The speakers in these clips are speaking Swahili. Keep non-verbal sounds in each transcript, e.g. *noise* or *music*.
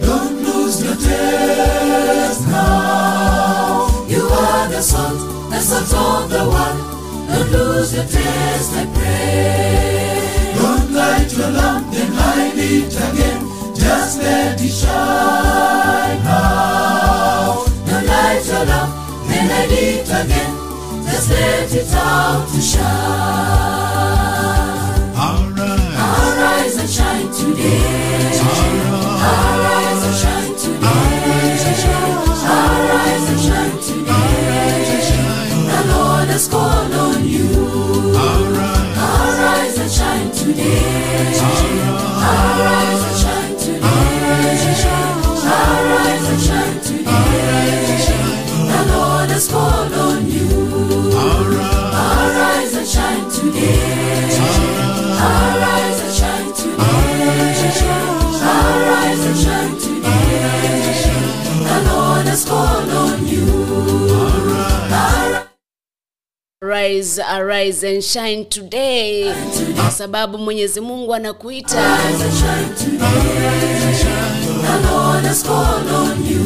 Don't lose your taste now. You are the salt, the salt of the world. Don't lose your taste, I pray. Don't light your lamp, then it again. Just let it shine now. Don't light your lamp, then it again. Just let it out to shine. Alright, Arise and shine today. Arise and shine today. Arise and shine today. The Lord has called on you. alright, Arise Rise, arise and shine today, kwa sababu Mwenyezi Mungu anakuita. Arise and shine today. The Lord has called on you.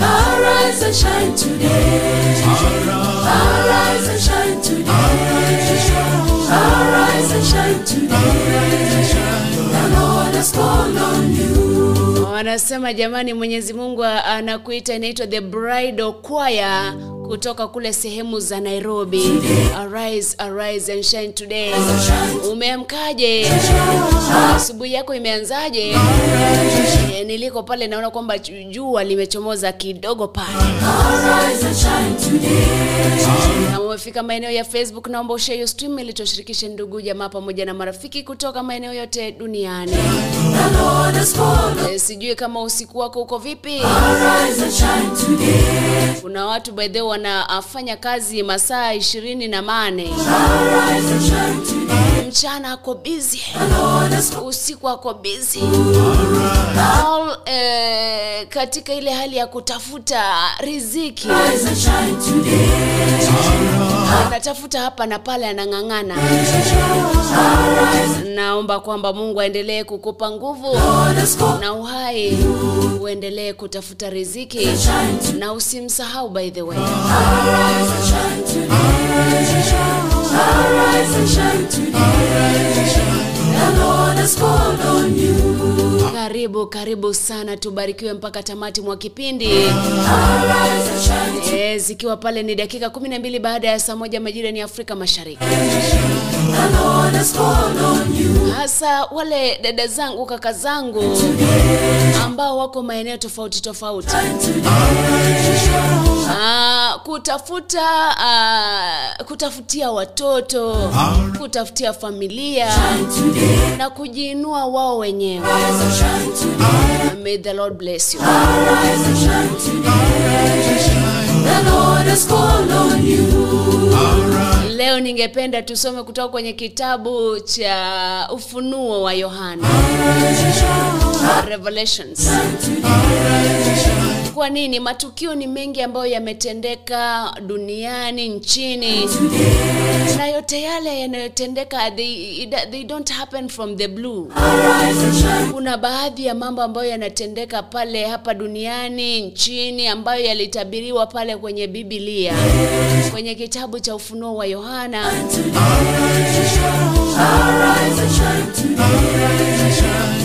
Arise and shine today. Arise and shine today. Arise and shine today. The Lord has called on you. Wanasema jamani, Mwenyezi Mungu anakuita, inaitwa The Bridal Choir kutoka kule sehemu za Nairobi. Arise, arise and shine today. Umeamkaje? Asubuhi yako imeanzaje? E, Niliko pale naona kwamba jua limechomoza kidogo pale. Kama umefika maeneo ya Facebook, naomba ushare hiyo stream ili tushirikishe ndugu jamaa pamoja na marafiki kutoka maeneo yote duniani. Eh, Sijui kama usiku wako uko vipi. Kuna watu by the way wanafanya kazi masaa ishirini na mane Mchana ako called. usiku ako busy all eh, katika ile hali ya kutafuta riziki, anatafuta hapa na pale, anang'ang'ana. Naomba kwamba Mungu aendelee kukupa nguvu na uhai, uendelee kutafuta riziki na usimsahau by the way. Today. Arise and shine today. The Lord has called on you. Karibu karibu sana, tubarikiwe mpaka tamati mwa kipindi. E, zikiwa pale ni dakika kumi na mbili baada ya saa moja majira ni Afrika Mashariki, hasa wale dada zangu kaka zangu ambao wako maeneo tofauti tofauti. Aa, kutafuta ah, kutafutia watoto kutafutia familia na kujiinua wao wenyewe. Arise and. May the Lord bless you. Arise and shine today. The Lord has called on you. Leo ningependa tusome kutoka kwenye kitabu cha Ufunuo wa Yohana, Revelations. Kwa nini? Matukio ni mengi ambayo yametendeka duniani, nchini, na yote yale yanayotendeka. Arise and shine. Kuna baadhi ya mambo ambayo yanatendeka pale hapa duniani, nchini, ambayo yalitabiriwa pale kwenye Biblia, kwenye kitabu cha Ufunuo wa Yohana. Arise and shine called on you.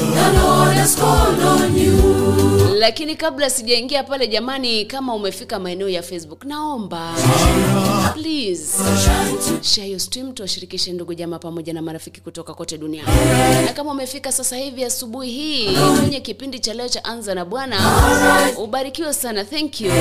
Lakini kabla sijaingia pale, jamani, kama umefika maeneo ya Facebook, naomba please tuwashirikishe ndugu jamaa pamoja na marafiki kutoka kote duniani. Na kama umefika sasa hivi asubuhi hii kwenye kipindi cha leo cha Anza na Bwana, ubarikiwe sana, thank you.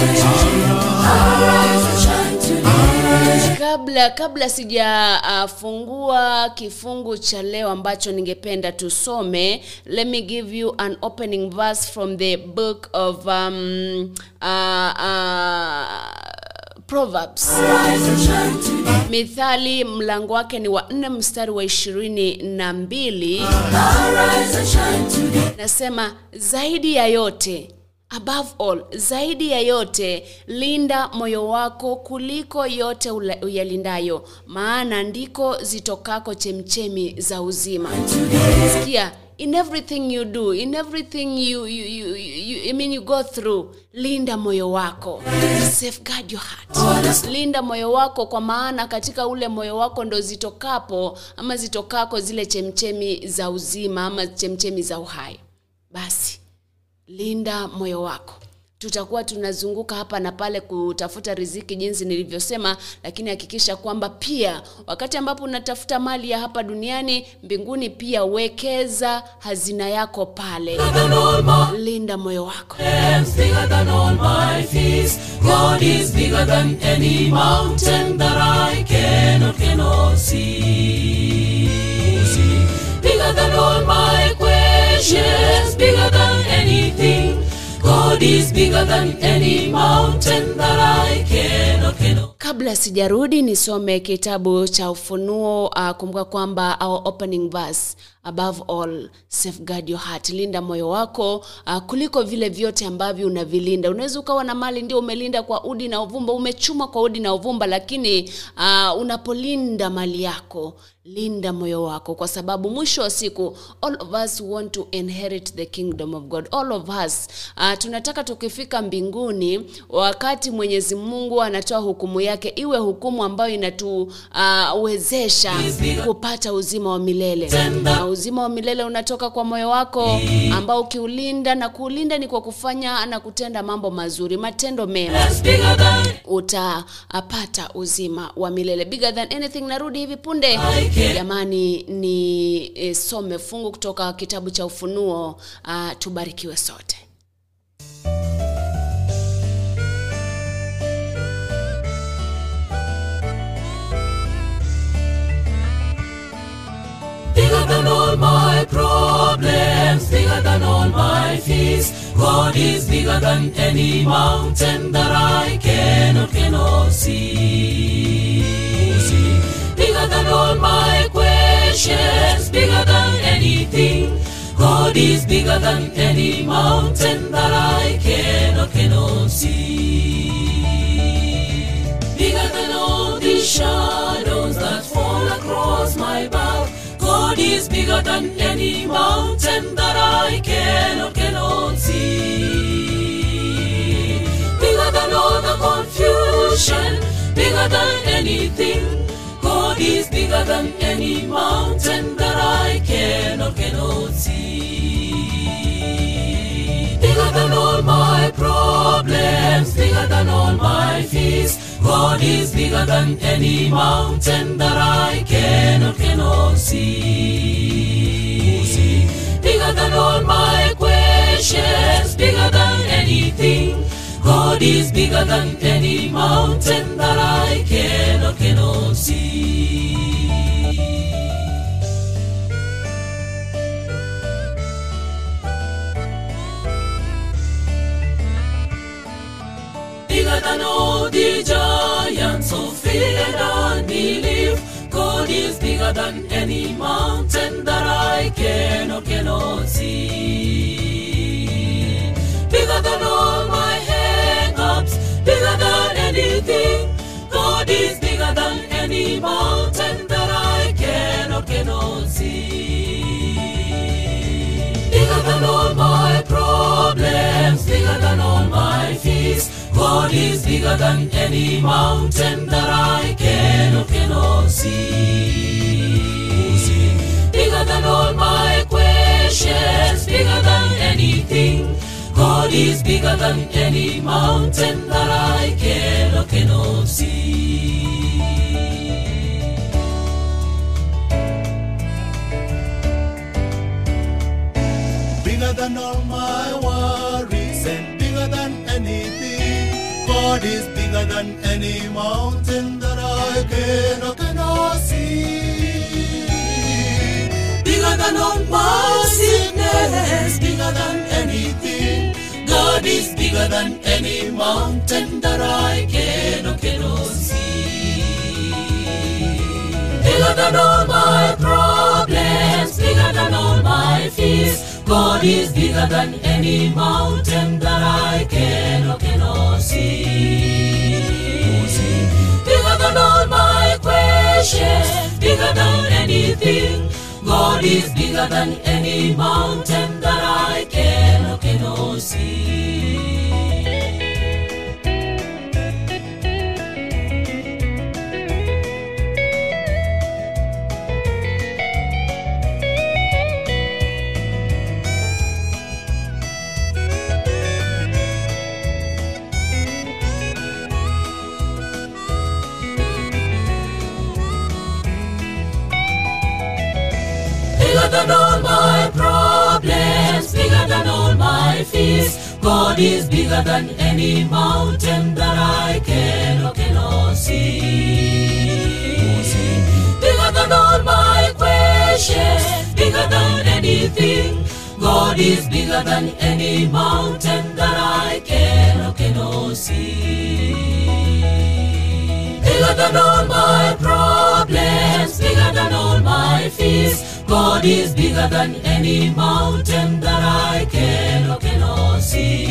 Kabla kabla sijafungua kifungu cha leo ambacho ningependa tusome, let me give you an opening verse from the book of um, uh, uh, Proverbs. Mithali mlango wake ni wa nne mstari wa ishirini na mbili. Nasema zaidi ya yote above all zaidi ya yote linda moyo wako kuliko yote uyalindayo maana ndiko zitokako chemchemi za uzima. Sikia in everything you do in everything you, you, you, you, I mean you go through linda moyo wako. Safeguard your heart. Linda moyo wako kwa maana katika ule moyo wako ndo zitokapo ama zitokako zile chemchemi za uzima ama chemchemi za uhai. Basi linda moyo wako. Tutakuwa tunazunguka hapa na pale kutafuta riziki jinsi nilivyosema lakini hakikisha kwamba pia wakati ambapo unatafuta mali ya hapa duniani mbinguni pia wekeza hazina yako pale. Linda moyo wako. Problems, bigger than all my fears. God is bigger than any mountain that I cannot, cannot see. Bigger than all my questions, bigger than anything. God is bigger than any mountain that I cannot, cannot. Kabla sijarudi nisome kitabu cha ufunuo uh, kumbuka kwamba our opening verse above all safeguard your heart. Linda moyo wako uh, kuliko vile vyote ambavyo unavilinda. Unaweza ukawa na mali ndio umelinda kwa udi na uvumba umechuma kwa udi na uvumba lakini uh, unapolinda mali yako linda moyo wako. Kwa sababu mwisho wa siku all of us want to inherit the kingdom of god. All of us uh, tunataka tukifika mbinguni wakati mwenyezi mungu anatoa hukumu yake iwe hukumu ambayo inatuwezesha uh, kupata uzima wa milele. Na uzima wa milele unatoka kwa moyo wako ambao ukiulinda na kuulinda ni kwa kufanya na kutenda mambo mazuri matendo mema. Utapata uzima wa milele. Bigger than anything. Narudi hivi punde. Jamani ni e, some fungu kutoka kitabu cha ufunuo. Uh, tubarikiwe sote Bigger than all my problems, bigger than all my fears. God is bigger than any mountain that I cannot, cannot see. Bigger than all my questions, bigger than anything. God is bigger than any mountain that I cannot, cannot see. Bigger than all the shadows God is bigger than any mountain that I cannot, cannot see. Bigger than all the confusion, bigger than anything. God is bigger than any mountain that I cannot, cannot see. Bigger than all my problems, bigger than all my fears. God is bigger than any mountain that I cannot, cannot see. Bigger than all my questions, bigger than anything. God is bigger than any mountain that I cannot, cannot see. Bigger than all the giants of fear and unbelief. God is bigger than any mountain that I cannot, cannot see. Bigger than all my hang-ups, bigger than anything. God is bigger than any mountain that I cannot, cannot see. Bigger than all my problems, bigger than all my fears. God is bigger than any mountain that I cannot, cannot see. Bigger than all my questions, bigger than anything. God is bigger than any mountain that I cannot, cannot see. Bigger than all my worries and bigger than anything. God is bigger than any mountain that I cannot, cannot see. Bigger than all my sickness, bigger than anything. God is bigger than any mountain that I cannot, cannot see. Bigger than all my problems, bigger than all my fears. God is bigger than any mountain that I cannot, cannot see. Bigger than all my questions, bigger than anything. God is bigger than any mountain that I can or cannot see. Bigger than all my problems, bigger than all my fears. God is bigger than any mountain that I can or cannot see. Bigger than all my questions, bigger than anything. God is bigger than any mountain that I can or cannot see. Bigger than all my problems, bigger than all my fears. God is bigger than any mountain that I can or cannot see.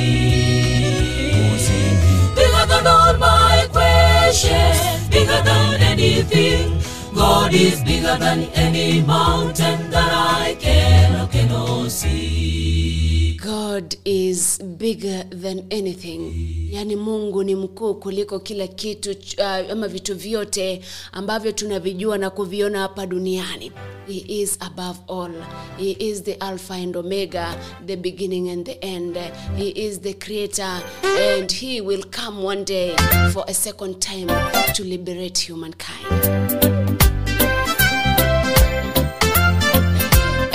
Bigger than all my questions, bigger than anything. God is bigger than any mountain that I can or cannot see. God is bigger than anything. Yaani Mungu ni mkuu kuliko kila kitu uh, ama vitu vyote ambavyo tunavijua na kuviona hapa duniani. He is above all. He is the Alpha and Omega, the beginning and the end. He is the creator and he will come one day for a second time to liberate humankind.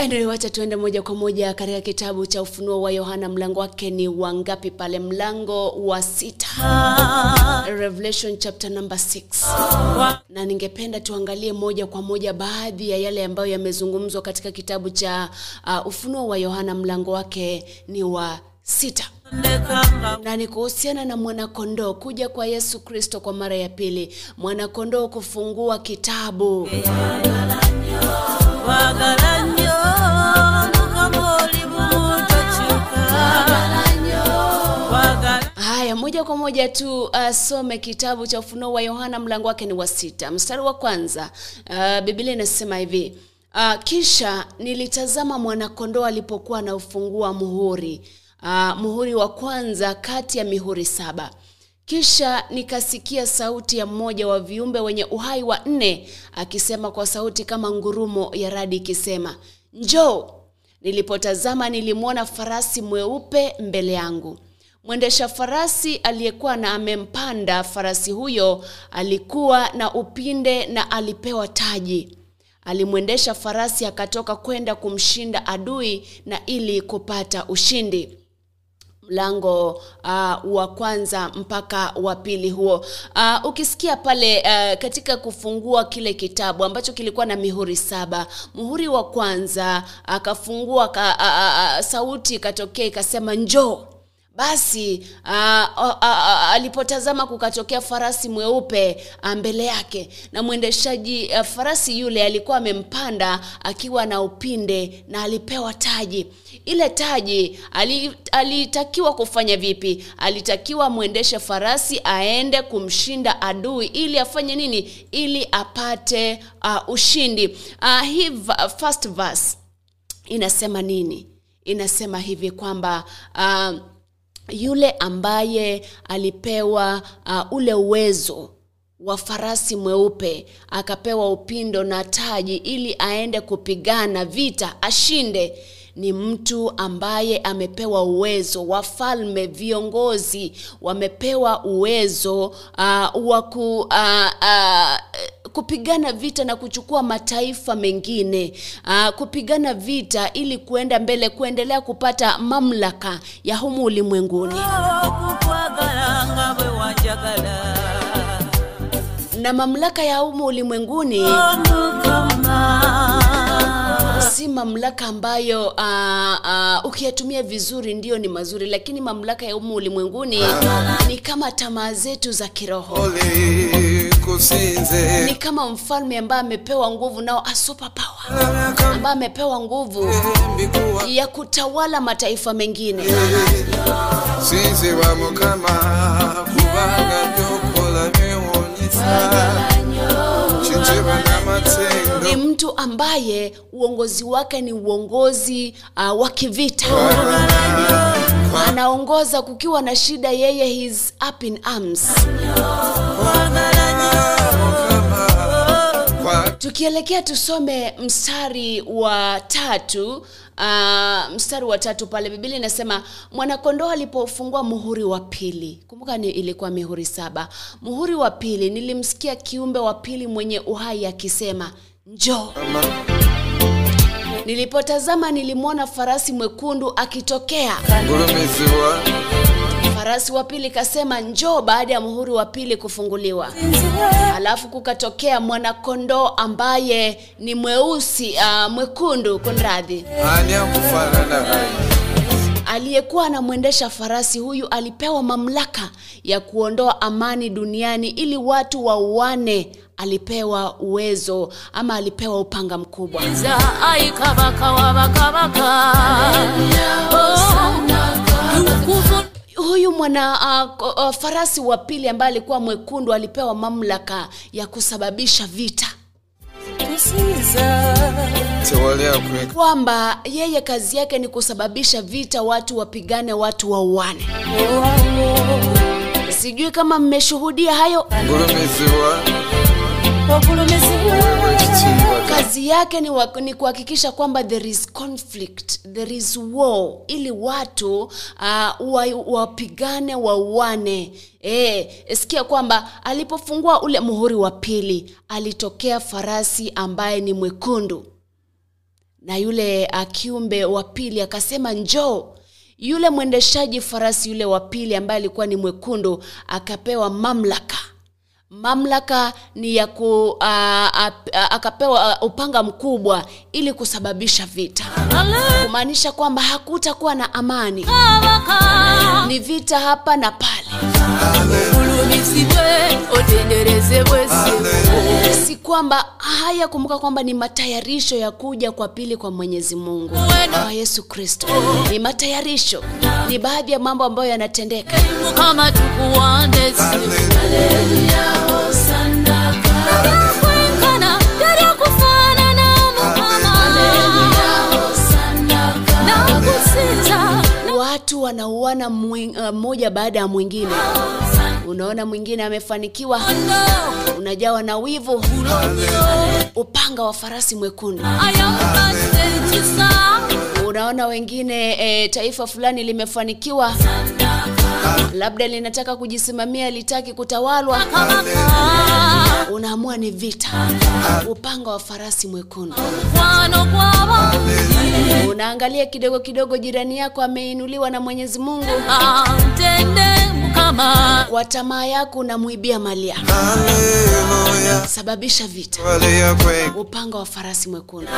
Anyway, wacha tuende moja kwa moja katika kitabu cha Ufunuo wa Yohana, mlango wake ni wangapi pale? Mlango wa sita, Revelation chapter number 6. Na ningependa tuangalie moja kwa moja baadhi ya yale ambayo yamezungumzwa katika kitabu cha uh, Ufunuo wa Yohana, mlango wake ni wa sita na ni kuhusiana na mwanakondoo kuja kwa Yesu Kristo kwa mara ya pili, mwanakondoo kufungua kitabu wagala moja kwa moja tu uh, kitabu cha Ufunuo wa Yohana mlango wake ni wa sita mstari wa kwanza. Uh, Biblia inasema hivi uh, kisha nilitazama mwanakondoo alipokuwa anaufungua muhuri uh, muhuri wa kwanza kati ya mihuri saba kisha nikasikia sauti ya mmoja wa viumbe wenye uhai wa nne akisema kwa sauti kama ngurumo ya radi ikisema, njoo. Nilipotazama nilimwona farasi mweupe mbele yangu. Mwendesha farasi aliyekuwa na amempanda farasi huyo alikuwa na upinde na alipewa taji. Alimwendesha farasi akatoka kwenda kumshinda adui na ili kupata ushindi. Mlango uh, wa kwanza mpaka wa pili huo. Uh, ukisikia pale uh, katika kufungua kile kitabu ambacho kilikuwa na mihuri saba muhuri wa kwanza akafungua ka, uh, uh, sauti ikatokea ikasema njoo basi uh, uh, uh, alipotazama kukatokea farasi mweupe mbele yake. Na mwendeshaji farasi yule alikuwa amempanda akiwa na upinde na alipewa taji. Ile taji ali- alitakiwa kufanya vipi? Alitakiwa mwendeshe farasi aende kumshinda adui ili afanye nini? Ili apate uh, ushindi. Uh, hii first verse inasema nini? Inasema hivi kwamba uh, yule ambaye alipewa uh, ule uwezo wa farasi mweupe akapewa upindo na taji ili aende kupigana vita ashinde ni mtu ambaye amepewa uwezo. Wafalme viongozi wamepewa uwezo uh, wa ku, uh, uh, kupigana vita na kuchukua mataifa mengine uh, kupigana vita ili kuenda mbele kuendelea kupata mamlaka ya humu ulimwenguni. Wanjagala na mamlaka ya humu ulimwenguni si mamlaka ambayo uh, uh, ukiyatumia vizuri ndio ni mazuri lakini mamlaka ya humu ulimwenguni ni kama tamaa zetu za kiroho. Ole kusinze ni kama mfalme ambaye amepewa nguvu nao a super power ambaye amepewa nguvu ya kutawala mataifa mengine. Sinze wa mukama kubanga byokola byewuunyisa ni mtu ambaye uongozi wake ni uongozi uh, wa kivita. Anaongoza kukiwa na shida yeye he's up in arms. Kwa tukielekea tusome mstari wa tatu uh, mstari wa tatu pale biblia inasema mwanakondoo alipofungua muhuri wa pili kumbuka ni ilikuwa mihuri saba muhuri wa pili nilimsikia kiumbe wa pili mwenye uhai akisema njoo nilipotazama nilimwona farasi mwekundu akitokea. Ngulumiziwa farasi wa pili kasema njoo baada ya muhuri wa pili kufunguliwa. Alafu kukatokea mwanakondoo ambaye ni mweusi uh, mwekundu kunradhi. Aliyekuwa anamwendesha farasi huyu alipewa mamlaka ya kuondoa amani duniani ili watu wauane. Alipewa uwezo ama alipewa upanga mkubwa Huyu mwana uh, uh, farasi wa pili ambaye alikuwa mwekundu alipewa mamlaka ya kusababisha vita. Kwamba yeye kazi yake ni kusababisha vita watu wapigane watu wauane. Sijui kama mmeshuhudia hayo. Ngulumiziwa ekitiibwa kazi yake ni, wa, ni kuhakikisha kwamba there is conflict there is war ili watu uh, wa, wapigane wauane. E, sikia kwamba alipofungua ule muhuri wa pili alitokea farasi ambaye ni mwekundu. Na yule akiumbe kiumbe wa pili akasema njoo. Yule mwendeshaji farasi yule wa pili ambaye alikuwa ni mwekundu akapewa mamlaka mamlaka ni ya ku uh, uh, akapewa uh, upanga mkubwa ili kusababisha vita. Kumaanisha kwamba hakutakuwa na amani. Ni vita hapa na pale. Otenderezebwe si kwamba haya kumbuka kwamba ni matayarisho ya kuja kwa pili kwa mwenyezi mungu. Kwa yesu kristo. Ni matayarisho. Ni baadhi ya mambo ambayo yanatendeka. Kama nakusinza watu wanauana mmoja uh, mmoja baada ya mwingine unaona mwingine amefanikiwa. Unajawa na wivu. Upanga wa farasi mwekundu. Unaona wengine e, taifa fulani limefanikiwa. Labda linataka kujisimamia litaki kutawalwa. Unaamua ni vita. Upanga wa farasi mwekundu. Unaangalia kidogo kidogo jirani yako ameinuliwa na mwenyezi mungu mukama kwa tamaa yako unamwibia mali yako sababisha vita. Upanga wa farasi mwekundu.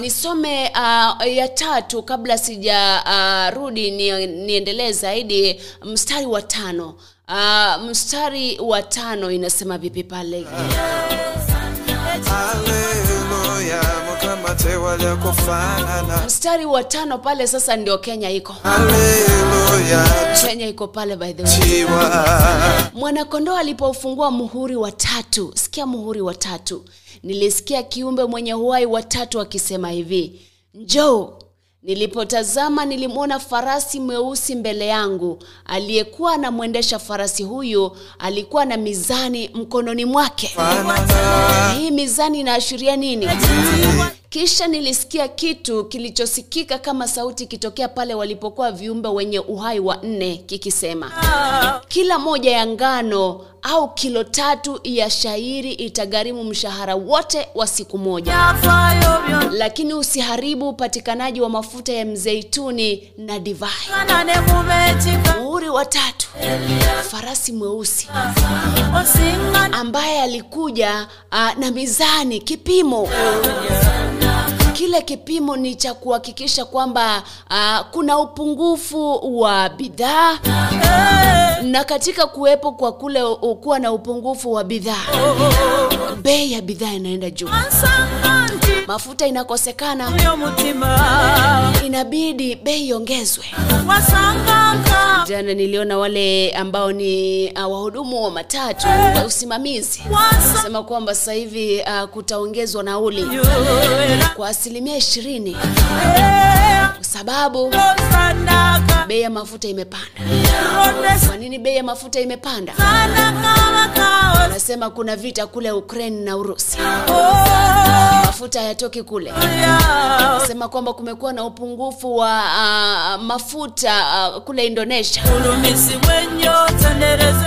Nisome uh, ya tatu kabla sijarudi uh, ni, niendelee zaidi. Mstari wa tano. Uh, mstari wa tano inasema vipi pale mstari wa tano pale sasa ndio kenya iko. Kenya iko pale by the way. Mwanakondoo alipofungua muhuri wa tatu sikia muhuri wa tatu. Nilisikia kiumbe mwenye uhai watatu akisema hivi njoo nilipotazama nilimwona farasi mweusi mbele yangu. Aliyekuwa anamwendesha farasi huyu alikuwa na mizani mkononi mwake. Hii mizani inaashiria nini? Kisha nilisikia kitu kilichosikika kama sauti ikitokea pale walipokuwa viumbe wenye uhai wa nne kikisema kila moja ya ngano au kilo tatu ya shairi itagharimu mshahara wote wa siku moja. Lakini usiharibu upatikanaji wa mafuta ya mzeituni na divai. Muhuri wa farasi mweusi. Ambaye alikuja uh, na mizani kipimo. Kile kipimo ni cha kuhakikisha kwamba uh, kuna upungufu wa bidhaa. Na katika kuwepo kwa kule kuwa na upungufu wa bidhaa. Bei ya bidhaa inaenda juu mafuta inakosekana. Inabidi bei iongezwe. Jana niliona wale ambao ni uh, wahudumu wa matatu wa usimamizi. Wasa sema kwamba sasa hivi uh, kutaongezwa nauli kwa asilimia ishirini. Kwa sababu bei ya mafuta imepanda. Kwa nini bei ya mafuta imepanda? Nasema kuna vita kule ukraine na urusi. Mafuta hayatoki kule. Sema kwamba kumekuwa na upungufu wa uh, mafuta uh, kule indonesia.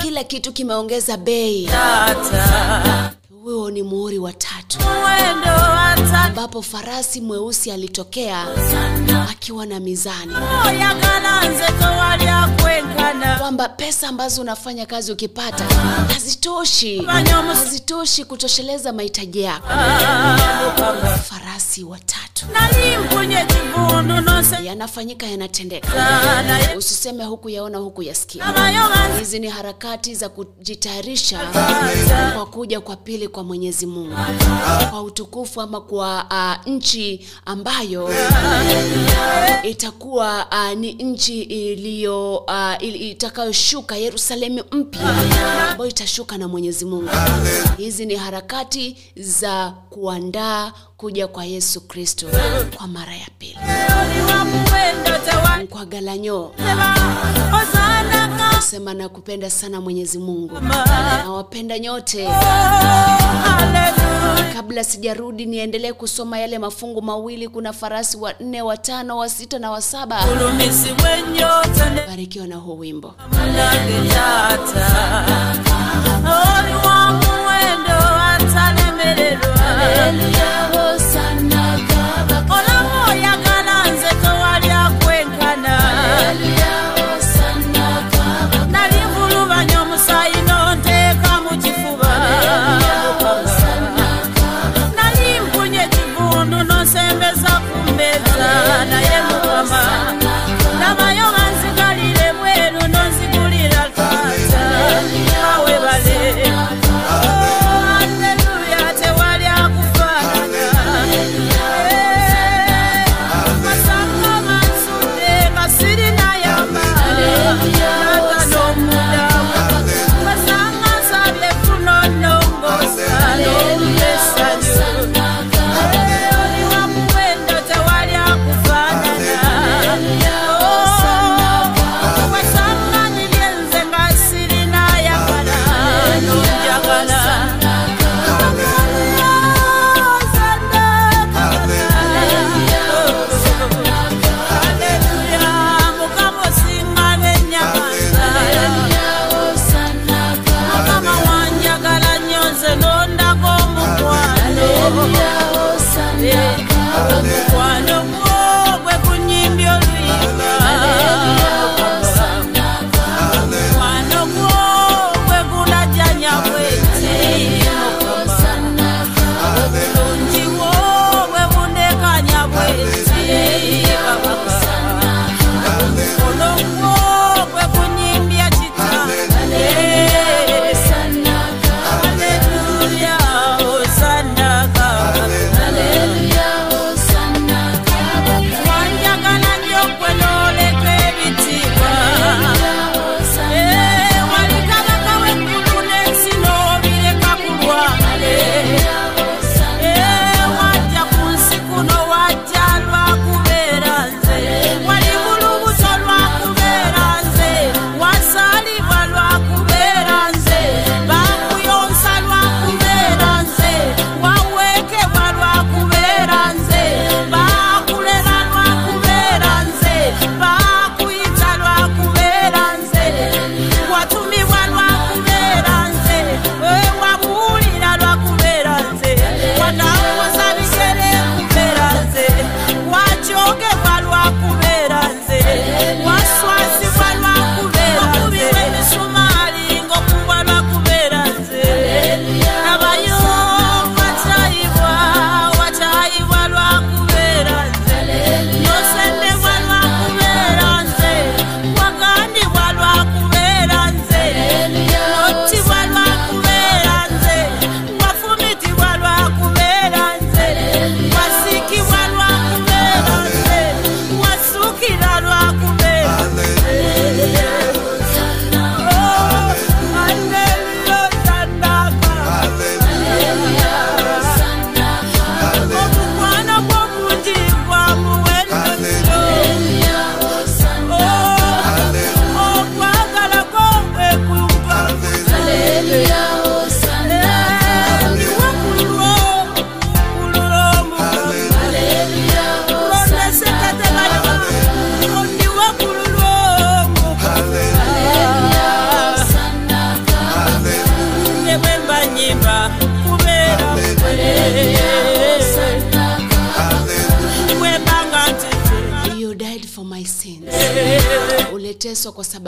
Kila kitu kimeongeza bei. Huo ni muhuri wa tatu. Ambapo farasi mweusi alitokea akiwa na mizani. Akwenkana kwamba pesa ambazo unafanya kazi ukipata hazitoshi. Hazitoshi kutosheleza mahitaji yako. Farasi watatu. Yanafanyika yanatendeka. Usiseme huku yaona huku yasikia hizi ni harakati za kujitayarisha kwa kuja kwa pili kwa mwenyezi mungu. Kwa utukufu ama kwa uh, nchi ambayo itakuwa uh, ni nchi iliyo uh, ili- itakayoshuka yerusalemu mpya ambayo itashuka na mwenyezi mungu. Hizi ni harakati za kuandaa kuja kwa yesu kristo kwa mara ya pili. Kwa galanyo sema nakupenda sana mwenyezi mungu. Nawapenda nyote. Hallelujah. Kabla sijarudi niendelee kusoma yale mafungu mawili. Kuna farasi wa nne wa tano wa sita na wa saba. Barikiwa na huu wimbo. Mulage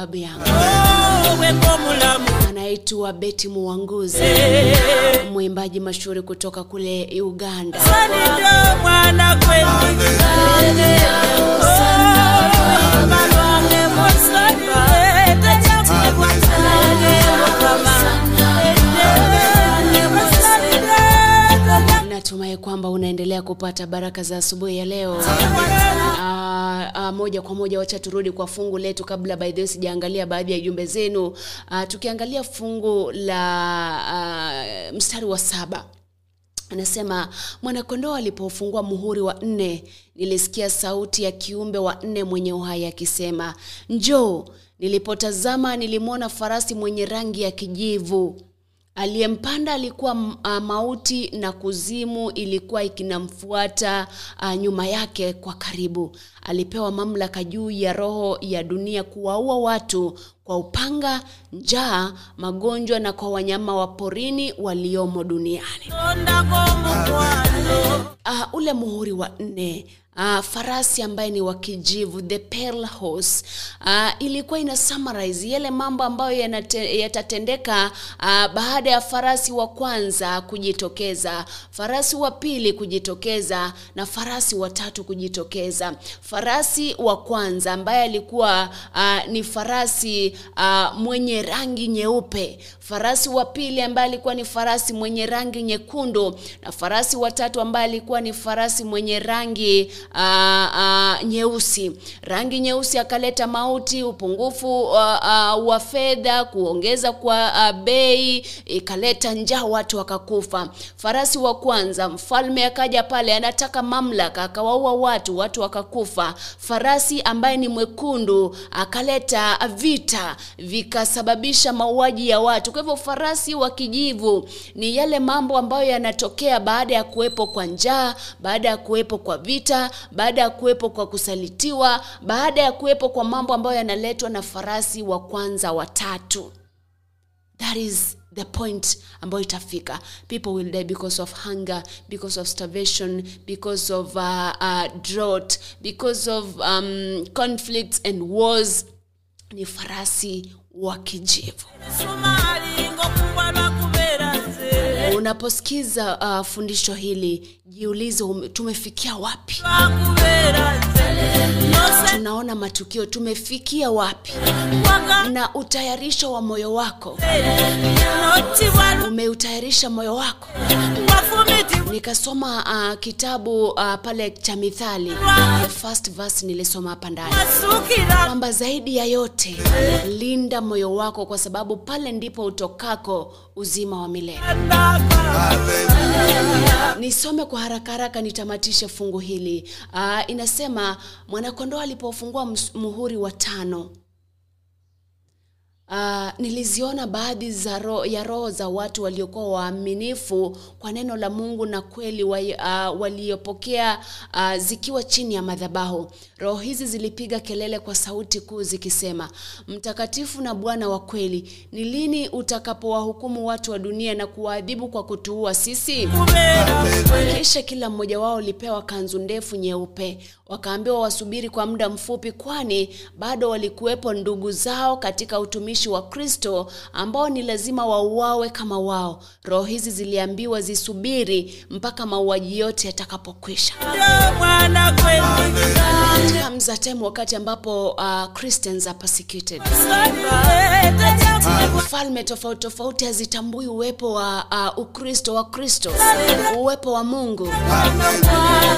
sababu yangu anaitwa beti muwanguzi mwimbaji mashuhuri kutoka kule uganda omwana natumai kwamba unaendelea kupata baraka za asubuhi ya leo. Ah, ah, moja kwa moja wacha turudi kwa fungu letu kabla by the way sijaangalia baadhi ya jumbe zenu. Ah, tukiangalia fungu la ah, mstari wa saba anasema mwanakondoo alipofungua muhuri wa nne nilisikia sauti ya kiumbe wa nne mwenye uhai akisema njoo nilipotazama nilimwona farasi mwenye rangi ya kijivu aliyempanda alikuwa ah, mauti na kuzimu ilikuwa ikinamfuata uh, nyuma yake kwa karibu. Alipewa mamlaka juu ya roho ya dunia kuwaua watu kwa upanga njaa magonjwa na kwa wanyama wa porini waliomo duniani. Uh, ule muhuri wa nne uh, farasi ambaye ni wa kijivu the pale horse. Uh, ilikuwa ina summarize yale mambo ambayo yatatendeka uh, baada ya farasi wa kwanza kujitokeza farasi wa pili kujitokeza na farasi wa tatu kujitokeza. Farasi wa kwanza ambaye alikuwa uh, ni farasi uh, mwenye rangi nyeupe. Farasi wa pili ambaye alikuwa ni farasi mwenye rangi nyekundu na farasi wa tatu ambaye alikuwa ni farasi mwenye rangi uh, uh, nyeusi. Rangi nyeusi akaleta mauti upungufu uh, uh, wa fedha kuongeza kwa uh, bei ikaleta njaa watu wakakufa. Farasi wa kwanza mfalme akaja pale anataka mamlaka akawaua watu watu wakakufa. Farasi ambaye ni mwekundu akaleta vita vikasababisha mauaji ya watu. Kwa hivyo farasi wa kijivu ni yale mambo ambayo yanatokea baada ya kuwepo kwa njaa baada ya kuwepo kwa vita baada ya kuwepo kwa kusalitiwa baada ya kuwepo kwa mambo ambayo yanaletwa na farasi wa kwanza watatu that is the point ambayo itafika. People will die because of hunger because of starvation because of uh, uh, drought because of um, conflicts and wars. Ni farasi wa kijivu. Unaposikiza uh, fundisho hili jiulize ume- tumefikia wapi? Tunaona matukio tumefikia wapi? Na utayarisho wa moyo wako? Umeutayarisha moyo wako? Nikasoma uh, kitabu uh, pale cha mithali. The first verse nilisoma hapa ndani. Kwamba zaidi ya yote linda moyo wako kwa sababu pale ndipo utokako uzima wa milele. Nisome kwa haraka haraka nitamatishe fungu hili uh, inasema mwanakondoo alipofungua muhuri wa tano Uh, niliziona baadhi za ro, ya roho za watu waliokuwa waaminifu kwa neno la Mungu na kweli wa, uh, waliopokea uh, zikiwa chini ya madhabahu. Roho hizi zilipiga kelele kwa sauti kuu zikisema, mtakatifu na Bwana wa kweli, ni lini utakapowahukumu watu wa dunia na kuwaadhibu kwa kutuua sisi? Kisha kila mmoja wao lipewa kanzu ndefu nyeupe, wakaambiwa wasubiri kwa muda mfupi, kwani bado walikuwepo ndugu zao katika utumishi wa Kristo ambao ni lazima wauawe kama wao. Roho hizi ziliambiwa zisubiri mpaka mauaji yote yatakapokwisha. Comes a time wakati ambapo uh, Christians are persecuted. falme tofauti tofauti hazitambui uwepo wa uh, ukristo wa kristo. Uwepo wa mungu.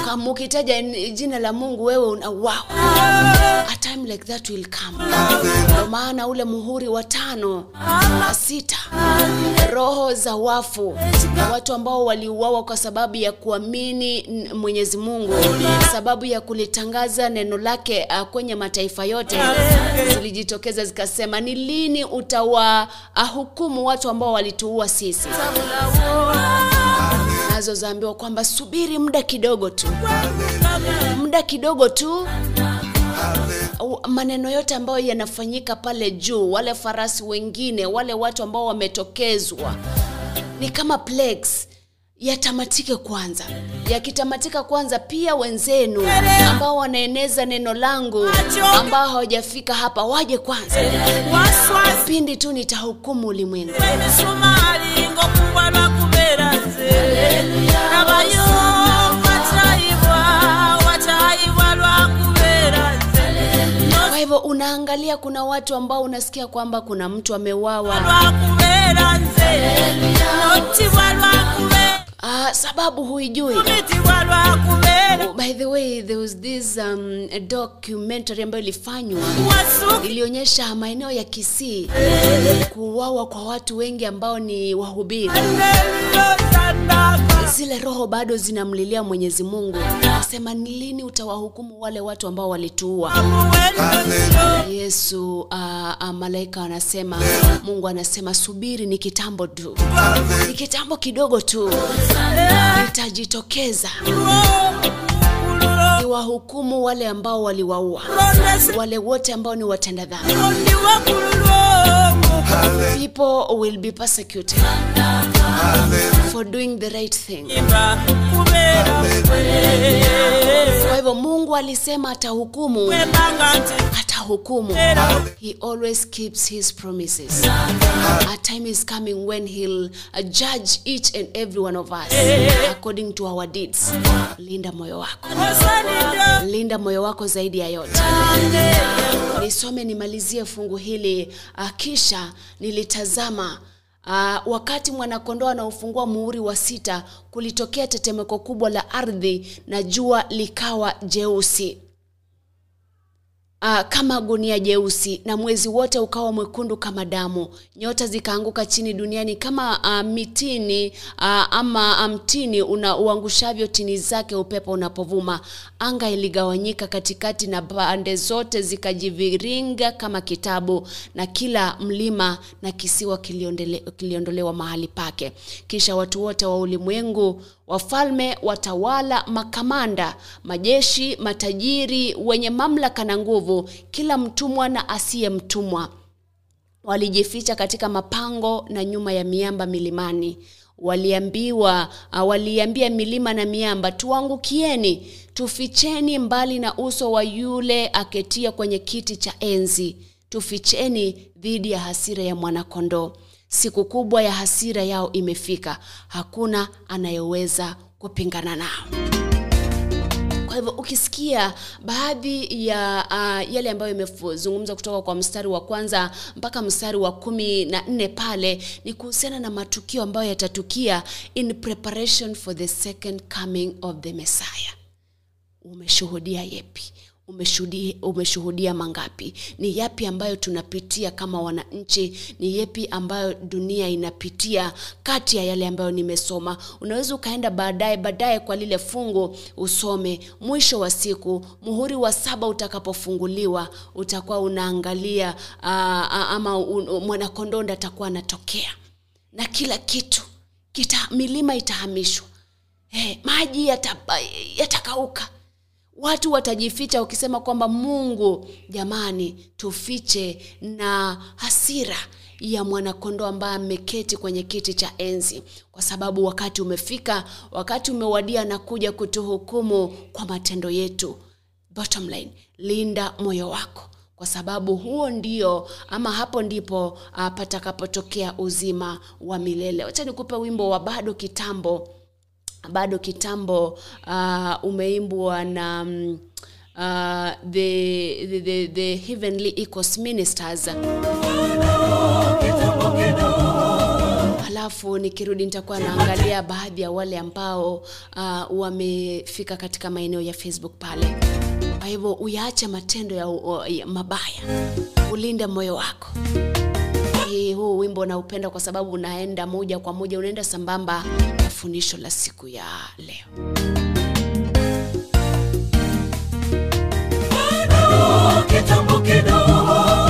Kama jina la mungu wewe unauawa a time like that will come. Kwa maana ule muhuri wa tano na sita roho za wafu. Watu ambao waliuawa kwa sababu ya kuamini mwenyezi mungu. Sababu ya kulitangaza neno lake uh, kwenye mataifa yote. Zilijitokeza zikasema ni lini utawahukumu watu ambao walituua sisi? Nazo zaambiwa kwamba subiri muda kidogo tu. Muda kidogo tu. Maneno yote ambayo yanafanyika pale juu wale farasi wengine wale watu ambao wametokezwa ni kama plagues yatamatike kwanza. Yakitamatika kwanza pia wenzenu ambao wanaeneza neno langu ambao hawajafika hapa waje kwanza. Pindi tu nitahukumu ulimwengu. Kwa hivyo unaangalia kuna watu ambao unasikia kwamba kuna mtu ameuawa ah, sababu huijui. Mitibwa by the way there was this um, documentary ambayo ilifanywa. Ilionyesha maeneo ya kisii. Kuuawa kwa watu wengi ambao ni wahubiri zile roho bado zinamlilia mwenyezi mungu. Nasema ni lini utawahukumu wale watu ambao walituua? Yesu uh, malaika anasema mungu anasema subiri ni kitambo tu. Ni kitambo kidogo tu. Nitajitokeza niwahukumu wale ambao waliwaua. Wale wote ambao ni watenda dhambi people will be persecuted for doing the right thing. Kwa hivyo mungu alisema atahukumu. Atahukumu. He always keeps his promises. A time is coming when he'll uh, judge each and every one of us according to our deeds. Linda moyo wako. Linda moyo wako zaidi ya yote nisome nimalizie fungu hili. Uh, kisha nilitazama Uh, wakati mwanakondoo anaofungua muhuri wa sita kulitokea tetemeko kubwa la ardhi na jua likawa jeusi uh, kama gunia jeusi na mwezi wote ukawa mwekundu kama damu. Nyota zikaanguka chini duniani kama uh, mitini uh, ama mtini una uangushavyo tini zake upepo unapovuma. Anga iligawanyika katikati na pande zote zikajiviringa kama kitabu na kila mlima na kisiwa kiliondolewa mahali pake. Kisha watu wote wa ulimwengu wafalme watawala makamanda majeshi matajiri wenye mamlaka na nguvu kila mtumwa na asiye mtumwa walijificha katika mapango na nyuma ya miamba milimani. Waliambiwa uh, waliambia milima na miamba tuangukieni tuficheni mbali na uso wa yule aketia kwenye kiti cha enzi. Tuficheni dhidi ya hasira ya mwanakondoo siku kubwa ya hasira yao imefika. Hakuna anayeweza kupingana nao. Kwa hivyo ukisikia baadhi ya uh, yale ambayo imezungumza kutoka kwa mstari wa kwanza mpaka mstari wa kumi na nne pale ni kuhusiana na matukio ambayo yatatukia in preparation for the second coming of the messiah. Umeshuhudia yepi umeshuhudia, mangapi? Ni yapi ambayo tunapitia kama wananchi? Ni yepi ambayo dunia inapitia kati ya yale ambayo nimesoma? Unaweza ukaenda baadaye baadaye kwa lile fungu usome. Mwisho wa siku muhuri wa saba utakapofunguliwa utakuwa unaangalia aa, ama un, atakuwa anatokea. Na kila kitu kita, milima itahamishwa. Hey, maji yatakauka. yata watu watajificha wakisema kwamba mungu jamani tufiche na hasira ya mwanakondoo ambaye ameketi kwenye kiti cha enzi. Kwa sababu wakati umefika wakati umewadia na kuja kutuhukumu kwa matendo yetu. Bottom line linda moyo wako. Kwa sababu huo ndio ama hapo ndipo uh, patakapotokea uzima wa milele. Wacha nikupe wimbo wa bado kitambo bado kitambo uh, umeimbwa na um, uh, the, the, the, the heavenly ecos ministers. Halafu nikirudi nitakuwa naangalia baadhi ya wale ambao uh, wamefika katika maeneo ya facebook pale. Kwa hivyo uyaache matendo ya, ya mabaya. Ulinde moyo wako hii huu wimbo naupenda kwa sababu unaenda moja kwa moja unaenda sambamba na fundisho la siku ya leo. Kitambo kidogo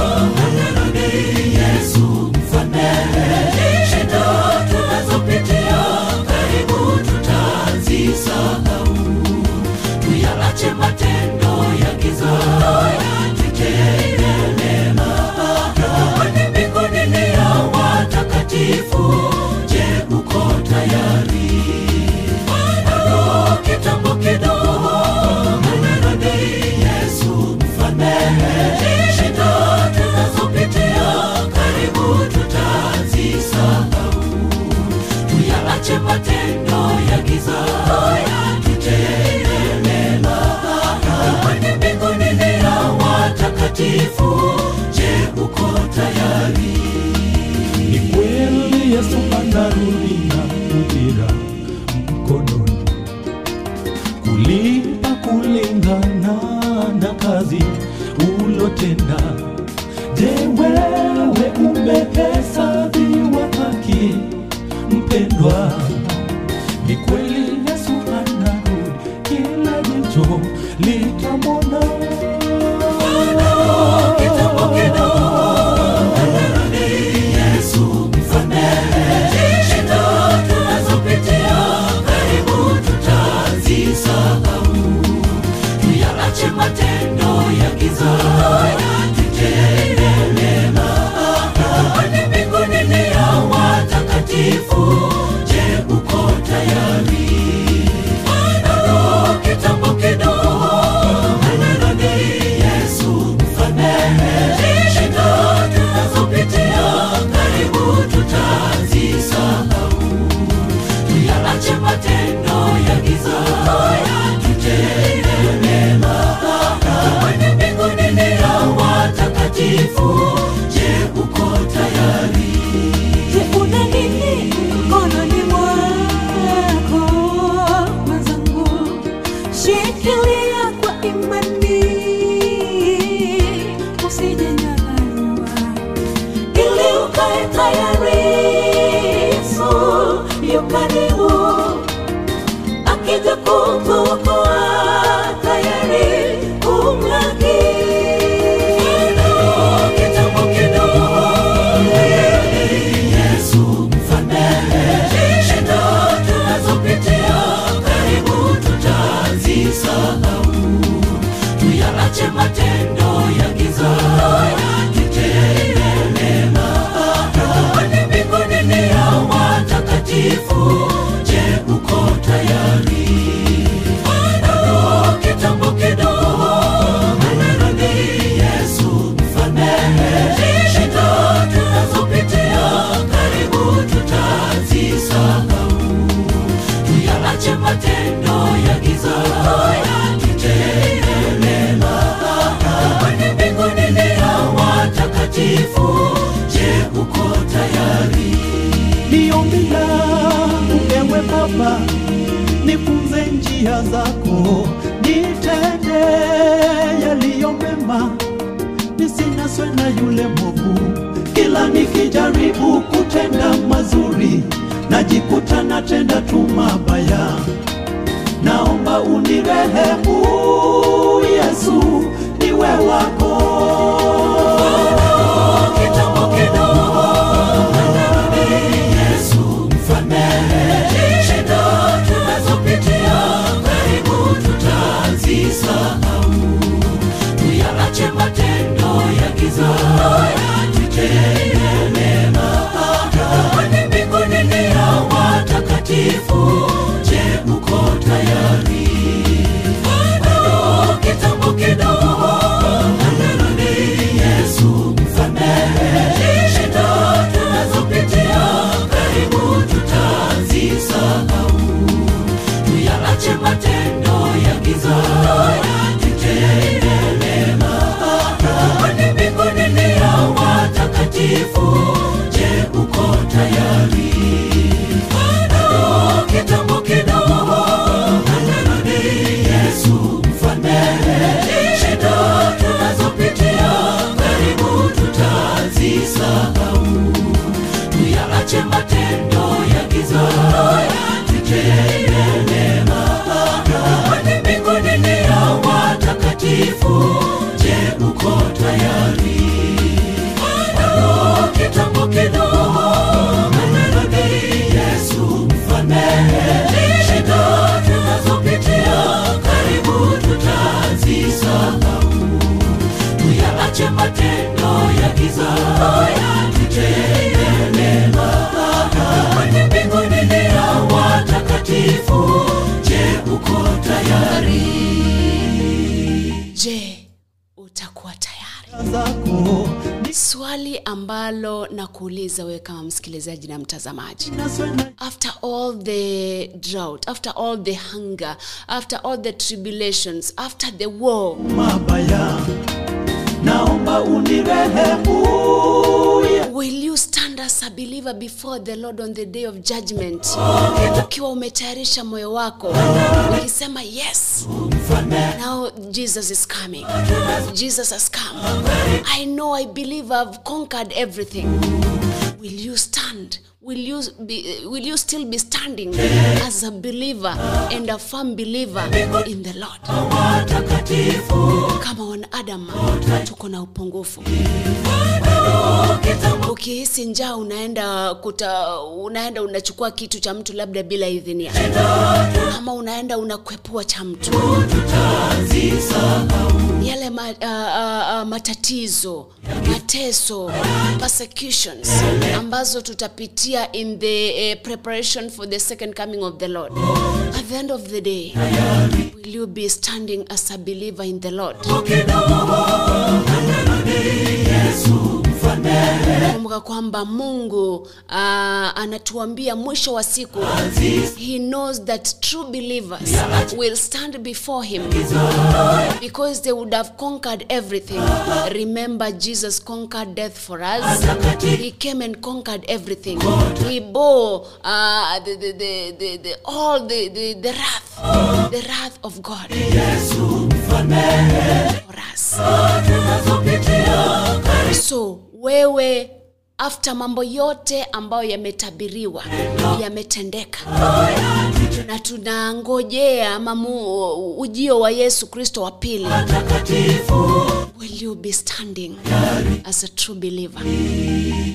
na after all the drought after all the hunger after all the tribulations after the war mabaya naomba unirehemu Will you stand as a believer before the Lord on the day of judgment? Ukiwa umetayarisha moyo wako ukisema yes. Now Jesus is coming. Jesus has come. I know I believe I've conquered everything. Will you stand? Will you be, will you still be standing as a believer and a firm believer in the Lord? Kama wanadamu tuko na upungufu. Ukihisi njaa unaenda kuta, unaenda unachukua kitu cha mtu labda bila idhinia ama unaenda unakwepua cha mtu. Yale ma, uh, uh, uh, matatizo mateso persecutions ambazo tutapitia in the uh, preparation for the second coming of the lord. At the end of the day will you be standing as a believer in the lord? Kumbuka kwamba mungu uh, anatuambia mwisho wa siku he knows that true believers will stand before him because they would have conquered everything. Remember jesus conquered death for us. He came and conquered everything. He bore uh, the, the, the, the, the, all the, the, the wrath the wrath of god for us. So wewe after mambo yote ambayo yametabiriwa yametendeka. Na tunangojea mamu ujio wa yesu kristo wa pili. Will you be standing as a true believer?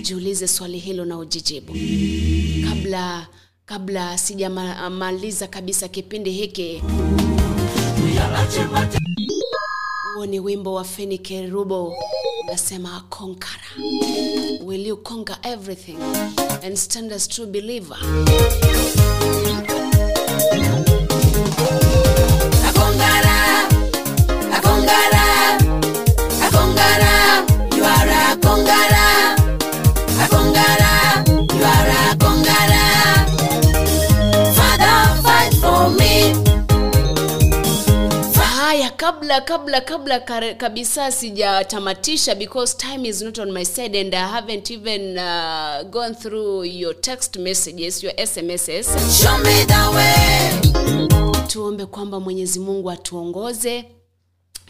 Jiulize swali hilo na ujijibu. Kabla kabla sijamaliza kabisa kipindi hiki huo ni wimbo wa fenike rubo unasema conqueror will you conquer everything and stand as true believer? Akongara, kabla kabla kabla kare- kabisa sijatamatisha because time is not on my side and i haven't even uh, gone through your text messages your smss Show me the way. tuombe kwamba mwenyezi mungu atuongoze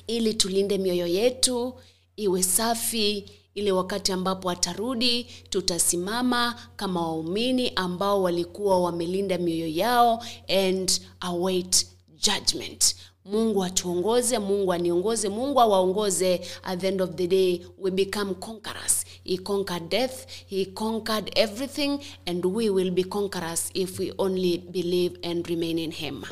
ili tulinde mioyo yetu iwe safi ile wakati ambapo atarudi tutasimama kama waumini ambao walikuwa wamelinda mioyo yao and await judgment mungu atuongoze mungu aniongoze mungu awaongoze. At the end of the day we become conquerors. He conquered death he conquered everything and we will be conquerors if we only believe and remain in him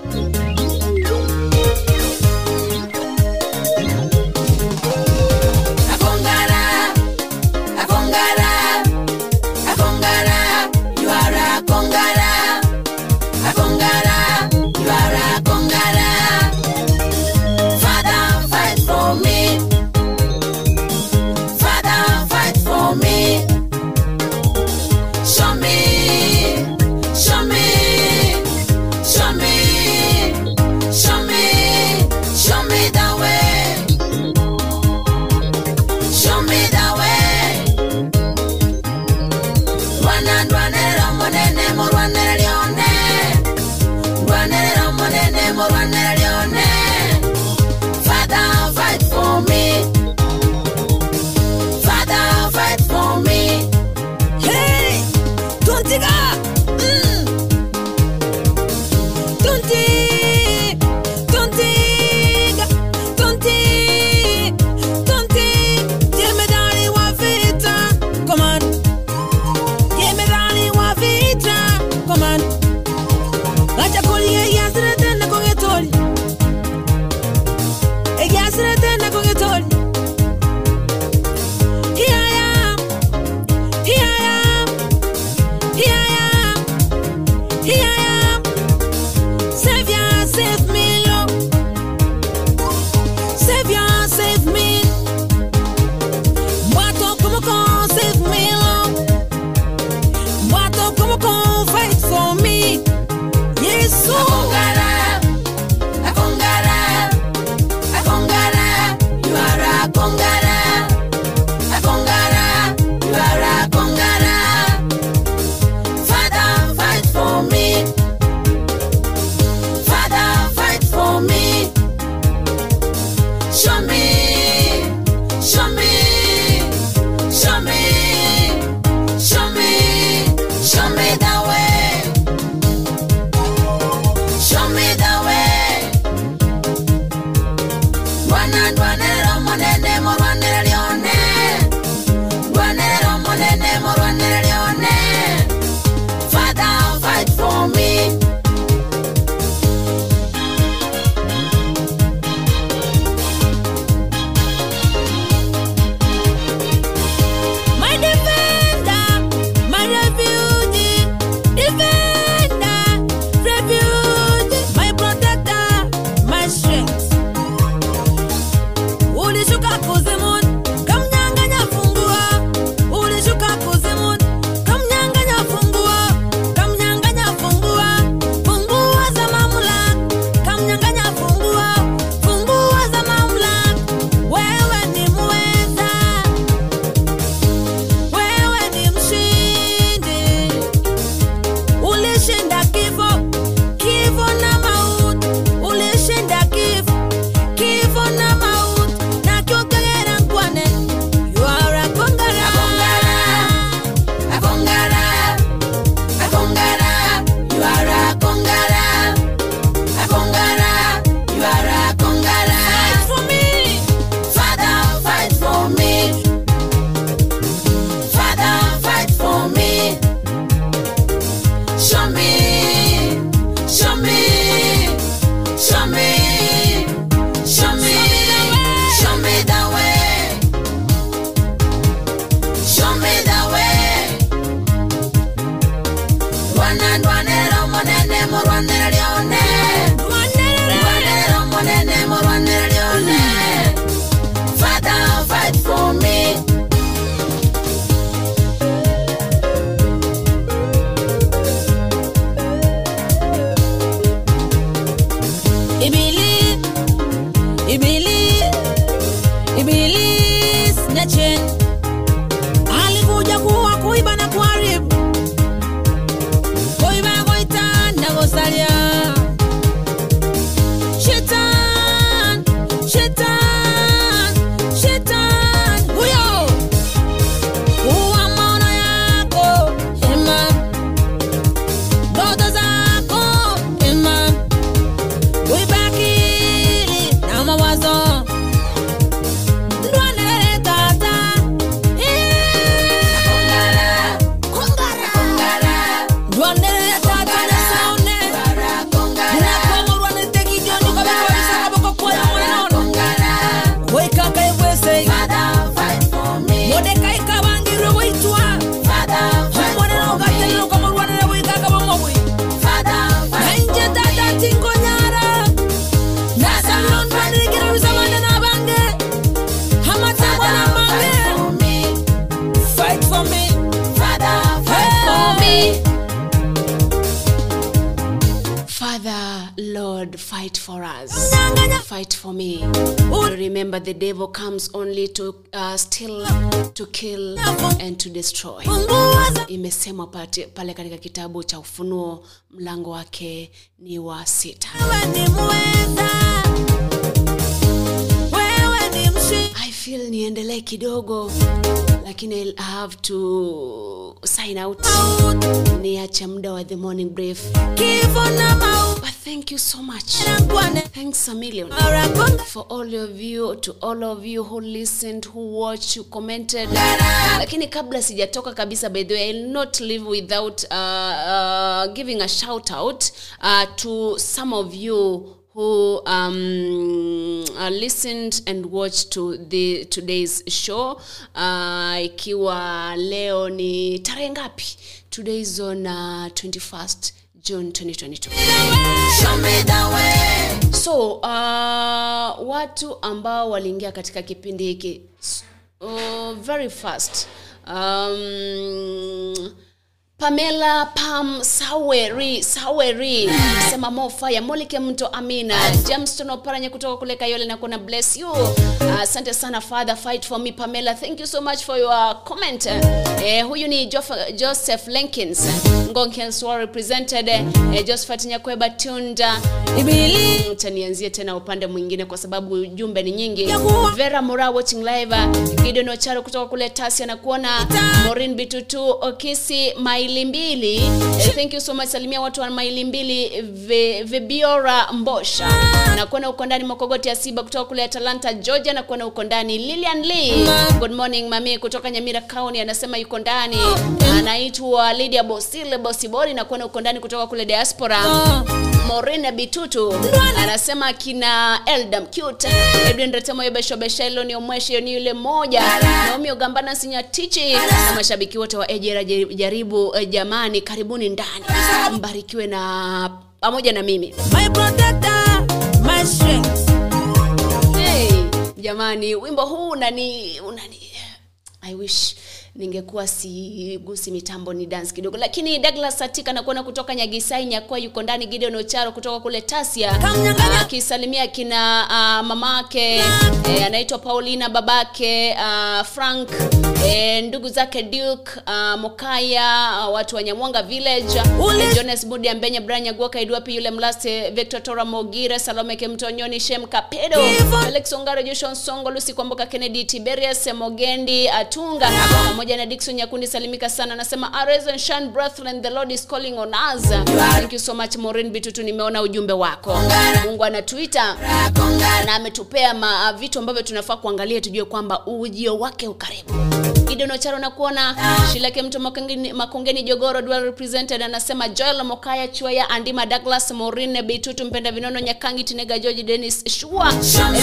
Ut- Remember, the devil comes only to uh, steal, to kill, and to destroy. Imesemwa pale katika kitabu cha Ufunuo, mlango wake ni wa sita. Mshi- niendelee kidogo, lakini I'll have to sign out. Niache muda wa the morning brief. But thank you so much. Thanks a million. For all of you to all of you who listened who watched who commented lakini kabla sijatoka kabisa by the way I'll not leave without uh, uh, giving a shout out uh, to some of you who um, uh, listened and watched to the today's show. Uh, ikiwa leo ni tarehe ngapi? Today is on uh, 21st june 2022 Show me the way. so uh, watu ambao waliingia katika kipindi hiki uh, very fast. Um, pamela pam saweri saweri. Sema mofaya molike mto amina. Jamston oparanye kutoka kule kayole na kuna bless you. Asante uh, sana father fight for me pamela. Thank you so much for your comment. Eh, huyu ni Jof- joseph lenkins. Ngonkenswa represented eh, josephat nyakweba tunda. Tanianzie tena upande mwingine kwa sababu jumbe ni nyingi. Vera mora watching live gideon ocharo kutoka kule tasia na morin bitutu okisi maili mbili. Eh, thank you so much salimia watu wa maili mbili Ve- vebiora mbosha. Na kuona uko ndani mokogoti ya siba kutoka kule atalanta georgia na kuona uko ndani lilian lee. Good morning mami kutoka nyamira county anasema yuko ndani. Anaitwa lydia bosile bosibori na kuona uko ndani kutoka kule diaspora. Morena Bitutu anasema kina Eldam Cute. Edwin Retemo Yobeshobeshelo ni omweshi yoni yule moja Naomi Ogambana Sinyatichi na mashabiki wote wa Ejera jaribu eh, jamani karibuni ndani mbarikiwe na pamoja na mimi My protector, my strength. hey, jamani wimbo huu unani unani I wish ningekuwa sigusi mitambo ni dance kidogo. Lakini douglas satika nakuona kutoka nyagisai nyakua yuko ndani gideon ocharo kutoka kule tasia. Akisalimia kina uh, mamake eh, anaitwa paulina babake uh, frank eh, ndugu zake duke uh, mokaya uh, watu wa nyamwanga village. Eh, jones budi ambenya branya guoka idwapi yule mlase victor tora mogire salome kemtonyoni shem kapedo alex ongaro joshua songo lusi kwamboka kennedy tiberius mogendi atunga pamoja na dikson nyakundi salimika sana anasema "Arise and brethren the lord is calling on us. Thank you so much morin bitutu nimeona ujumbe wako. Mungu anatuita na ametupea vitu ambavyo tunafaa kuangalia tujue kwamba ujio wake ukaribu gidonocharo na kuona shilake mtu makongeni, jogoro dual represented anasema joel mokaya chuaya andima douglas morine beitutu mpenda vinono nyakangi tinega george denis shua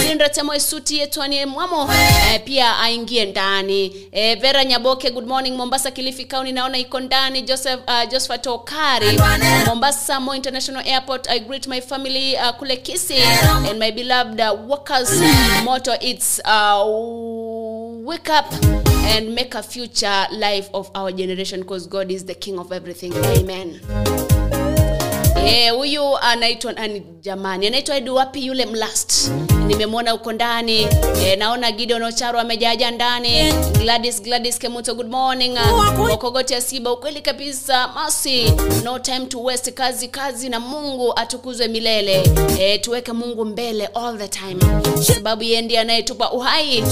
edinratemo isuti yetwanie mwamo eh, pia aingie ndani. Eh, vera nyaboke good morning mombasa kilifi kauni naona iko ndani. Joseph uh, josephat okari mombasa mo international airport i greet my family uh, kule kisi and my beloved uh, workers moto it's uh, wake up and make a future life of our generation because god is the king of everything. Amen Eh, huyu anaitwa nani? Jamani anaitwa edu wapi? Yule mlast. Nimemwona huko ndani. Eh, naona gideon ocharo amejaja ndani. Gladys gladys kemuto good morning. Okogoti asiba ukweli kabisa masi no time to waste kazi kazi na mungu atukuzwe milele. Eh, tuweke mungu mbele all the time. Sababu yeye ndiye anayetupa uhai.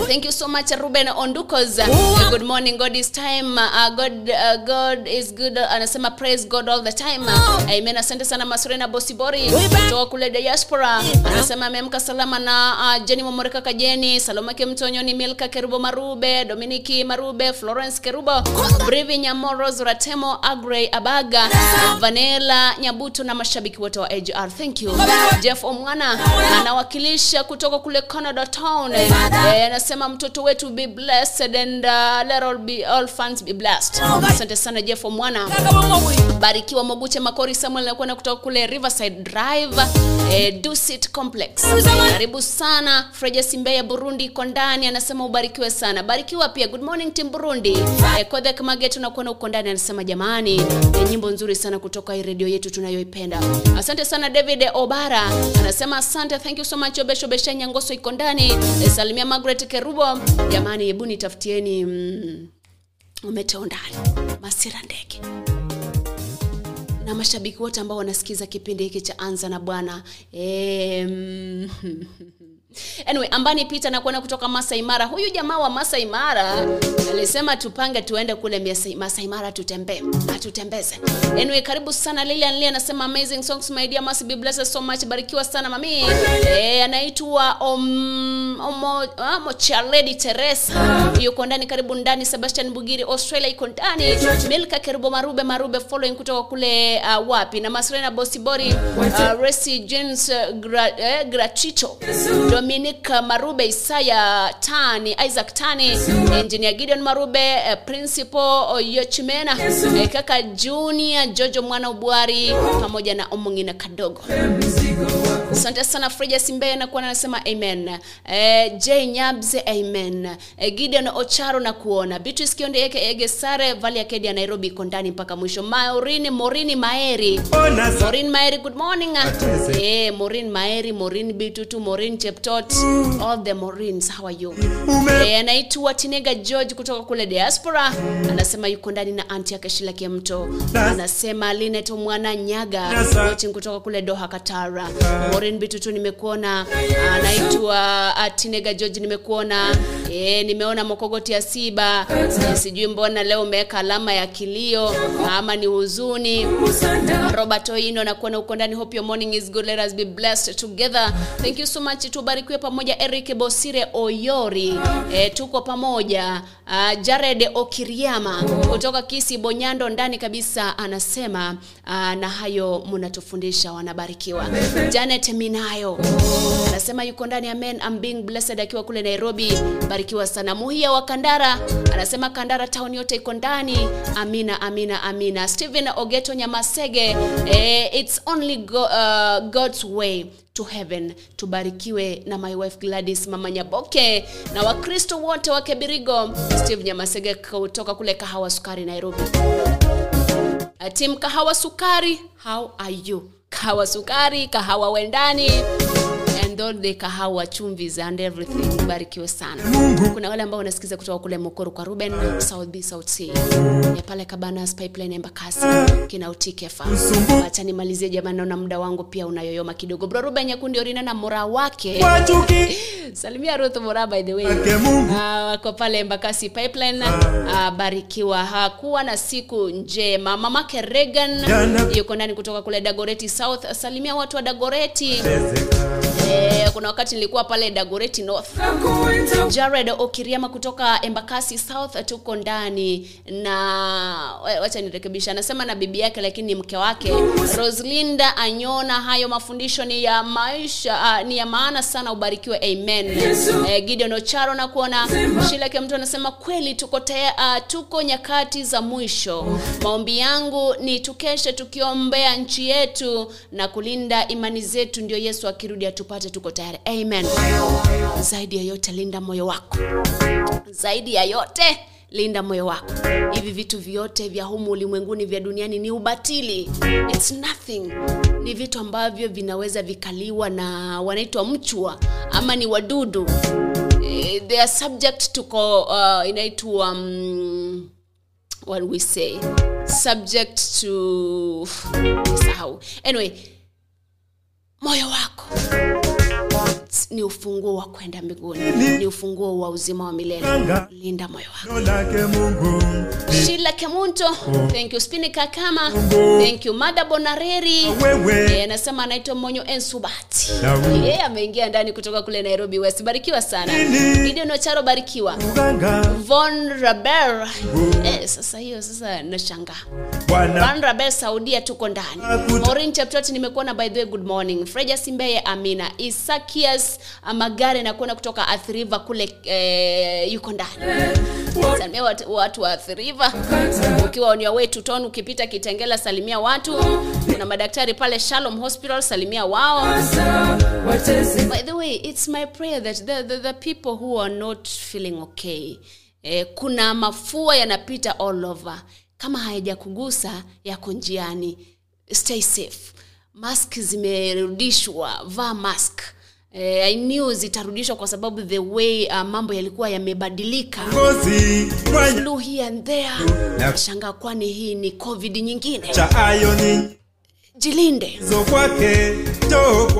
Uh, thank you so much ruben ondukos. Uh, good morning god is time. Uh, god, uh, god is good. Uh, anasema praise god all the time amen. Asante sana masurena bosibori kutoka kule diaspora. Anasema ameamka salama na uh, jeni momoreka kajeni Saloma Kemtonyo, ni milka kerubo marube dominiki marube florence kerubo brivi Nyamoro, Zuratemo agrey abaga vanela nyabuto na mashabiki wote wa agr thank you. Jeff omwana anawakilisha kutoka kule canada town. Eh, anasema mtoto wetu be blessed and uh, let all, be, all fans be blessed. Asante sana jeff omwana. Barikiwa moguche makori samuel nakwenda kutoka kule riverside drive eh, dusit complex. Karibu sana freja simbeya burundi iko ndani anasema ubarikiwe sana. Barikiwa pia good morning team burundi. Eh, kodhek magetu nakuona uko ndani anasema jamani eh, nyimbo nzuri sana kutoka hii redio yetu tunayoipenda. Asante sana david obara anasema asante thank you so much obeshobesha nyangoso iko ndani. Eh, salimia margaret kerubo jamani hebu nitafutieni mm, umeteo ndani. Masira ndege na mashabiki wote ambao wanasikiza kipindi hiki cha anza na bwana. Em, *laughs* anyway ambani pita nakuona kutoka masai mara. Huyu jamaa wa masai mara alisema tupange tuende kule Masai- mara tutembee atutembeze. Anyway karibu sana lilian anasema amazing songs my dear must be blessed so much barikiwa sana mami. Eh, anaitwa om, charledi teresa. Yuko ndani karibu ndani sebastian bugiri australia iko ndani. Milka kerubo marube marube following kutoka kule uh, wapi? Na masrena bosibori uh, resi jeans uh, gra, eh, grachito dominic marube isaya tani isaac tani engineer gideon marube eh, principal yochimena eh, kaka junior jojo mwana ubwari pamoja na Omungina kadogo. Asante sana freja simbe nakuwa anasema amen. E, j nyabze amen. E, gideon ocharo na kuona. Beatrice kionde eke ege sare kedi ya nairobi iko ndani mpaka mwisho. Maorini morini maeri. Morin maeri good morning. Eh, morin maeri morin bitutu morin cheptot all the Marines how are you? Eh, anaitwa tinega george kutoka kule diaspora. Anasema yuko ndani na anti yake shila kiamto anasema linet mwana nyaga watching kutoka kule doha katara. Morin bitutu nimekuona. Anaitwa uh, tinega george nimekuona. E, nimeona mokogoti ya siba. E, sijui mbona leo umeweka alama ya kilio ama ni huzuni. Robert oino nakuona uko ndani hope your morning is good. Let us be blessed together. Thank you so much tubarikiwe pamoja eric bosire oyori. E, tuko pamoja uh, jared okiriama kutoka kisi bonyando. Ndani kabisa anasema uh, na hayo mnatufundisha wanabarikiwa. Janet minayo anasema yuko ndani amen being blessed akiwa kule nairobi. Barikiwa sana. Muhia wa kandara anasema kandara town yote iko ndani. Amina amina amina. Stephen ogeto nyamasege eh, it's only go, uh, god's way to heaven. Tubarikiwe na my wife gladys mama nyaboke na wakristo wote wa kebirigo. Steve nyamasege kutoka kule kahawa sukari nairobi. Tim kahawa sukari how are you? Kahawa sukari kahawa wendani and all the kahawa chumvis and everything. Barikiwe sana. Kuna wale ambao wanasikiza kutoka kule mokoro kwa ruben south b south c. Ya pale kabanas pipeline embakasi kina utikefa acha nimalizie jamani naona muda wangu pia unayoyoma kidogo. Bro ruben yakundi orina na mora wake. *laughs* Salimia ruth mora by the way. Wako uh, pale embakasi pipeline. Uh, barikiwa. Hakuwa na siku njema. Mamake regan yuko ndani kutoka kule dagoreti south. Salimia watu wa dagoreti Eh, kuna wakati nilikuwa pale dagoreti north. Jared okiriama kutoka embakasi south tuko ndani na wacha nirekebisha anasema na bibi yake lakini ni mke wake. Roslinda anyona hayo mafundisho ni ya maisha uh, ni ya maana sana ubarikiwe amen. Eh, gideon ocharo na kuona shilake mtu anasema kweli tuko, te, uh, tuko nyakati za mwisho. Maombi yangu ni tukeshe tukiombea nchi yetu na kulinda imani zetu. Ndio yesu akirudi atupate tuko tayari. Amen. Zaidi ya yote linda moyo wako. Zaidi ya yote linda moyo wako. Hivi vitu vyote vya humu ulimwenguni vya duniani ni ubatili. It's nothing. Ni vitu ambavyo vinaweza vikaliwa na wanaitwa mchwa ama ni wadudu. Eh, they are subject to uh, inaitwa um, what we say? Subject to *sighs* sahau anyway moyo wako ni ufunguo wa kwenda mbinguni ni ufunguo wa uzima wa milele. Linda moyo wako. Shila kemunto thank you spinika kama thank you mada bonareri. Wewe. Eh, anasema anaitwa monyo ensubati. Yeye ameingia ndani kutoka kule nairobi west. Barikiwa sana. Gideon ocharo barikiwa. Von Rabel. eh, sasa hiyo sasa nashangaa. Rabel Saudia tuko ndani. Morin Cheptoti nimekuona by the way good morning. Freja Simbeye Amina. Isakias Magare nakuona kutoka Athi River kule eh, yuko ndani. Salimia watu, watu wa Athi. Ukiwa on wetu ton ukipita Kitengela salimia watu. Kuna madaktari pale Shalom Hospital salimia wao. By the way, it's my prayer that the, the, the people who are not feeling okay eh, kuna mafua yanapita all over kama hayajakugusa yako njiani stay safe mask zimerudishwa vaa mask eh, i knew zitarudishwa kwa sababu the way uh, mambo yalikuwa yamebadilika. Flu here and there kwani hii ni covid nyingine. Cha ayoni jilinde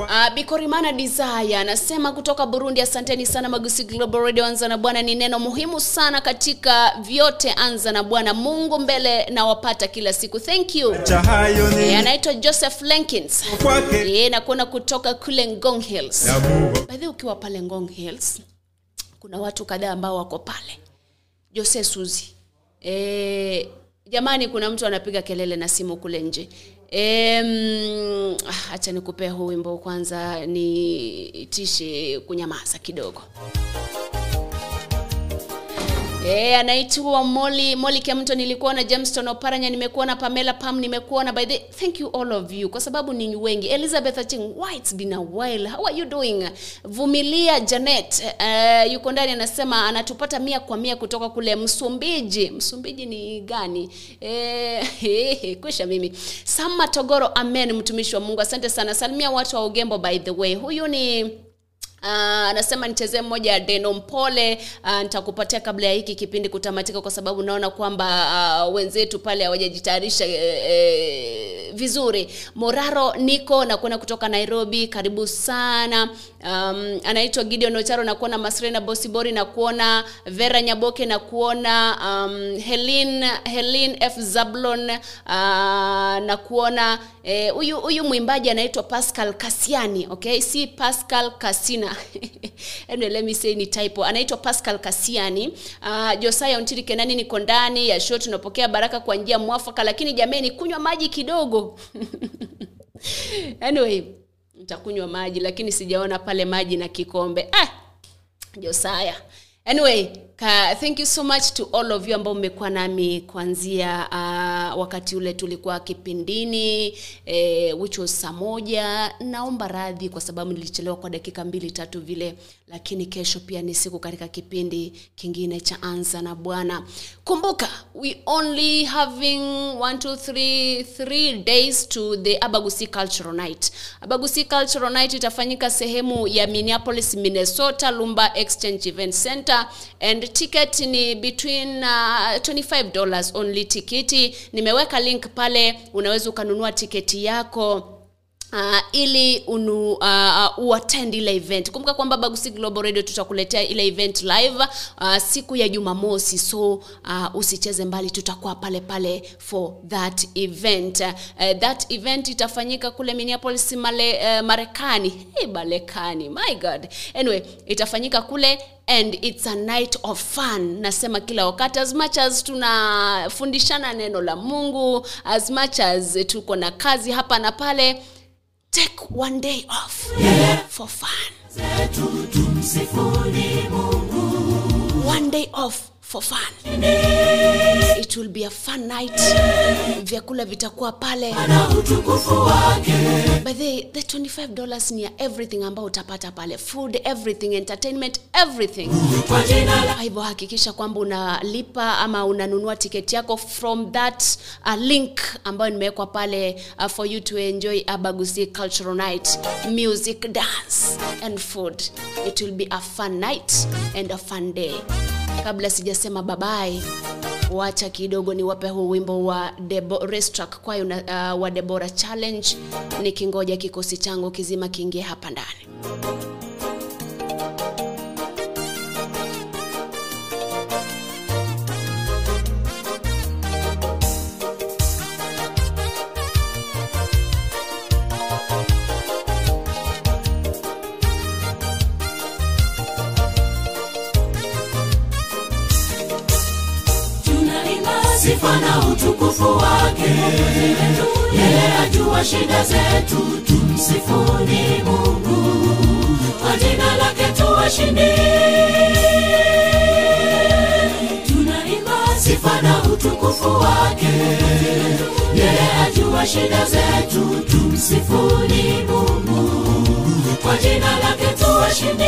Uh, Bikorimana Desire anasema kutoka Burundi, asanteni sana Magusi Global Radio. Anza na Bwana ni neno muhimu sana katika vyote. Anza na Bwana, Mungu mbele na wapata kila siku. Thank you. E, anaitwa Joseph Lenkins e, nakuona kutoka kule Ngong Hills. way, ukiwa pale Ngong Hills kuna watu kadhaa ambao wako pale. Jose Suzi. E, jamani kuna mtu anapiga kelele na simu kule nje. Mm, ah, acha nikupea huu wimbo kwanza nitishe kunyamaza kidogo. E, anaitwa Molly Molly Kemto, nilikuwa na Jameston Oparanya, nimekuwa na Pamela Pam, nimekuwa na by the thank you all of you kwa sababu ni wengi. Elizabeth Aching, why it's been a while, how are you doing? Vumilia Janet uh, yuko ndani anasema anatupata mia kwa mia kutoka kule Msumbiji. Msumbiji ni gani? Eh, *laughs* kwisha mimi. Sama Togoro, amen, mtumishi wa Mungu, asante sana. Salimia watu wa Ugembo by the way. Huyu ni anasema nichezee mmoja ya Deno Mpole. Uh, nitakupatia kabla ya hiki kipindi kutamatika, kwa sababu naona kwamba uh, wenzetu pale hawajajitayarisha eh, eh, vizuri. Moraro niko nakuona kutoka Nairobi, karibu sana. Um, anaitwa Gideon Ocharo nakuona Masrena Bosibori nakuona Vera Nyaboke nakuona um, Helin Helin F Zablon uh, nakuona eh, huyu huyu mwimbaji anaitwa Pascal Kasiani, okay? Si Pascal Kasina. *laughs* anyway, let me say ni typo. Anaitwa Pascal Kasiani. Uh, Josiah Ontiri Kenani niko ndani ya show tunapokea baraka kwa njia mwafaka, lakini jameni kunywa maji kidogo. *laughs* anyway, nitakunywa maji lakini sijaona pale maji na kikombe. Ah, Josiah. Anyway, ka, thank you so much to all of you ambao mmekuwa nami kuanzia uh, wakati ule tulikuwa kipindini eh, which was saa moja. Naomba radhi kwa sababu nilichelewa kwa dakika mbili tatu vile, lakini kesho pia ni siku katika kipindi kingine cha Anza na Bwana. Kumbuka, we only having one, two, three, three days to the Abagusi Cultural Night. Abagusi Cultural Night itafanyika sehemu ya Minneapolis, Minnesota, Lumba Exchange Event Center and ticket ni between uh, 25 dollars only tikiti. Nimeweka link pale, unaweza ukanunua tiketi yako Uh, ili unu, uh, uattend ile event. Kumbuka kwamba bagusi global radio tutakuletea ile event live uh, siku ya jumamosi. So uh, usicheze mbali tutakuwa pale pale for that event. Uh, that event itafanyika kule minneapolis male, uh, marekani. Hey, balekani my god. Anyway itafanyika kule and it's a night of fun. Nasema kila wakati as much as tunafundishana neno la mungu as much as tuko na kazi hapa na pale take one day off for fun. One day off for fun. It will be a fun night. Vyakula vitakuwa pale. By the, the 25 dollars ni everything ambao utapata pale. Food everything entertainment everything. Kwa hivyo hakikisha kwamba unalipa ama unanunua tiketi yako from that uh, link ambayo nimewekwa pale uh, for you to enjoy abagusi cultural night music dance and food. It will be a fun night and a fun day kabla sijasema babae wacha kidogo niwape huu wimbo wa Racetrack kwayo na, uh, wa debora challenge nikingoja kikosi changu kizima kiingie hapa ndani yeye shida zetu tumsifuni mungu. Kwa jina lake tuwashindi. Tunaimba sifa na utukufu wake. Yeye ajua shida zetu tumsifuni mungu. Kwa jina lake tuwashindi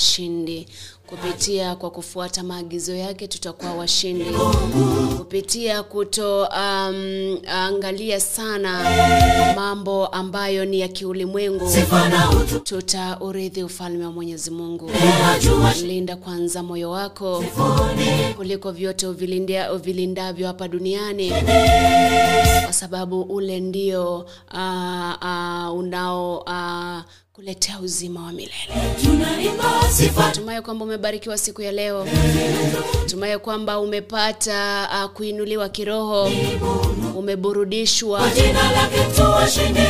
washindi. Kupitia kwa kufuata maagizo yake tutakuwa washindi. Kupitia kutoangalia um, sana mambo ambayo ni ya kiulimwengu tutaurithi ufalme wa mwenyezi mungu. Linda kwanza moyo wako kuliko vyote uvilindavyo hapa duniani kwa sababu ule ndio uh, uh, unao uh, kuletea uzima wa milele. Tumaye kwamba umebarikiwa siku ya leo. Tumaye kwamba umepata uh, kuinuliwa kiroho. Umeburudishwa. Jina lake tuwashindi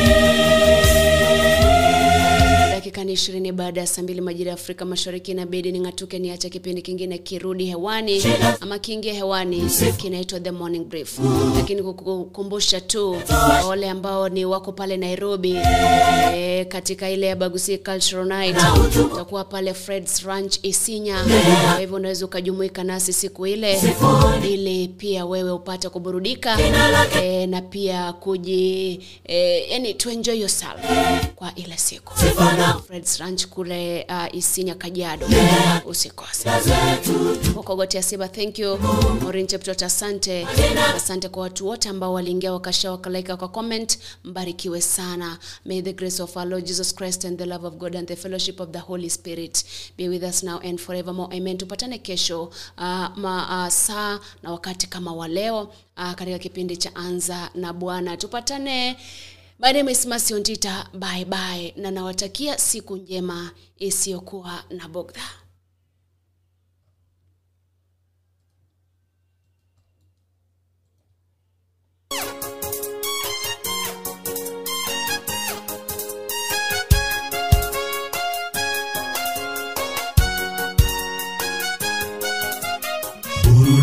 dakika ni ishirini baada ya saa mbili majira ya afrika mashariki inabidi ning'atuke niache kipindi kingine kirudi hewani ama kiingie hewani kinaitwa the morning brief. Lakini kukukumbusha tu wale ambao ni wako pale nairobi e, katika ile ya bagusi cultural night utakuwa pale freds ranch isinya. Kwa hivyo unaweza ukajumuika nasi siku ile ili pia wewe upate kuburudika e, na pia kuji e, yani to yourself kwa ile siku Fred's Ranch kule uh, Isinya Kajiado. Usikose. Mokogotia Siba, thank you. Maureen Cheptot, asante. Asante kwa watu wote ambao waliingia wakasha wakalaika kwa comment. Mbarikiwe sana. May the grace of our Lord Jesus Christ and the love of God and the fellowship of the Holy Spirit be with us now and forevermore. Amen. Tupatane kesho uh, ma, uh, saa na wakati kama wa leo uh, katika kipindi cha Anza na Bwana. Tupatane ya Krismasi ontita bye bye, na nawatakia siku njema isiyokuwa na bugdha.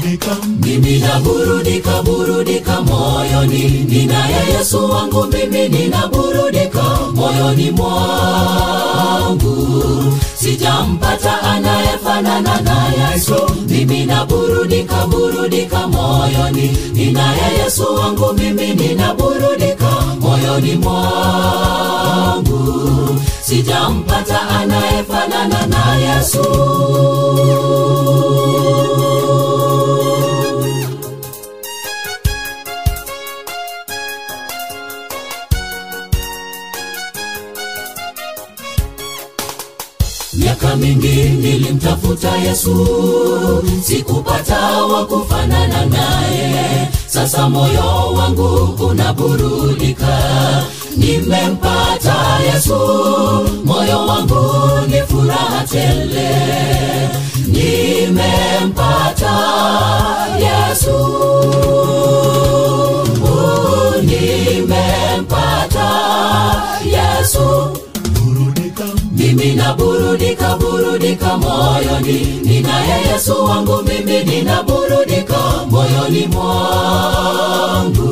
Burudika mimi naburudika burudika moyoni. Ninaye yesu wangu mimi ninaburudika moyoni mwangu. Sijampata anayefanana na yesu. Mimi naburudika burudika moyoni. Ninaye yesu wangu mimi ninaburudika moyoni mwangu. Sijampata anayefanana na yesu mingi nilimtafuta yesu. Sikupata wa kufanana naye. Sasa moyo wangu unaburudika. Nimempata yesu. Moyo wangu ni furaha tele. Nimempata yesu. Nimempata yesu mimi naburudika burudika moyoni. Ninaye yesu wangu mimi ninaburudika moyoni mwangu.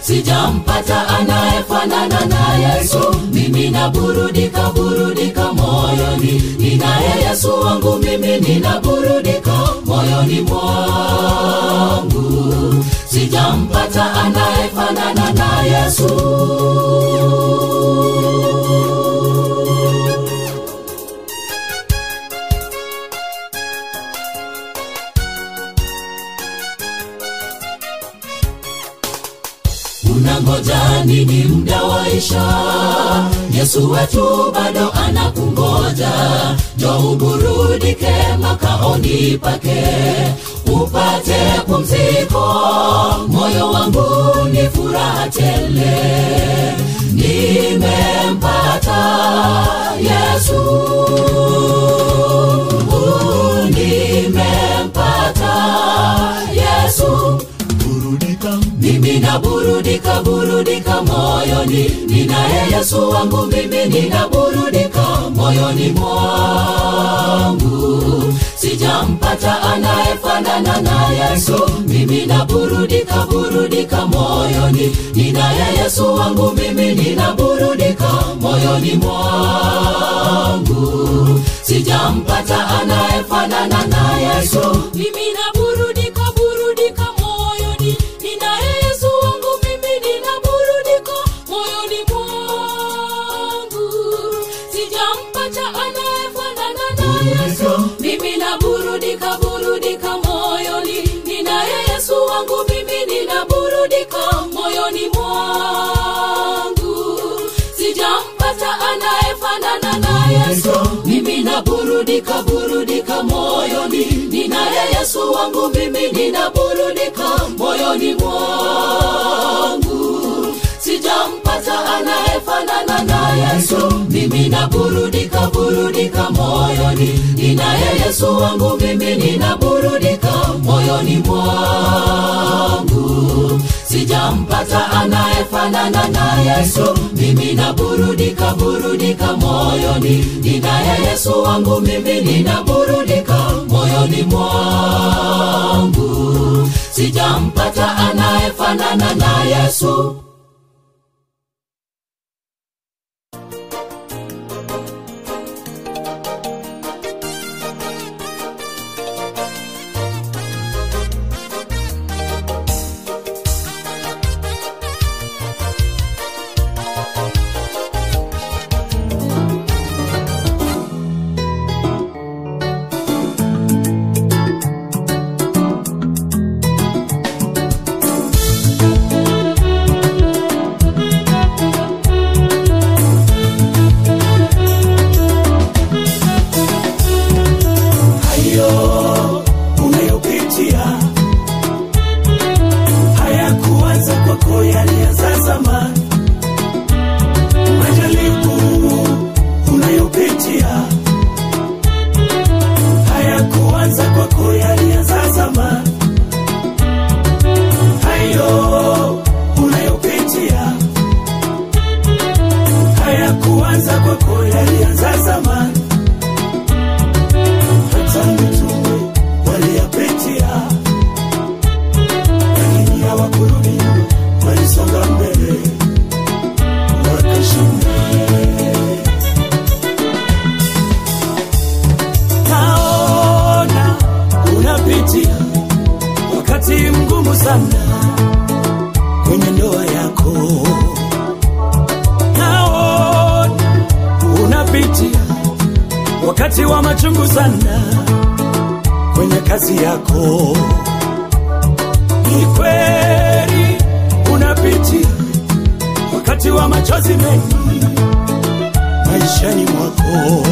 Sijampata anayefanana na yesu. Mimi naburudika burudika moyoni. Ninaye yesu wangu mimi ninaburudika moyoni mwangu. Sijampata anayefanana na yesu nini mda waisha yesu wetu bado anakungoja jo uburudike makaoni pake upate pumziko. Moyo wangu ni furaha tele nimempata yesu. Nimempata yesu mimi naburudika burudika moyoni. Ninaye yesu wangu mimi ninaburudika moyoni mwangu. Sijampata anayefanana na yesu. Mimi naburudika burudika moyoni. Ninaye yesu wangu mimi ninaburudika moyoni mwangu. Sijampata anayefanana na yesu. Mimi naburudika naburudika burudika moyoni ninaye yesu wangu mimi ninaburudika moyoni mwangu sijampata anayefanana na yesu mimi naburudika burudika moyoni. Ninaye yesu wangu mimi ninaburudika moyoni mwangu. Sijampata anayefanana na yesu mimi naburudika burudika moyoni. Ninaye yesu wangu mimi ninaburudika moyoni mwangu. Sijampata anayefanana na yesu wakati wa machungu sana kwenye kazi yako. Ni kweli unapitia wakati wa machozi mengi maishani mwako.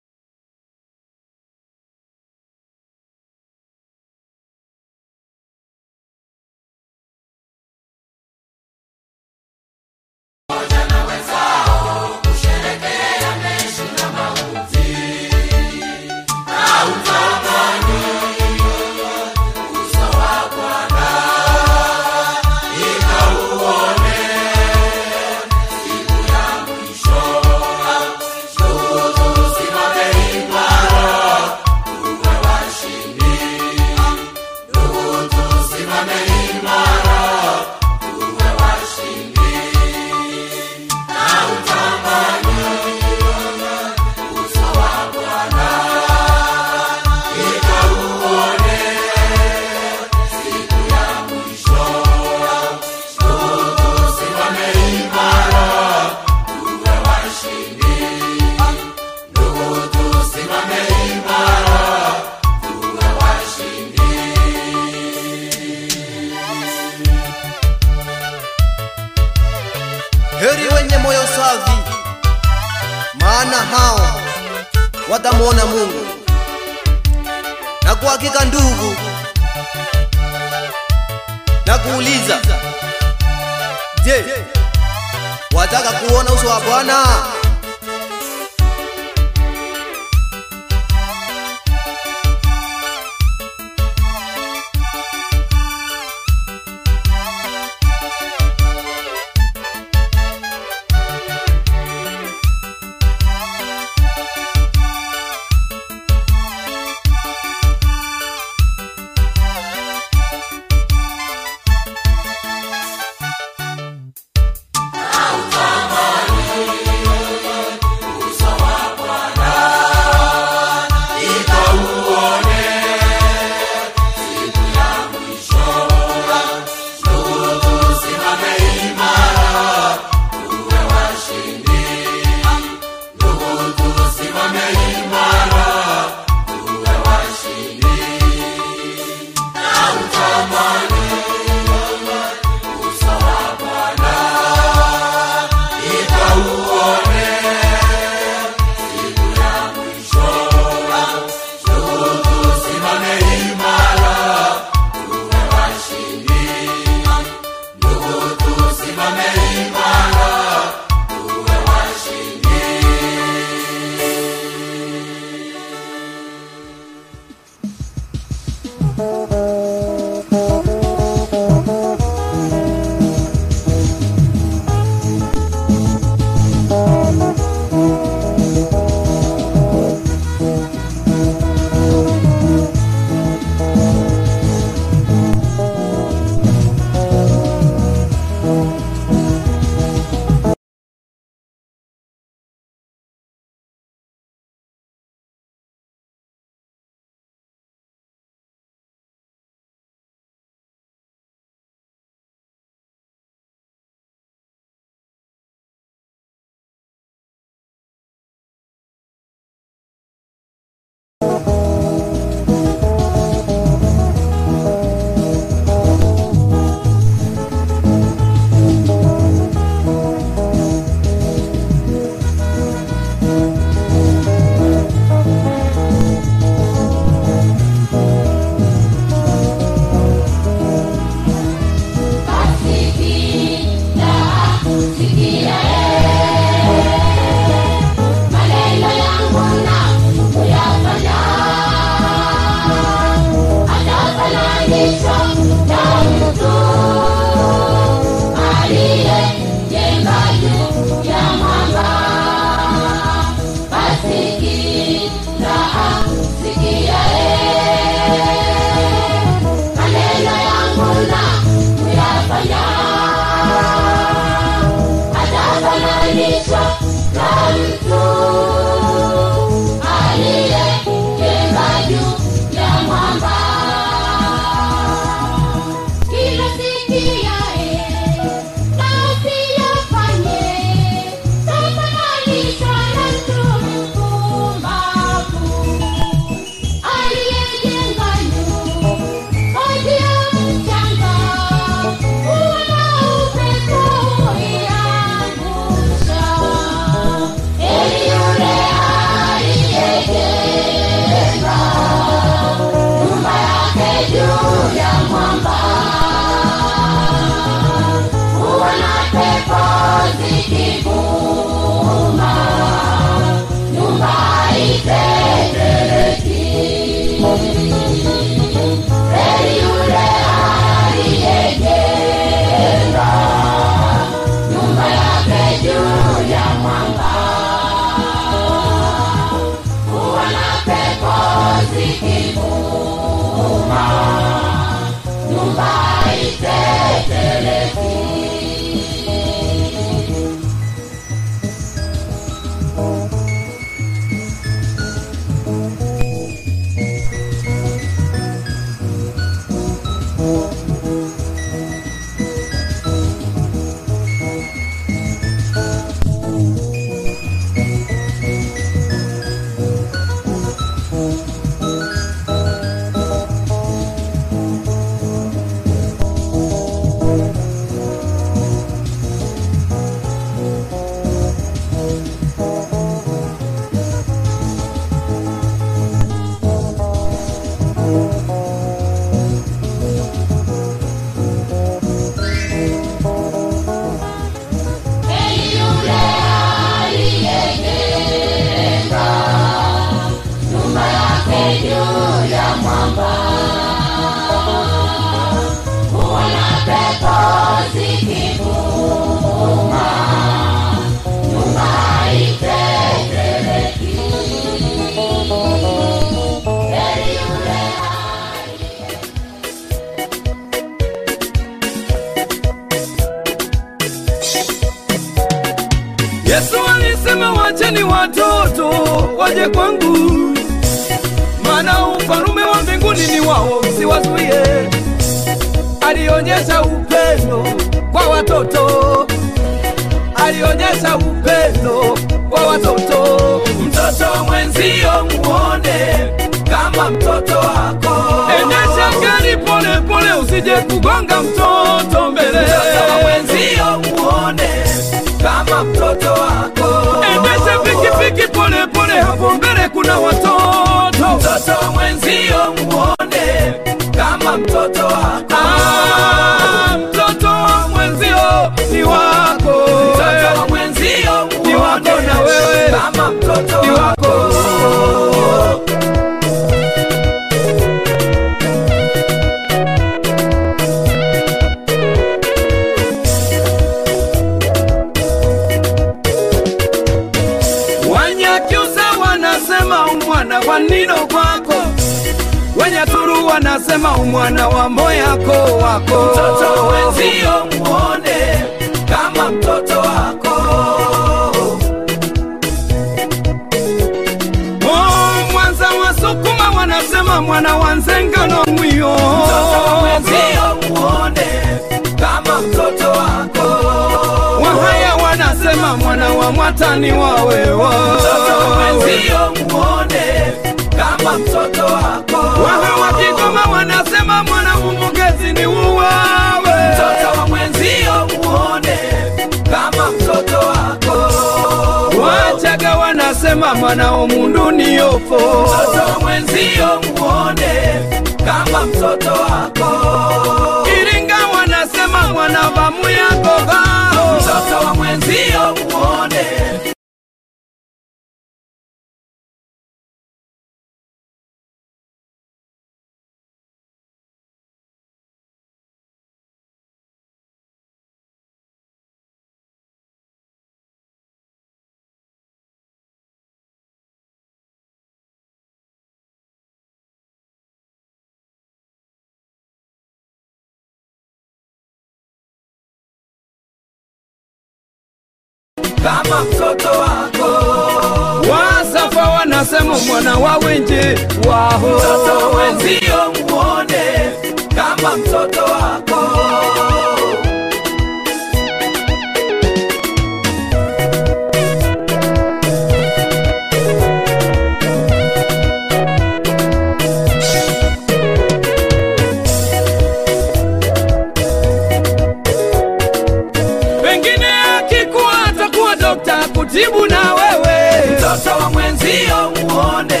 jibu na wewe. Mtoto wa mwenzio muone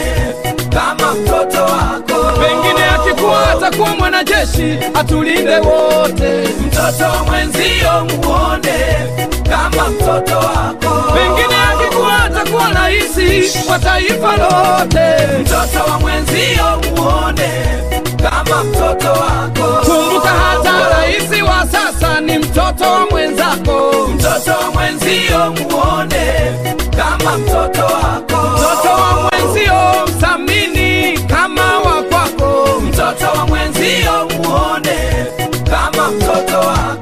kama mtoto wako, pengine akikuwa atakuwa mwanajeshi, atulinde wote. Mtoto wa mwenzio muone kama mtoto wako, pengine akikuwa atakuwa rais wa taifa lote. Mtoto wa mwenzio muone kama mtoto wako. Kumbuka hata rais wa sasa ni mtoto mwenzako, mtoto mwenzio muone kama mtoto wako, mtoto wa mwenzio msamini kama wa kwako, mtoto wa mwenzio muone kama mtoto wako.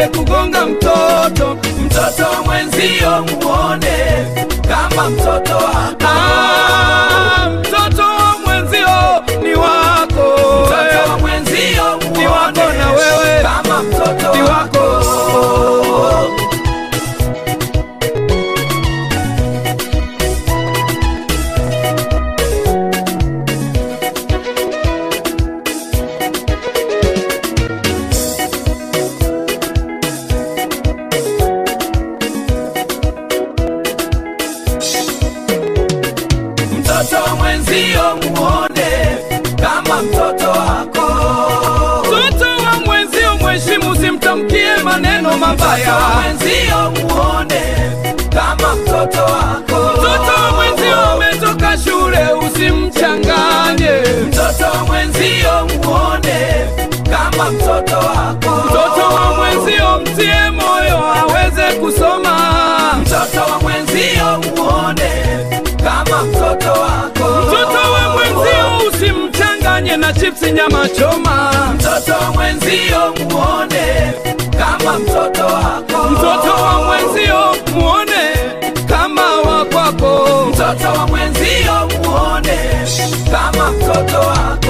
usiwe kugonga mtoto. Mtoto mwenzio muone kama mtoto wako mle nyama choma, mtoto mwenzio muone kama mtoto wako, mtoto wa mwenzio muone kama wakwako, mtoto wa mwenzio muone kama mtoto wako.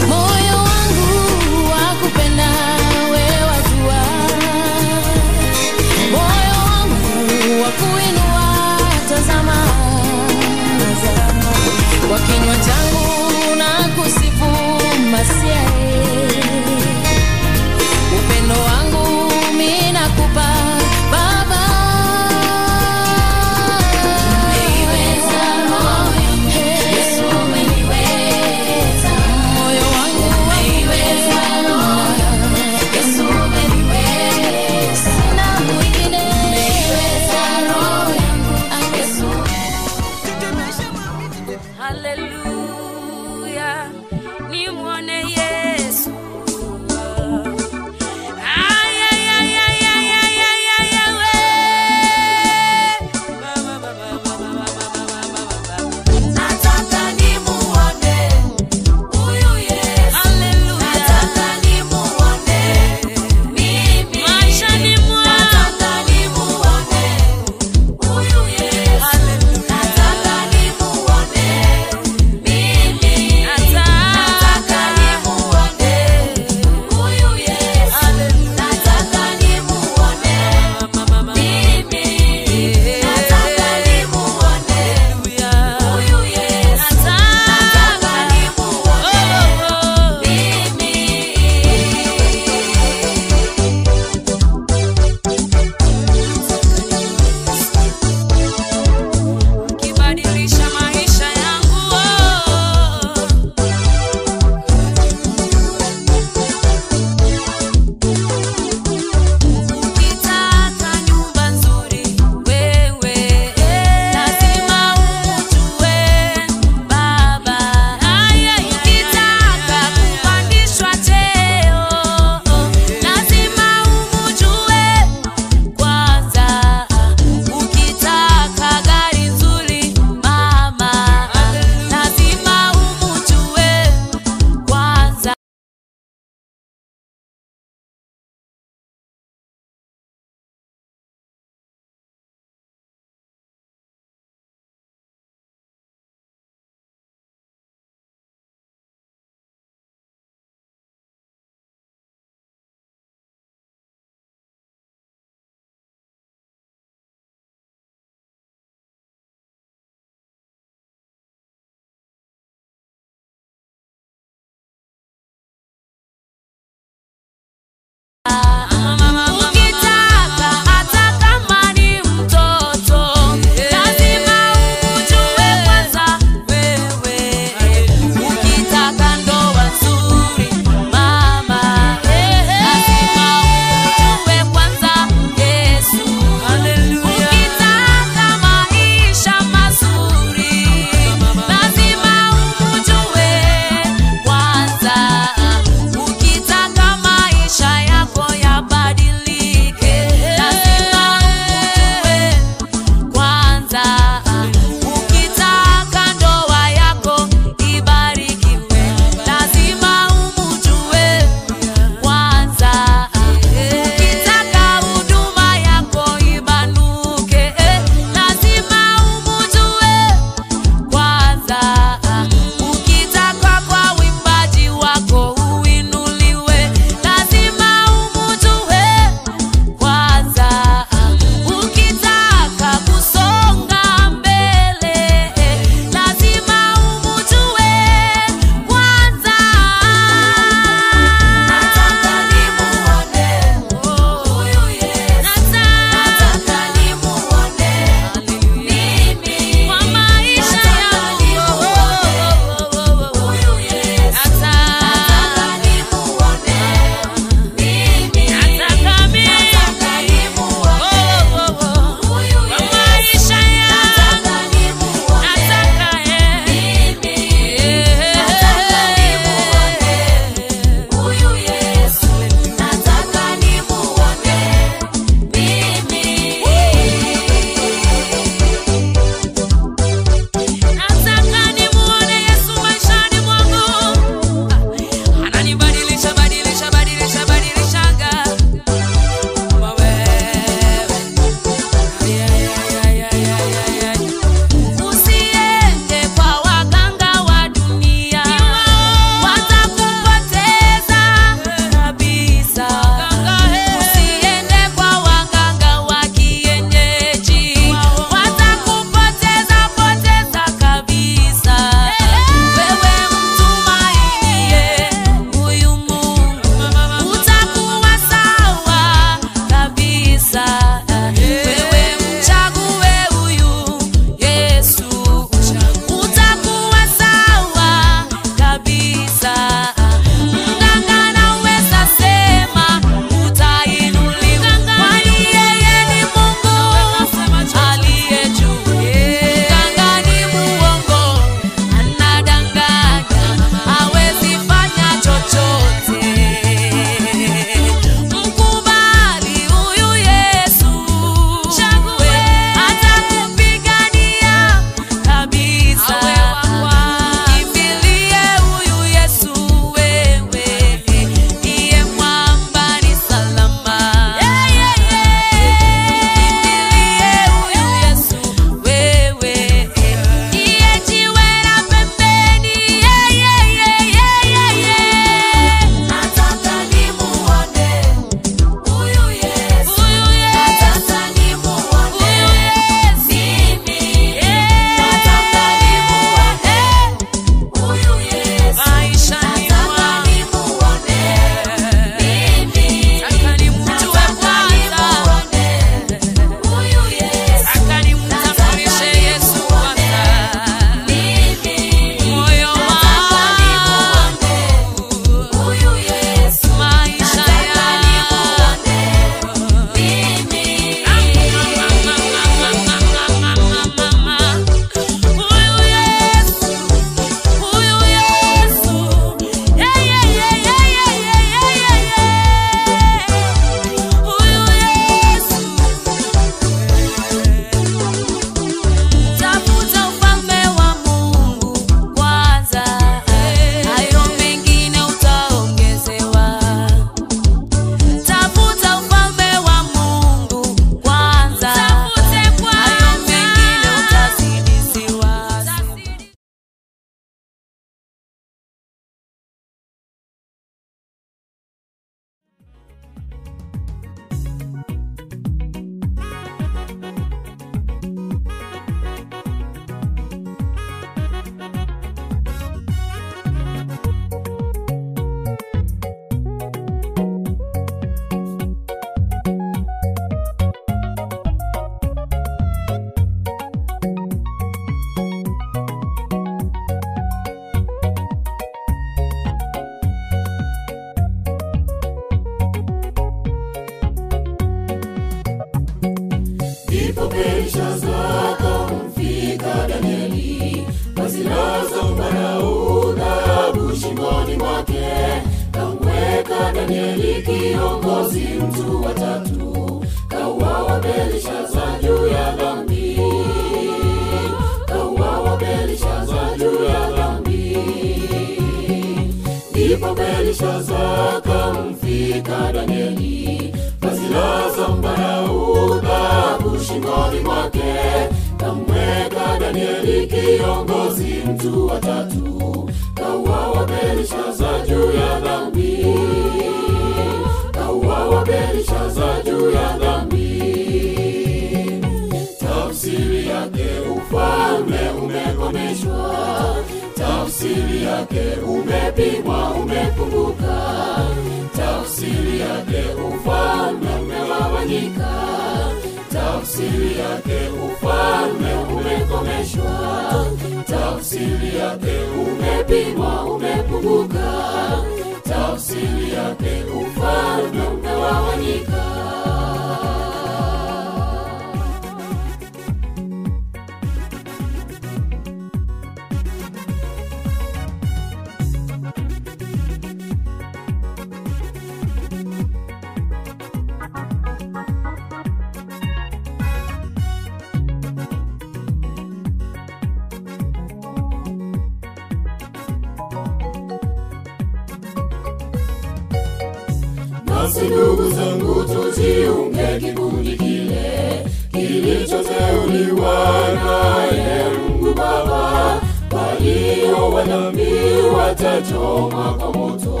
Kilichoteuliwa naye Mungu Baba. Walio wadhambi watachoma kwa moto,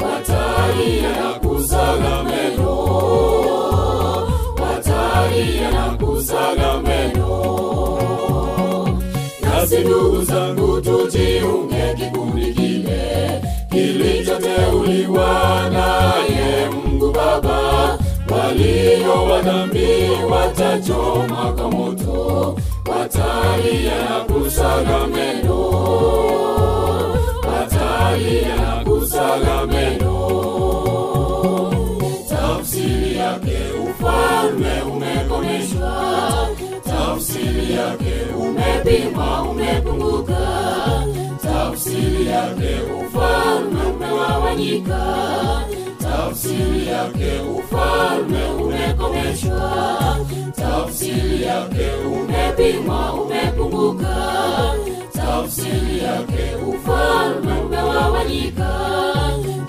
watalia na kusaga meno, watalia na kusaga meno. Nasi ndugu zangu, tujiunge kikundi kile kilichoteuliwa naye Mungu Baba. Walio wadhambi watachoma kwa moto, watalia na kusaga meno, watalia kusaga meno. Tafsiri yake ufalme umekomeshwa, tafsiri yake umepima, umepunguka, tafsiri yake ufalme umegawanyika, tafsiri yake ufalme umekomeshwa, tafsiri yake umepimwa, umepunguka, tafsiri yake ufalme umegawanyika,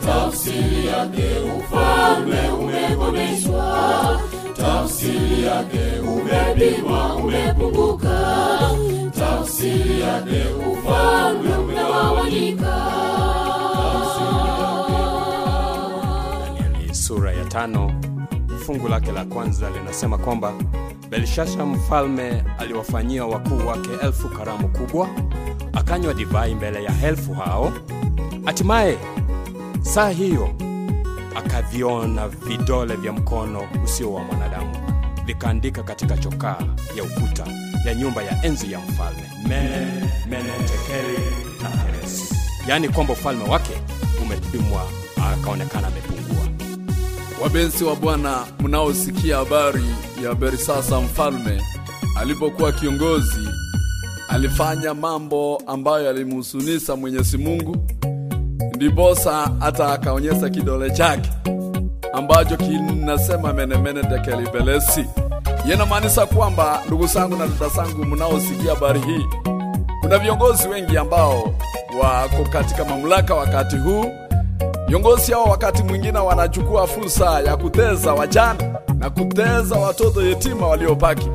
tafsiri yake ufalme umekomeshwa, tafsiri yake umepimwa, umepunguka, tafsiri yake ufalme tano fungu lake la kwanza linasema kwamba Belshasha mfalme aliwafanyia wakuu wake elfu karamu kubwa, akanywa divai mbele ya elfu hao. Hatimaye saa hiyo akaviona vidole vya mkono usio wa mwanadamu vikaandika katika chokaa ya ukuta ya nyumba ya enzi ya mfalme Mene, Mene, na Peresi, yaani kwamba ufalme wake umepimwa akaonekana amepungua. Wapenzi wa Bwana, mnaosikia habari ya Bersasa mfalme alipokuwa kiongozi, alifanya mambo ambayo yalimhusunisha Mwenyezi Mungu, ndiposa hata akaonyesha kidole chake ambacho kinasema menemene tekeli yenamaanisa kwamba, ndugu zangu na dada zangu mnaosikia habari hii, kuna viongozi wengi ambao wako katika mamlaka wakati huu Viongozi hao wakati mwingine wanachukua fursa ya kuteza wajane na kuteza watoto yetima waliobaki,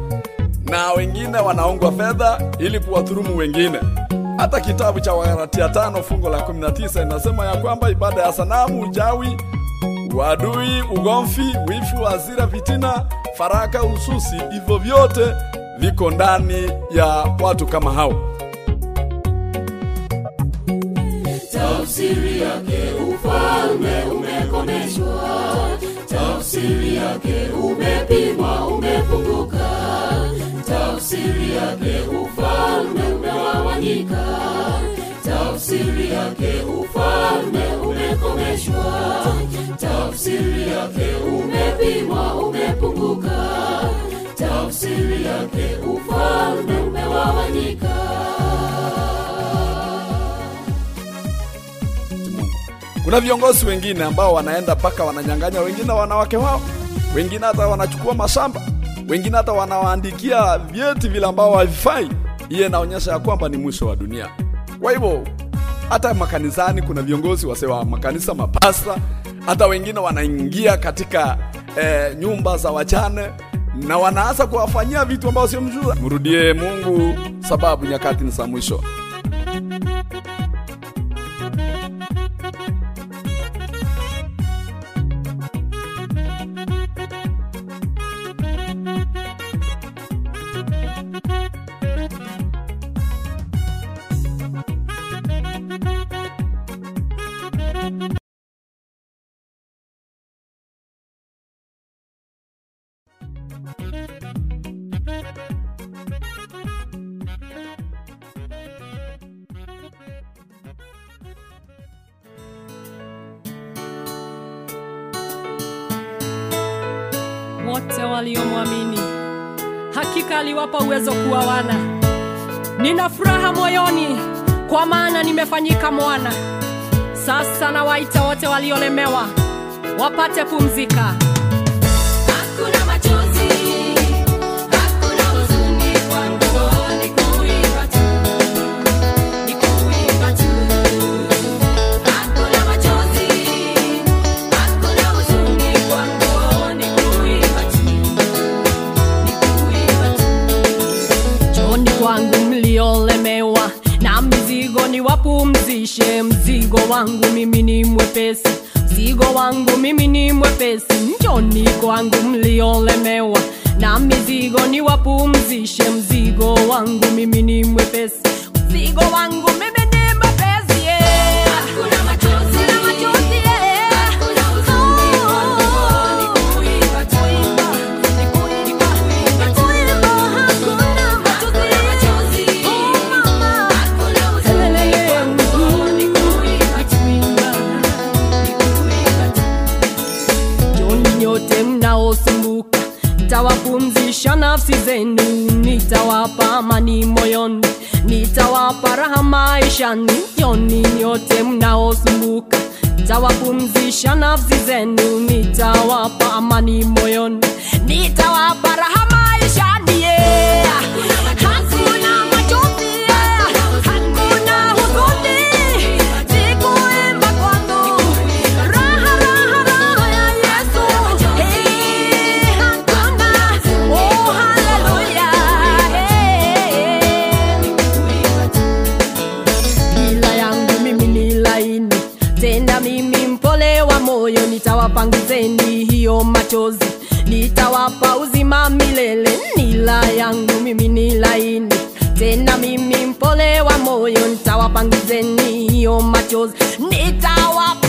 na wengine wanaongwa fedha ili kuwadhulumu wengine. Hata kitabu cha Wagalatia tano fungo la 19 inasema ya kwamba ibada ya sanamu, uchawi, uadui, ugomvi, wifu, hasira, fitina, faraka, ususi, hivyo vyote viko ndani ya watu kama hao. Tafsiri yake ufalme umekomeshwa, tafsiri yake umepimwa, umefunguka, tafsiri yake ufalme umegawanyika, tafsiri yake ufalme umekomeshwa, tafsiri yake umepimwa, umepunguka, tafsiri yake ufalme umegawanyika. Kuna viongozi wengine ambao wanaenda mpaka wananyang'anya wengine wanawake wao, wengine hata wanachukua mashamba, wengine hata wanawaandikia vyeti vile ambao havifai. Hiyo inaonyesha ya kwamba ni mwisho wa dunia. Kwa hivyo hata makanisani kuna viongozi wasewa makanisa, mapasta, hata wengine wanaingia katika eh, nyumba za wachane na wanaanza kuwafanyia vitu ambao sio mjua. Mrudie Mungu sababu nyakati ni za mwisho. amewapa uwezo kuwa wana. Nina furaha moyoni, kwa maana nimefanyika mwana. Sasa nawaita wote waliolemewa wapate pumzika. wangu mimi ni mwepesi. Mzigo wangu mimi ni mwepesi. Njoni kwangu mliolemewa. Na mizigo ni mzigo wangu mimi ni mwepesi. Mzigo wangu mimi nafsi zenu, nitawapa amani moyoni, nitawapa raha maishani, yoni nyote mnaosumbuka tawapumzisha nafsi zenu, nitawapa amani moyoni, nitawapa raha maishani yeah. lele nila yangu mimi nila ini tena mimi mpolewa moyo ntawapangizeni hiyo machozi nitawapa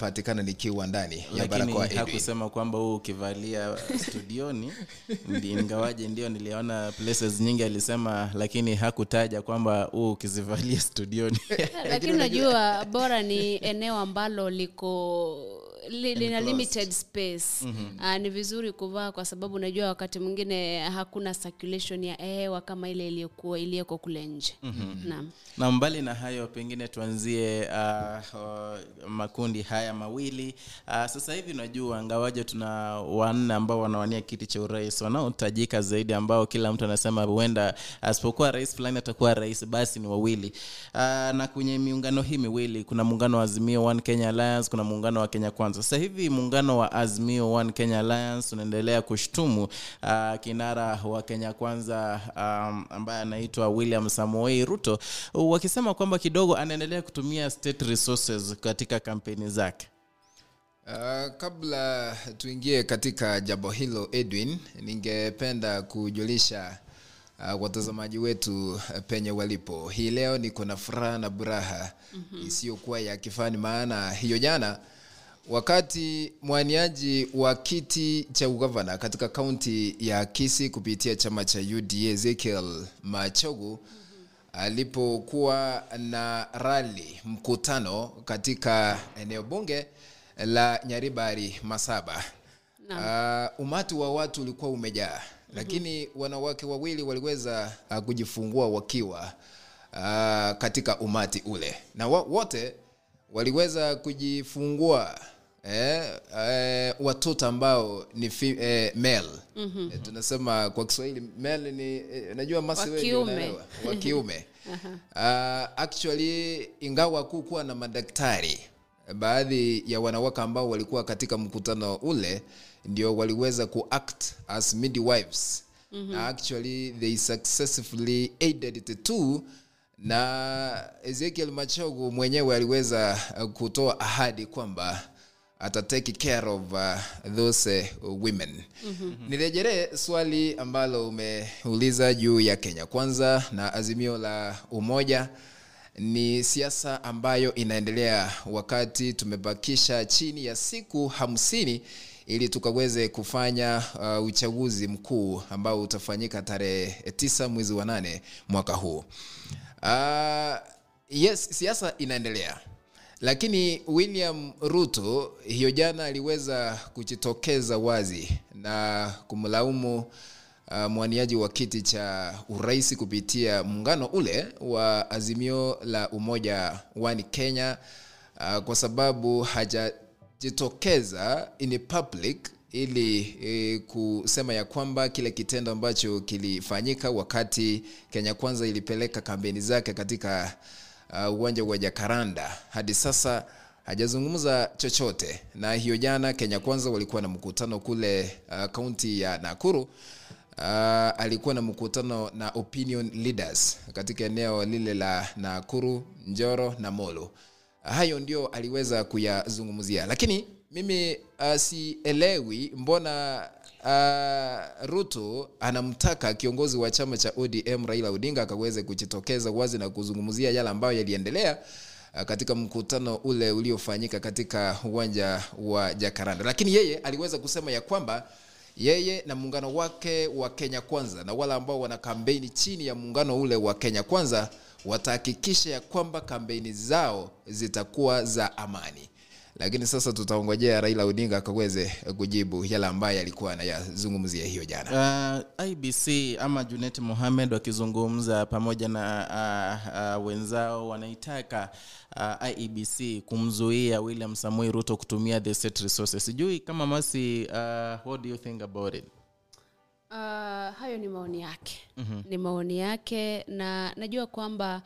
nimepatikana nikiwa ndani ya barakoa hakusema kwamba huu ukivalia studioni *laughs* ingawaje ndio niliona places nyingi alisema lakini hakutaja kwamba huu ukizivalia *laughs* studioni. *laughs* Lakini unajua bora ni eneo ambalo liko li, lina limited space Mhm. uh, ni vizuri kuvaa kwa sababu unajua wakati mwingine hakuna circulation ya hewa kama ile iliyokuwa iliyoko kule nje. Mhm. naam. Na mbali na hayo pengine tuanzie uh, uh, makundi haya mawili. Uh, sasa hivi unajua ngawaje tuna wanne ambao wanawania kiti cha urais wanaotajika zaidi ambao kila mtu anasema huenda asipokuwa rais fulani atakuwa rais basi ni wawili. Uh, na kwenye miungano hii miwili kuna muungano wa azimio one kenya alliance kuna muungano wa kenya kwanza. Sasa hivi muungano wa azimio one kenya alliance unaendelea kushtumu uh, kinara wa kenya kwanza um, ambaye anaitwa william samoei ruto wakisema kwamba kidogo anaendelea kutumia state resources katika kampeni zake Uh, kabla tuingie katika jambo hilo edwin ningependa kujulisha uh, watazamaji wetu uh, penye walipo hii leo niko na furaha na buraha mm-hmm. isiyokuwa ya kifani maana hiyo jana wakati mwaniaji wa kiti cha ugavana katika kaunti ya kisi kupitia chama cha uda ezekiel machogu alipokuwa na rali mkutano katika eneo bunge la nyaribari masaba. Uh, umati wa watu ulikuwa umejaa lakini wanawake wawili waliweza uh, kujifungua wakiwa uh, katika umati ule. Na wa, wote waliweza kujifungua eh, eh, watoto ambao ni fi, eh, male Mhm. eh, tunasema kwa kiswahili male ni eh, najua masi Wa wengi kiume. unaelewa, wa kiume *laughs* Aha. uh, actually ingawa kukuwa na madaktari baadhi ya wanawake ambao walikuwa katika mkutano ule ndio waliweza kuact as midwives Mhm. na actually they successfully aided the too na ezekiel machogu mwenyewe aliweza uh, kutoa ahadi kwamba atatake care of uh, those uh, women. Mhm. nirejelee swali ambalo umeuliza juu ya kenya kwanza na azimio la umoja. Ni siasa ambayo inaendelea wakati tumebakisha chini ya siku hamsini ili tukaweze kufanya uh, uchaguzi mkuu ambao utafanyika tarehe tisa mwezi wa nane mwaka huu uh, yes siasa inaendelea. Lakini william ruto hiyo jana aliweza kujitokeza wazi na kumlaumu uh, mwaniaji wa kiti cha urais kupitia muungano ule wa azimio la umoja wani kenya. Uh, kwa sababu hajajitokeza in public ili e, kusema ya kwamba kile kitendo ambacho kilifanyika wakati kenya kwanza ilipeleka kampeni zake katika uh, uwanja wa jakaranda hadi sasa hajazungumza chochote. Na hiyo jana kenya kwanza walikuwa na mkutano kule kaunti uh, ya nakuru. Uh, alikuwa na mkutano na opinion leaders katika eneo lile la nakuru njoro na molo. Hayo ndio aliweza kuyazungumzia. Lakini mimi uh, sielewi mbona uh, ruto anamtaka kiongozi wa chama cha odm raila odinga akaweze kujitokeza wazi na kuzungumzia yale ambayo yaliendelea uh, katika mkutano ule uliofanyika katika uwanja wa jakaranda lakini yeye aliweza kusema ya kwamba yeye na muungano wake wa kenya kwanza na wale ambao wana kampeni chini ya muungano ule wa kenya kwanza watahakikisha ya kwamba kampeni zao zitakuwa za amani lakini sasa tutaongojea raila odinga akaweze kujibu yale ambayo alikuwa anayazungumzia hiyo jana. Uh, ibc ama junet mohamed wakizungumza pamoja na uh, uh, wenzao wanaitaka uh, iebc kumzuia william samui ruto kutumia the state resources. Sijui kama masi uh, what do you think about it? Uh, hayo ni maoni yake. Mhm. ni maoni yake na najua kwamba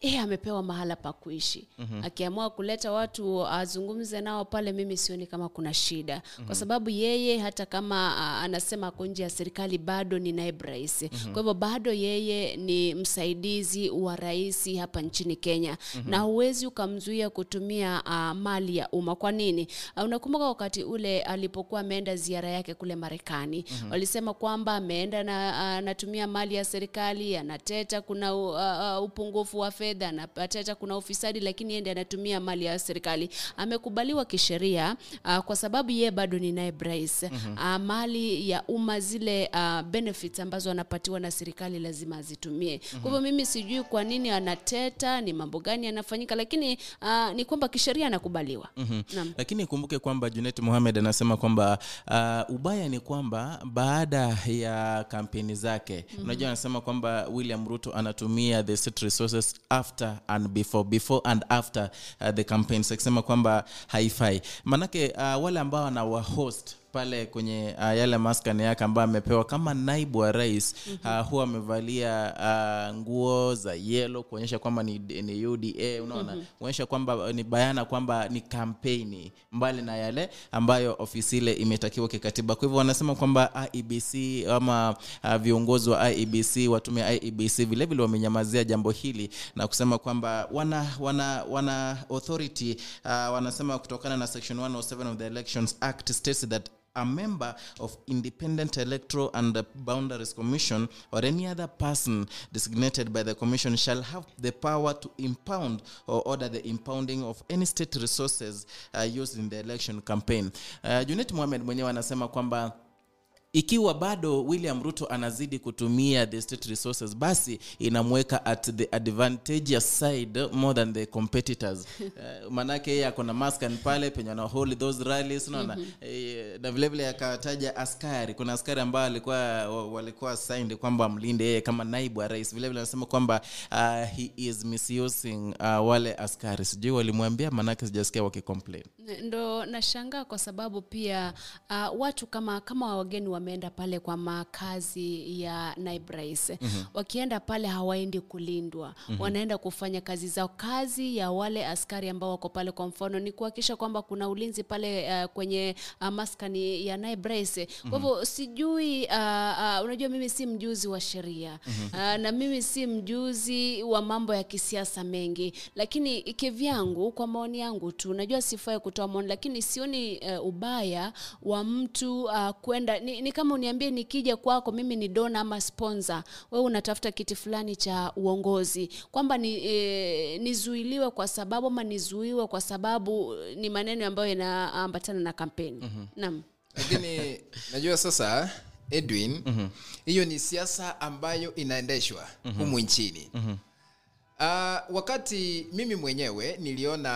yeye amepewa mahala pa kuishi Mhm. akiamua kuleta watu azungumze nao pale mimi sioni kama kuna shida Mhm. kwa sababu yeye hata kama uh, anasema ako nje ya serikali bado ni naibu rais Mhm. kwa hivyo bado yeye ni msaidizi wa rais hapa nchini kenya Mhm. na huwezi ukamzuia kutumia uh, mali ya umma kwa nini uh, unakumbuka wakati ule alipokuwa ameenda ziara yake kule marekani Mhm. walisema kwamba ameenda na anatumia mali ya serikali anateta kuna uh, uh, upungufu wa fedha anateta kuna ufisadi lakini yeye ndiye anatumia mali ya serikali amekubaliwa kisheria uh, kwa sababu yeye bado ni naibu rais Mhm. uh, mali ya umma zile uh, benefits ambazo anapatiwa na serikali lazima azitumie Mhm. kwa hivyo mimi sijui kwa nini anateta ni mambo gani yanafanyika lakini uh, ni kwamba kisheria anakubaliwa Mhm. Naam. lakini kumbuke kwamba junet mohamed anasema kwamba uh, ubaya ni kwamba baada ya kampeni zake Mhm. unajua anasema kwamba william ruto anatumia the state resources after and before before and after uh, the campaigns akisema kwamba haifai. Manake uh, wale ambao anawahost pale kwenye uh, yale maskani yake ambayo amepewa kama naibu wa rais uh, huwa amevalia uh, nguo za yelo kuonyesha kwamba ni, ni uda unaona? Mhm. kuonyesha kwamba ni bayana kwamba ni kampeni mbali na yale ambayo ofisi ile imetakiwa kikatiba. Kwa hivyo wanasema kwamba iebc ama uh, viongozi wa iebc watume iebc vilevile wamenyamazia jambo hili na kusema kwamba wana wana wana authority uh, wanasema kutokana na section 107 of the elections act states that a member of independent electoral and boundaries commission or any other person designated by the commission shall have the power to impound or order the impounding of any state resources uh, used in the election campaign. Uh, junet mohamed mwenyewe anasema kwamba ikiwa bado william ruto anazidi kutumia the state resources basi inamweka at the advantageous side more than the competitors. Uh, *laughs* manake yeye ako na maskan pale penye ana hold those rallies unaona? Mhm. eh, na vilevile akataja askari. Kuna askari ambao alikuwa walikuwa signed kwamba mlinde yeye kama naibu wa rais. Vilevile anasema kwamba uh, he is misusing uh, wale askari. Sijui walimwambia manake sijasikia wakicomplain ndo nashangaa kwa sababu pia uh, watu kama kama wageni wameenda pale kwa makazi ya naibu rais Mhm. wakienda pale hawaendi kulindwa. Mhm. wanaenda kufanya kazi zao. Kazi ya wale askari ambao wako pale kwa mfano ni kuhakikisha kwamba kuna ulinzi pale uh, kwenye uh, maskani ya naibu rais kwa hivyo sijui uh, uh, unajua mimi si mjuzi wa sheria. Mhm. uh, na mimi si mjuzi wa mambo ya kisiasa mengi. Lakini kivyangu kwa maoni yangu tu najua sifai kutoa maoni lakini sioni uh, ubaya wa mtu uh, kwenda ni, ni kama uniambie nikija kwako mimi ni dona ama sponsor. Wewe unatafuta kiti fulani cha uongozi. Kwamba ni, eh, nizuiliwe kwa sababu ama nizuiwe kwa sababu ni maneno ambayo yanaambatana na kampeni. Mm-hmm. naam. Lakini *laughs* najua sasa edwin hiyo ni siasa ambayo inaendeshwa humu nchini Uh, wakati mimi mwenyewe niliona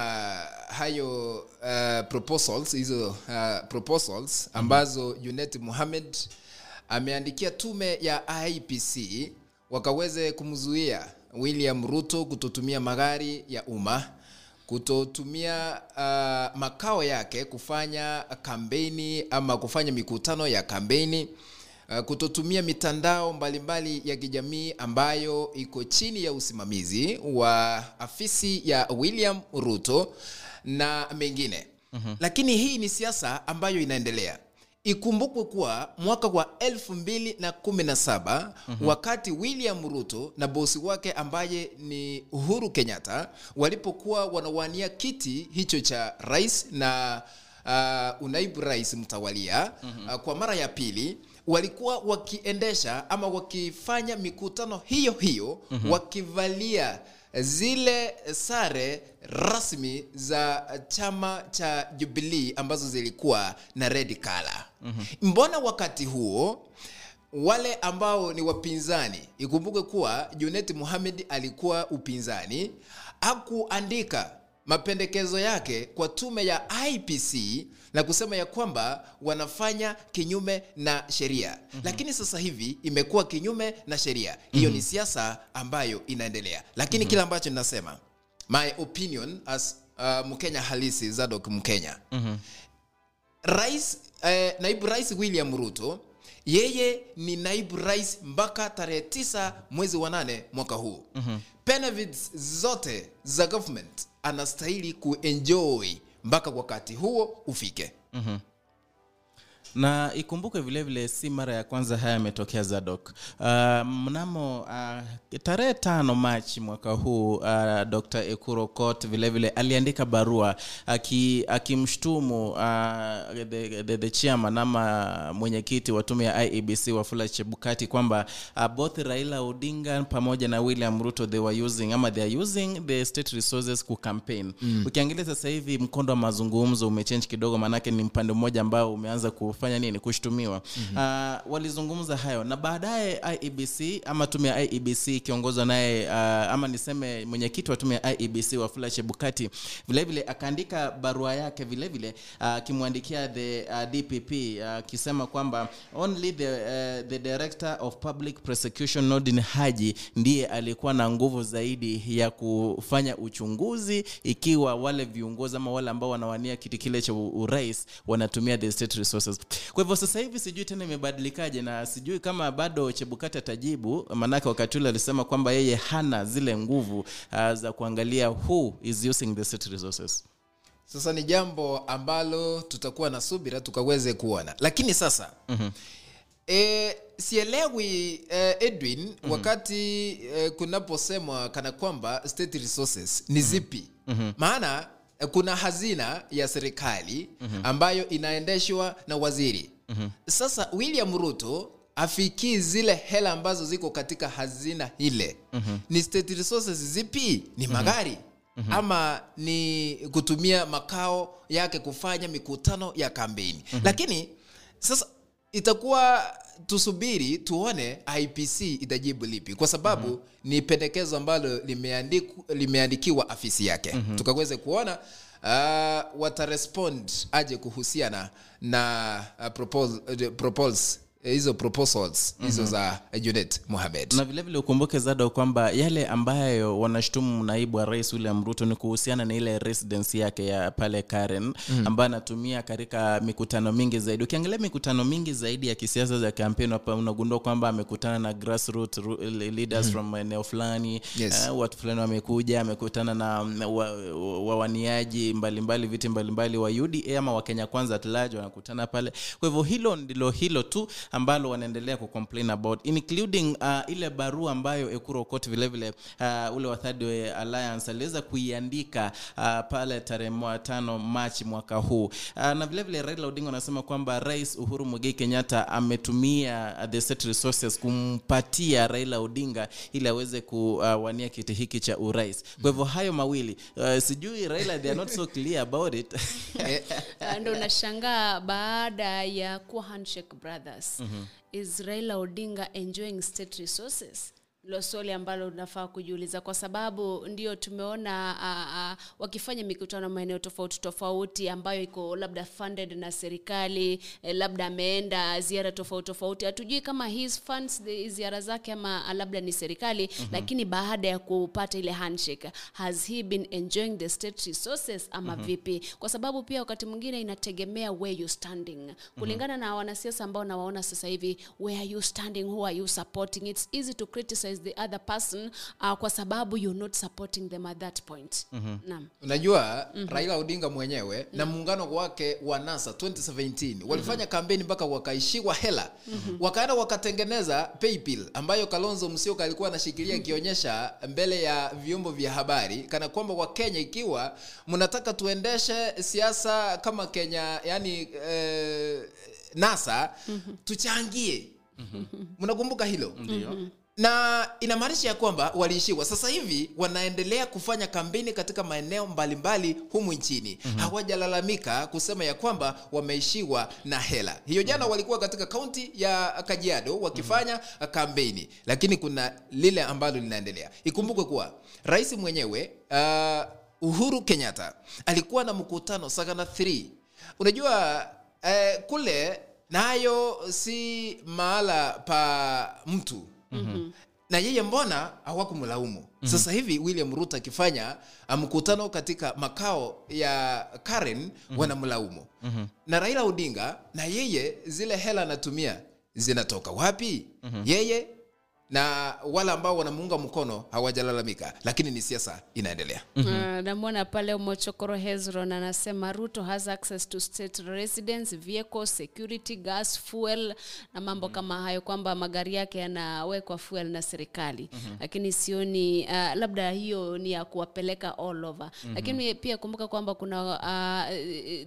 hayo uh, proposals hizo uh, proposals ambazo Junet Mohamed ameandikia tume ya IPC wakaweze kumzuia William Ruto kutotumia magari ya umma kutotumia uh, makao yake kufanya kampeni ama kufanya mikutano ya kampeni. uh, kutotumia mitandao mbalimbali ya kijamii ambayo iko chini ya usimamizi wa afisi ya William Ruto na mengine mm-hmm. lakini hii ni siasa ambayo inaendelea ikumbukwe kuwa mwaka wa 2017 mm-hmm. wakati william ruto na bosi wake ambaye ni uhuru kenyatta walipokuwa wanawania kiti hicho cha rais na uh, unaibu rais mtawalia mm-hmm. uh, kwa mara ya pili walikuwa wakiendesha ama wakifanya mikutano hiyo hiyo mm-hmm. wakivalia zile sare rasmi za chama cha Jubilee ambazo zilikuwa na red color. Mm-hmm. Mbona wakati huo wale ambao ni wapinzani, ikumbuke kuwa Junet Mohamed alikuwa upinzani, hakuandika mapendekezo yake kwa tume ya IPC na kusema ya kwamba wanafanya kinyume na sheria mm-hmm. lakini sasa hivi imekuwa kinyume na sheria hiyo mm-hmm. ni siasa ambayo inaendelea lakini mm-hmm. kile ambacho ninasema my opinion as uh, mkenya halisi zadok mkenya Mhm. rais eh, naibu rais william ruto yeye ni naibu rais mpaka tarehe 9 mwezi wa nane mwaka huu Mhm. benefits zote za government anastahili kuenjoy mpaka wakati huo ufike Mhm. Na ikumbuke vile vile si mara ya kwanza haya yametokea zadok uh, mnamo uh, tarehe tano machi mwaka huu uh, dr ekuro kot vile vile aliandika barua aki- akimshtumu uh, the, the, the chairman ama mwenyekiti wa tume ya iebc wafula chebukati kwamba uh, both raila odinga pamoja na william ruto they were using ama they are using the state resources ku campaign Mm. ukiangalia sasa hivi mkondo wa mazungumzo umechange kidogo maanake ni mpande mmoja ambao umeanza kufanya nini kushtumiwa. Mm-hmm. uh, walizungumza hayo. Na baadaye iebc ama tume ya iebc ikiongozwa naye uh, ama niseme mwenyekiti wa tume ya iebc wafula chebukati vilevile akaandika barua yake vilevile akimwandikia uh, the uh, dpp akisema uh, kwamba only the, uh, the director of public prosecution nordin haji ndiye alikuwa na nguvu zaidi ya kufanya uchunguzi ikiwa wale viongozi ama wale ambao wanawania kiti kile cha urais wanatumia the state resources kwa hivyo sasa hivi sijui tena imebadilikaje na sijui kama bado chebukati atajibu maanake wakati ule alisema kwamba yeye hana zile nguvu uh, za kuangalia who is using the state resources sasa ni jambo ambalo tutakuwa na subira tukaweze kuona lakini sasa mm-hmm. e, sielewi e, edwin mm-hmm. wakati e, kunaposemwa kana kwamba state resources ni zipi Mhm. maana kuna hazina ya serikali Mhm. ambayo inaendeshwa na waziri Mhm. sasa william ruto afikii zile hela ambazo ziko katika hazina ile Mhm. ni state resources zipi ni magari ama ni kutumia makao yake kufanya mikutano ya kampeni Mhm. lakini sasa itakuwa tusubiri tuone ipc itajibu lipi kwa sababu mm-hmm. ni pendekezo ambalo limeandikiwa afisi yake Mhm. tukaweze kuona uh, watarespond aje kuhusiana na uh, propose, uh, propose, hizo proposals hizo Mhm. za junet mohamed na vilevile ukumbuke zado kwamba yale ambayo wanashutumu naibu wa rais william ruto ni kuhusiana na ile residence yake ya pale karen Mm. ambayo anatumia katika mikutano mingi zaidi ukiangalia mikutano mingi zaidi ya kisiasa za kampeni hapa unagundua kwamba amekutana na grassroot leaders Mm. from eneo fulani Yes. uh, watu fulani wamekuja amekutana na wawaniaji wa- wa- mbalimbali viti mbalimbali wa uda ama wakenya kwanza at large wanakutana pale kwa hivyo hilo ndilo hilo tu ambalo wanaendelea kucomplain about including uh, ile barua ambayo ekuro okot vilevile uh, ule wa third way alliance aliweza kuiandika uh, pale tarehe 5 machi mwaka huu. Uh, na vilevile raila odinga anasema kwamba rais uhuru muigai kenyatta ametumia uh, the state resources kumpatia raila odinga ili aweze kuwania kiti hiki cha urais. Kwa hivyo hayo mawili uh, sijui raila they are not so clear about it. Ndio *laughs* ndo unashangaa baada ya kuwa handshake brothers Mhm. is raila odinga enjoying state resources lo swali ambalo unafaa kujiuliza kwa sababu ndio tumeona uh, uh, wakifanya mikutano maeneo tofauti tofauti ambayo iko labda funded na serikali eh, labda ameenda ziara tofauti tofauti. Hatujui kama his funds ziara zake ama labda ni serikali Mhm. lakini baada ya kupata ile handshake has he been enjoying the state resources ama Mhm. vipi? Kwa sababu pia wakati mwingine inategemea where you standing. Kulingana na wanasiasa ambao nawaona sasa hivi where are you standing who are you supporting? It's easy to criticize the other person uh, kwa sababu you're not supporting them at that point Mhm. Naam. unajua Mhm. raila odinga mwenyewe na muungano wake wa nasa 2017 walifanya kampeni mpaka wakaishiwa hela Mhm. wakaenda wakatengeneza paypil ambayo kalonzo msioka alikuwa anashikilia ikionyesha mbele ya vyombo vya habari kana kwamba wakenya ikiwa mnataka tuendeshe siasa kama kenya yani eh, nasa tuchangie mnakumbuka hilo Ndio. Na inamaanisha ya kwamba waliishiwa. Sasa hivi wanaendelea kufanya kampeni katika maeneo mbalimbali humu nchini. Mm-hmm. hawajalalamika kusema ya kwamba wameishiwa na hela. Hiyo jana walikuwa katika kaunti ya kajiado wakifanya mm-hmm. kampeni. Lakini kuna lile ambalo linaendelea. Ikumbukwe kuwa rais mwenyewe uh, uhuru kenyatta alikuwa na mkutano sagana 3 unajua uh, kule nayo si mahala pa mtu Mhm. na yeye mbona hawakumlaumu mm-hmm. sasa hivi william ruto akifanya uh, mkutano katika makao ya karen mm-hmm. wanamlaumu Mhm. na raila odinga na yeye zile hela anatumia zinatoka wapi Mhm. yeye na wale ambao wanamuunga mkono hawajalalamika lakini ni siasa inaendelea. Uh, namwona pale mochokoro hezron anasema ruto has access to state residence vehicle security gas fuel na mambo kama hayo kwamba magari yake yanawekwa fuel na serikali. Mhm. lakini sioni uh, labda hiyo ni ya kuwapeleka all over. Mhm. lakini pia kumbuka kwamba kuna uh,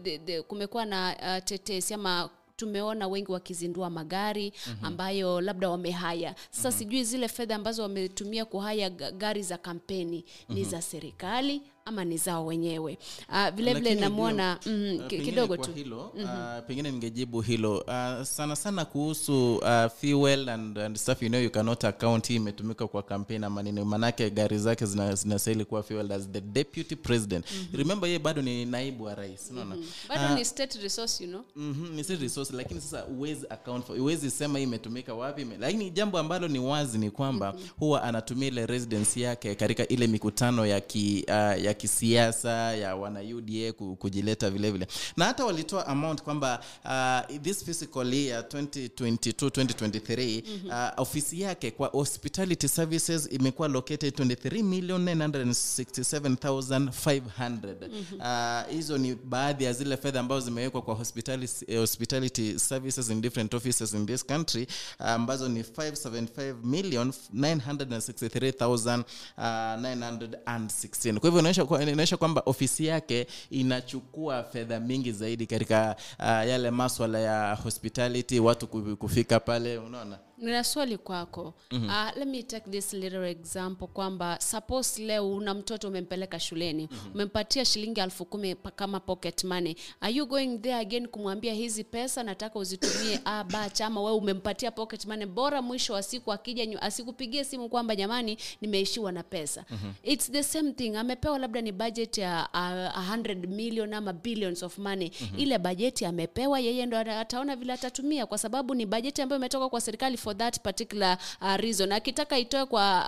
de, de, kumekuwa na uh, tetesi ama tumeona wengi wakizindua magari Mhm. ambayo labda wamehaya sasa Mhm. sijui zile fedha ambazo wametumia kuhaya gari za kampeni ni Mhm. za serikali ama ni zao wenyewe uh, vile vile namwona mm, uh, kidogo tu hilo Mhm. uh, pengine ningejibu hilo uh, sana sana kuhusu uh, fuel and, and stuff you know you cannot account hii imetumika kwa kampeni ama nini manake gari zake zina- zinastahili kuwa fuel as the deputy president Mhm. remember yeye bado ni naibu wa rais Mhm. bado Ah, ni state resource you know Mm-hmm, ni state resource lakini sasa uwezi account for uwezi sema hii imetumika wapi ime- lakini jambo ambalo ni wazi ni kwamba mm-hmm. huwa anatumia ile residence yake katika ile mikutano ya ki, uh, ya kisiasa ya wana UDA kujileta vile vile na hata walitoa amount kwamba uh, this physical year 2022 2023 Mhm. uh, ofisi yake kwa hospitality services imekuwa located 23 million 967500 Mhm. uh, hizo ni baadhi ya zile fedha ambazo zimewekwa kwa hospitality, eh, hospitality services in different offices in this country uh, ambazo ni 575 million 963916 kwa hivyo inaonyesha inaonyesha kwamba ofisi yake inachukua fedha mingi zaidi katika uh, yale maswala ya hospitality watu kufika pale unaona nina swali kwako. Mhm. uh, let me take this little example kwamba suppose leo una mtoto umempeleka shuleni umempatia shilingi elfu kumi kama pocket money. Are you going there again kumwambia hizi pesa nataka uzitumie? *coughs* A bach ama wewe umempatia pocket money. Bora mwisho wa siku akija asikupigie simu kwamba jamani nimeishiwa na pesa. Mhm. it's the same thing. Amepewa labda ni budget ya uh, 100 million ama billions of money. Mhm. ile bajeti amepewa yeye ndo ataona vile atatumia kwa sababu ni bajeti ambayo imetoka kwa serikali for that particular uh, reason. Akitaka itoe kwa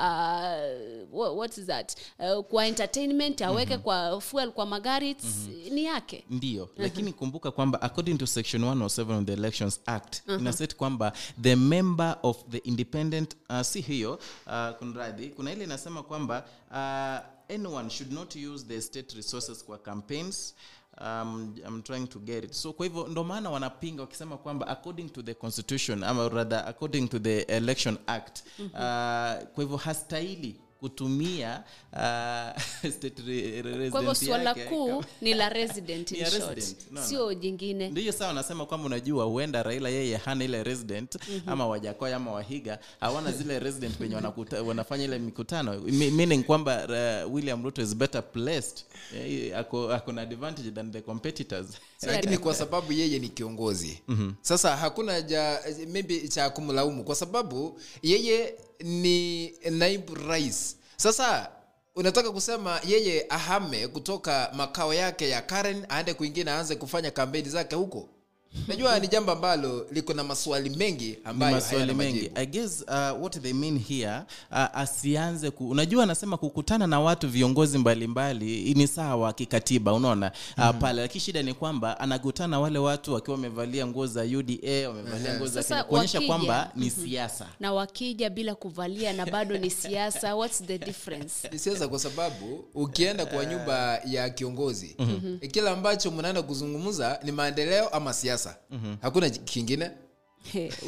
uh, what is that? Uh, kwa entertainment aweke Mhm. kwa fuel kwa magari it's, ni yake. Ndio. Lakini kumbuka kwamba according to section 107 of the elections act mm-hmm. inaset kwamba the member of the independent uh, si hiyo uh, kunradhi kuna ile inasema kwamba uh, anyone should not use the state resources kwa campaigns um, I'm trying to get it so kwa hivyo ndo maana wanapinga wakisema kwamba according to the constitution ama rather according to the election act Mhm. uh, kwa hivyo hastahili kutumia uh, *laughs* state re- re- kwa hivyo swala kuu ni la resident *laughs* Ni in resident, no, no. jingine ndiyo sawa nasema kwamba unajua huenda raila yeye hana ile resident Mhm. ama wajakoya ama wahiga hawana zile resident wenye wanafanya ile mikutano Me- meaning kwamba uh, william ruto is better placed yeah, ako, ako na advantage than the competitors *laughs* lakini kwa sababu yeye ni kiongozi Mhm. sasa hakuna ja maybe cha kumlaumu kwa sababu yeye ni naibu rais. Sasa unataka kusema yeye ahame kutoka makao yake ya karen aende kwingine aanze kufanya kampeni zake huko najua ni jambo ambalo liko na maswali mengi ambayo maswali mengi. i guess uh, what they mean here? Uh, asianze ku, unajua anasema kukutana na watu viongozi mbalimbali ni sawa kikatiba unaona? Uh, Mhm. pale lakini shida ni kwamba anakutana wale watu wakiwa wamevalia nguo za uda wamevalia nguo za kuonyesha kwamba ni mhm. siasa. Na wakija bila kuvalia na bado ni siasa *laughs* what's the difference? Ni siasa kwa sababu ukienda kwa nyumba ya kiongozi Mhm. kile ambacho mnaenda kuzungumza ni maendeleo ama siasa hakuna kingine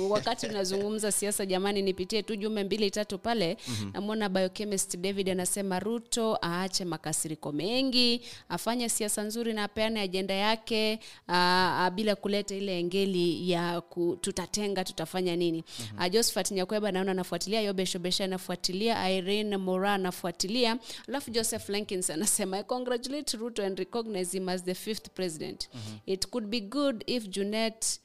wakati unazungumza siasa jamani nipitie tu jumbe mbili tatu pale Mhm. namwona biochemist david anasema ruto aache makasiriko mengi afanye siasa nzuri na apeane ajenda yake aa, bila kuleta ile engeli ya ku, tutatenga tutafanya nini mm-hmm. josephat nyakweba naona anafuatilia yobeshobesha anafuatilia irene mora anafuatilia alafu joseph lenkins anasema i congratulate ruto and recognize him as the fifth president Mhm. it could be good if junet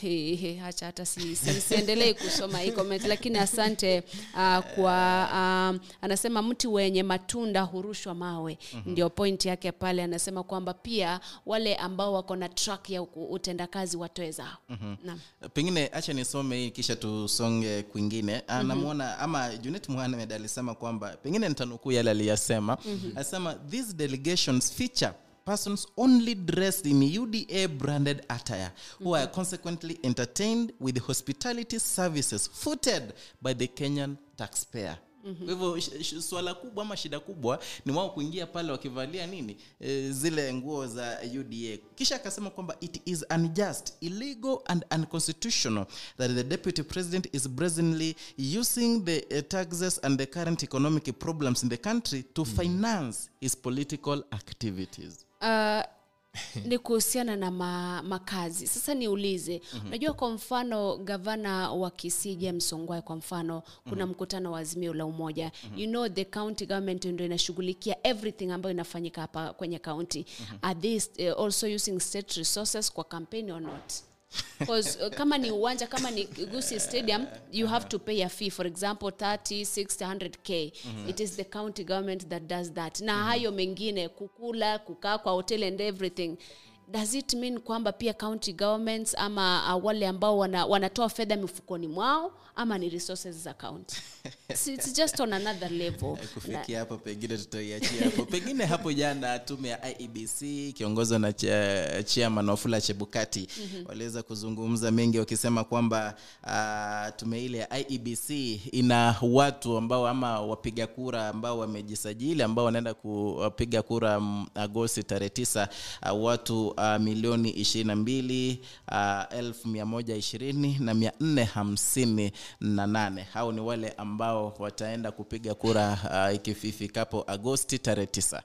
Hehe, hacha hata si, si, siendelei kusoma hii comment. Lakini asante uh, kwa um, anasema mti wenye matunda hurushwa mawe. Mhm. ndio point yake pale anasema kwamba pia wale ambao wako na track ya utendakazi watoe zao mm-hmm. pengine hacha nisome hii kisha tusonge kwingine. Anamwona ama junet muhamed alisema kwamba pengine nitanukuu yale aliyasema. Mhm. alisema these delegations feature persons only dressed in uda branded attire who are consequently entertained with hospitality services footed by the kenyan taxpayer. Mhm. kwa hivyo swala kubwa ama shida kubwa ni wao kuingia pale wakivalia nini? E, zile nguo za uda kisha akasema kwamba it is unjust illegal and unconstitutional that the deputy president is brazenly using the uh, taxes and the current economic problems in the country to finance his political activities uh, ni kuhusiana na ma, makazi. Sasa niulize Mhm. unajua kwa mfano gavana wa kisii james ongwae kwa mfano kuna mkutano wa azimio la umoja. You know the county government ndo inashughulikia everything ambayo inafanyika hapa kwenye county. Are they uh, also using state resources kwa campaign or not 'Cause, uh, kama ni uwanja kama ni gusi stadium you have to pay a fee. For example 30 60 100k Mhm. it is the county government that does that. Na hayo mengine kukula kukaa kwa hotel and everything does it mean kwamba pia county governments ama uh, wale ambao wana, wanatoa fedha mifukoni mwao ama ni resources za county? *laughs* It's, it's just on another level. *laughs* Kufikia hapo pengine tutaiachia hapo. *laughs* Pengine hapo jana tume ya iebc ikiongozwa na cha- chairman wafula chebukati Mhm. waliweza kuzungumza mengi wakisema kwamba uh, tume ile ya iebc ina watu ambao ama wapiga kura ambao wamejisajili ambao wanaenda kupiga kura mm, agosti tarehe tisa uh, watu uh, milioni ishirini na mbili uh, elfu mia moja ishirini na mia nne hamsini na nane. Hao ni wale ambao wataenda kupiga kura uh, ikififikapo agosti tarehe tisa.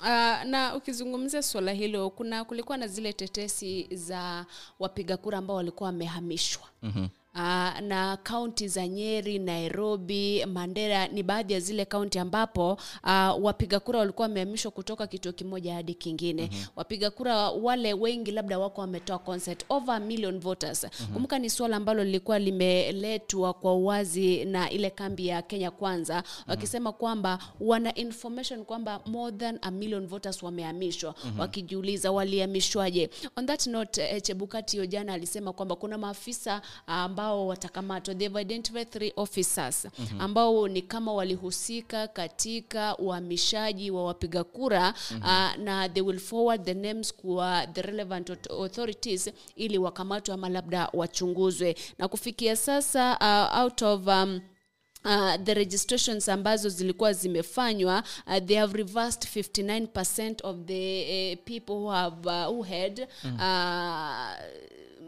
Uh, na ukizungumzia suala hilo kuna kulikuwa na zile tetesi za wapiga kura ambao walikuwa wamehamishwa. Mm-hmm. Uh, na kaunti za nyeri nairobi mandera ni baadhi ya zile kaunti ambapo uh, wapiga kura walikuwa wamehamishwa kutoka kituo kimoja hadi kingine mm-hmm. wapiga kura wale wengi labda wako wametoa concert over a million voters mm-hmm. kumbuka ni suala ambalo lilikuwa limeletwa kwa uwazi na ile kambi ya kenya kwanza mm-hmm. wakisema kwamba wana information kwamba more than a million voters wamehamishwa Mhm. wakijiuliza walihamishwaje on that note eh, chebukati jana alisema kwamba kuna maafisa ambao watakamatwa they've identified three officers Mhm. ambao ni kama walihusika katika uhamishaji wa wapiga kura Mhm. uh, na they will forward the names kwa the relevant authorities ili wakamatwe ama labda wachunguzwe na kufikia sasa uh, out of um, Uh, the registrations ambazo zilikuwa zimefanywa uh, they have reversed 59% of the uh, people who have uh, who had Mm. uh,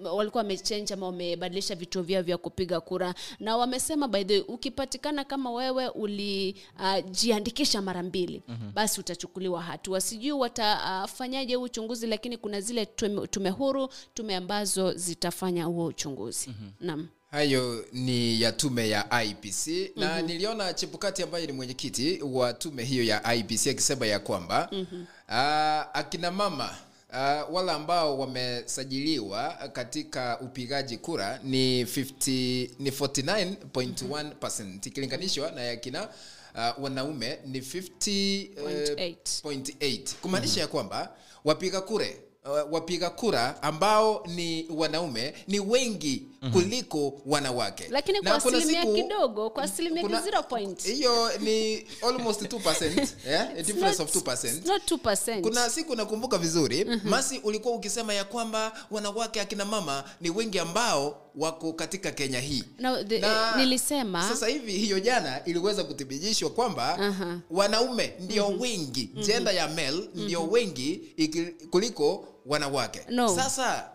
walikuwa wamechange ama wamebadilisha vituo vyao vya kupiga kura na wamesema by the way ukipatikana kama wewe ulijiandikisha uh, mara mbili Mhm. basi utachukuliwa hatua sijui watafanyaje uh, huu uchunguzi lakini kuna zile tume, tume huru tume ambazo zitafanya huo uchunguzi mm-hmm. naam hayo ni ya tume ya ipc na Mhm. niliona chepukati ambaye ni mwenyekiti wa tume hiyo ya ipc akisema ya kwamba Mhm. uh, akina mama uh, wale ambao wamesajiliwa katika upigaji kura ni 50, ni 49.1 ikilinganishwa na yakina uh, wanaume ni 50.8 kumaanisha ya kwamba wapiga kure uh, wapiga kura ambao ni wanaume ni wengi kuliko wanawake lakini Na kwa asilimia siku- kidogo kwa asilimia zero point hiyo ni almost 2%, yeah? *laughs* a difference of 2%. not 2%. kuna siku nakumbuka vizuri mm-hmm. masi ulikuwa ukisema ya kwamba wanawake akina mama ni wengi ambao wako katika kenya hii no, the, Na nilisema sasa hivi hiyo jana iliweza kuthibitishwa kwamba uh-huh. wanaume ndio Mhm. wengi Mhm. jenda ya male ndio Mhm. wengi iki, kuliko wanawake No. sasa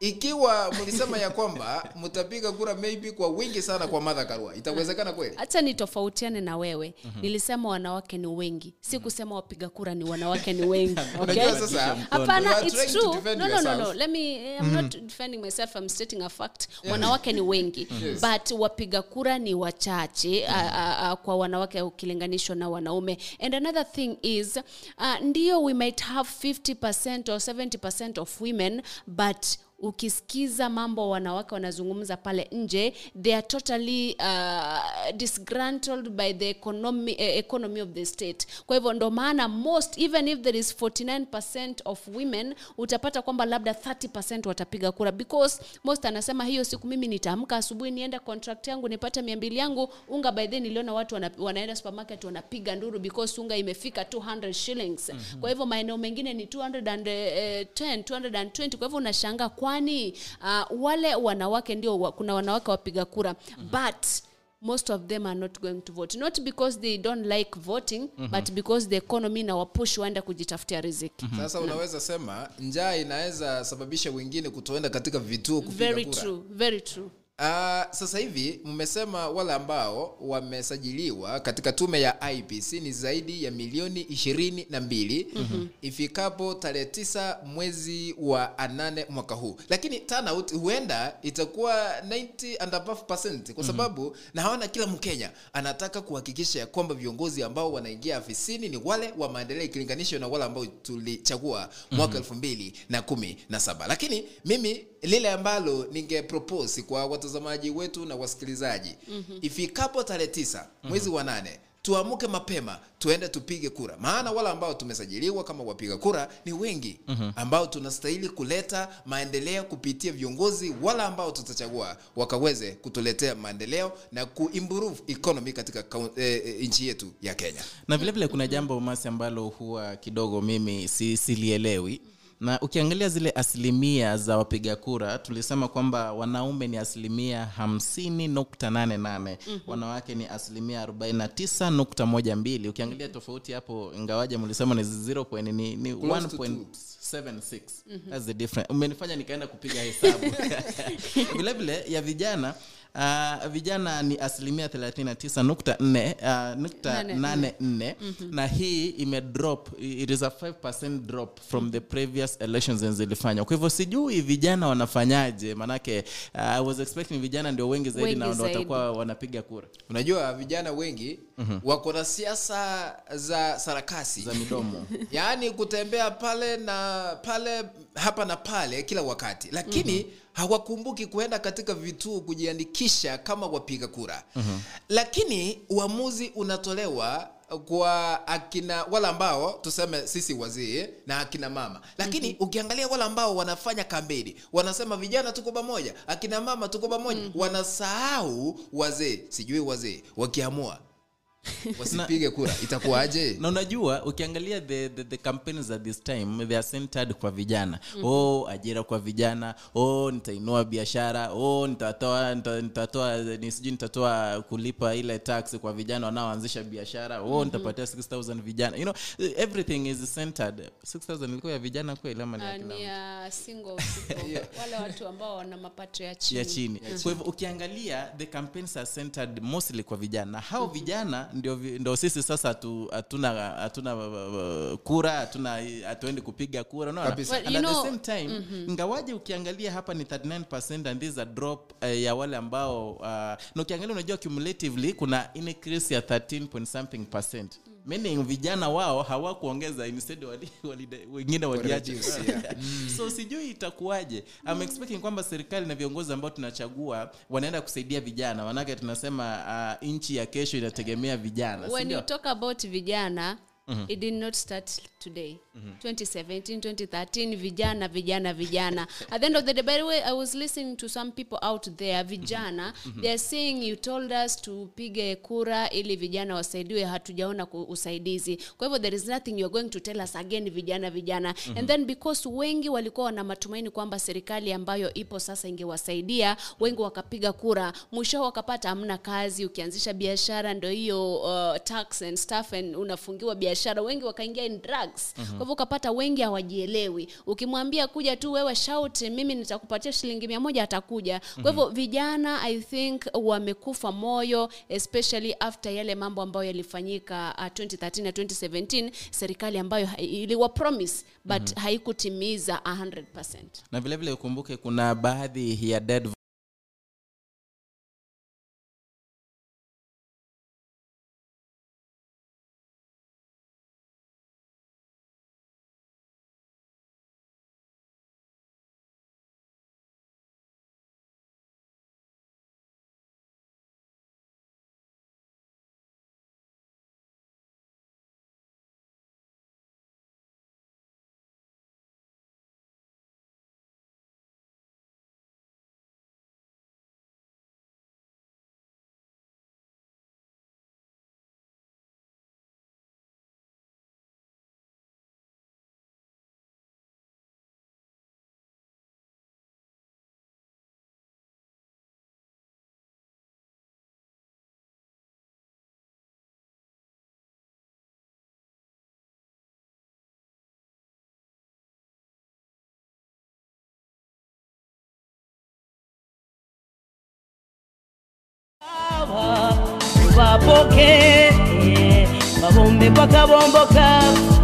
ikiwa mlisema ya kwamba mtapiga kura maybe kwa wingi sana kwa madha karua itawezekana kweli? Hata nitofautiane na wewe. Mhm. nilisema wanawake ni wengi. Si kusema wapiga kura ni wanawake ni wengi *laughs* okay? Sasa, hapana it's true. no, no, no, no. let me i'm not defending myself. I'm stating a fact. *laughs* Wanawake ni wengi. Yes. but wapiga kura ni wachache yeah. a, a, a, kwa wanawake ukilinganishwa na wanaume. And another thing is uh, ndio we might have 50% or 70% of women but ukisikiza mambo wanawake wanazungumza pale nje they are totally uh, disgruntled by the economy, uh, economy of the state. Kwa hivyo ndo maana most even if there is 49% of women utapata kwamba labda 30% watapiga kura. Because most anasema hiyo siku mimi nitaamka asubuhi nienda contract yangu nipate mia mbili yangu unga by then niliona watu wana, wanaenda supermarket wanapiga nduru because unga imefika 200 shillings. Mhm. kwa hivyo maeneo mengine ni 210 220 kwa hivyo unashanga kwani uh, wale wanawake ndio wa, kuna wanawake wapiga kura but most of them are not going to vote. Not because they don't like voting Mhm. but because the economy na wapush waenda kujitafutia riziki. Sasa unaweza sema njaa inaweza sababisha wengine kutoenda katika vituo kupiga very kura. true very true Uh, sasa hivi mmesema wale ambao wamesajiliwa katika tume ya IPC ni zaidi ya milioni ishirini na mbili Mhm. ifikapo tarehe tisa mwezi wa anane mwaka huu, lakini turnout huenda itakuwa 90 and above percent kwa sababu mm-hmm. naona kila Mkenya anataka kuhakikisha kwamba viongozi ambao wanaingia afisini ni wale wa maendeleo ikilinganishwa na wale ambao tulichagua mwaka Mhm. elfu mbili na kumi na saba lakini mimi lile ambalo ninge propose kwa watazamaji wetu na wasikilizaji Mhm. ifikapo tarehe tisa mwezi wa nane tuamke mapema tuende tupige kura maana wale ambao tumesajiliwa kama wapiga kura ni wengi Mhm. ambao tunastahili kuleta maendeleo kupitia viongozi wala ambao tutachagua wakaweze kutuletea maendeleo na kuimprove economy katika eh, eh, nchi yetu ya kenya na vilevile vile kuna jambo masi ambalo huwa kidogo mimi si, silielewi na ukiangalia zile asilimia za wapiga kura tulisema kwamba wanaume ni asilimia 50.88 Mhm. wanawake ni asilimia 49.12 ukiangalia tofauti hapo ingawaja mlisema ni 0 ni, ni Close to 1.76 Mhm. That's the difference. Umenifanya nikaenda kupiga hesabu. *laughs* *laughs* Vilevile ya vijana Uh, vijana ni asilimia 39.4 uh, nukta Nane. nane nne. nne. Mhm. na hii imedrop it is a 5 drop from the previous elections zilifanywa. Kwa hivyo sijui vijana wanafanyaje maanake uh, i was expecting vijana ndio wengi zaidi Wengi na watakuwa wanapiga kura. Unajua vijana wengi Mhm. wako na siasa za sarakasi. Za midomo. *laughs* Yaani kutembea pale na pale hapa na pale kila wakati. Lakini Mhm. hawakumbuki kuenda katika vituo kujiandikisha kama wapiga kura. Mhm. lakini uamuzi unatolewa kwa akina wale ambao tuseme sisi wazee na akina mama. Lakini ukiangalia wale ambao wanafanya kambeni wanasema vijana tuko pamoja akina mama tuko pamoja wanasahau wazee sijui wazee wakiamua *laughs* wasipige kura. *laughs* Itakuwaje? Na unajua ukiangalia the, the, the campaigns at this time they are centered kwa vijana. Mm-hmm. oh ajira kwa vijana. Oh nitainua biashara. Oh nitatoa nitatoa ni sijui nitatoa kulipa ile tax kwa vijana wanaoanzisha biashara. Oh Mhm. nitapatia 6000 vijana. You know everything is centered. 6000 ilikuwa ya vijana kweli ama ni ya Ah, single *laughs* wale watu ambao wana mapato ya chini, ya chini kwa hivyo ukiangalia the campaigns are centered mostly kwa vijana. Hao Mhm. vijana ndio, ndio sisi sasa hatuna hatuna uh, kura hatuna hatuendi kupiga kura no, Well, and you at know- the same time mm-hmm. ngawaje ukiangalia hapa ni 39 and this is a drop uh, ya wale ambao uh, na ukiangalia unajua cumulatively kuna increase ya 13 point something percent meaning vijana wao hawakuongeza instead wali, wali, wengine waliacha. Yeah. *laughs* so sijui itakuwaje. I'm expecting kwamba serikali na viongozi ambao tunachagua wanaenda kusaidia vijana. Manake tunasema uh, nchi ya kesho inategemea vijana when you talk about vijana Mhm. it did not start today Mhm. 2017 2013 vijana vijana vijana *laughs* at the end of the day by the way i was listening to some people out there vijana Mhm. they are saying you told us tupige kura ili vijana wasaidiwe hatujaona usaidizi kwa hivyo there is nothing you are going to tell us again vijana vijana Mhm. and then because wengi walikuwa wana matumaini kwamba serikali ambayo ipo sasa ingewasaidia wengi wakapiga kura mwisho wakapata hamna kazi ukianzisha biashara ndo hiyo uh, tax and stuff and unafungiwa biashara wengi wakaingia in drugs Mhm. kwa hivyo ukapata wengi hawajielewi. Ukimwambia kuja tu wewe shauti, mimi nitakupatia shilingi mia moja atakuja. Kwa hivyo vijana i think wamekufa moyo especially after yale mambo ambayo yalifanyika uh, 2013 na 2017 serikali ambayo iliwa promise but Mhm. haikutimiza 100 na vilevile ukumbuke kuna baadhi ya dead boke. Babombe paka bomboka.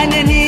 जाने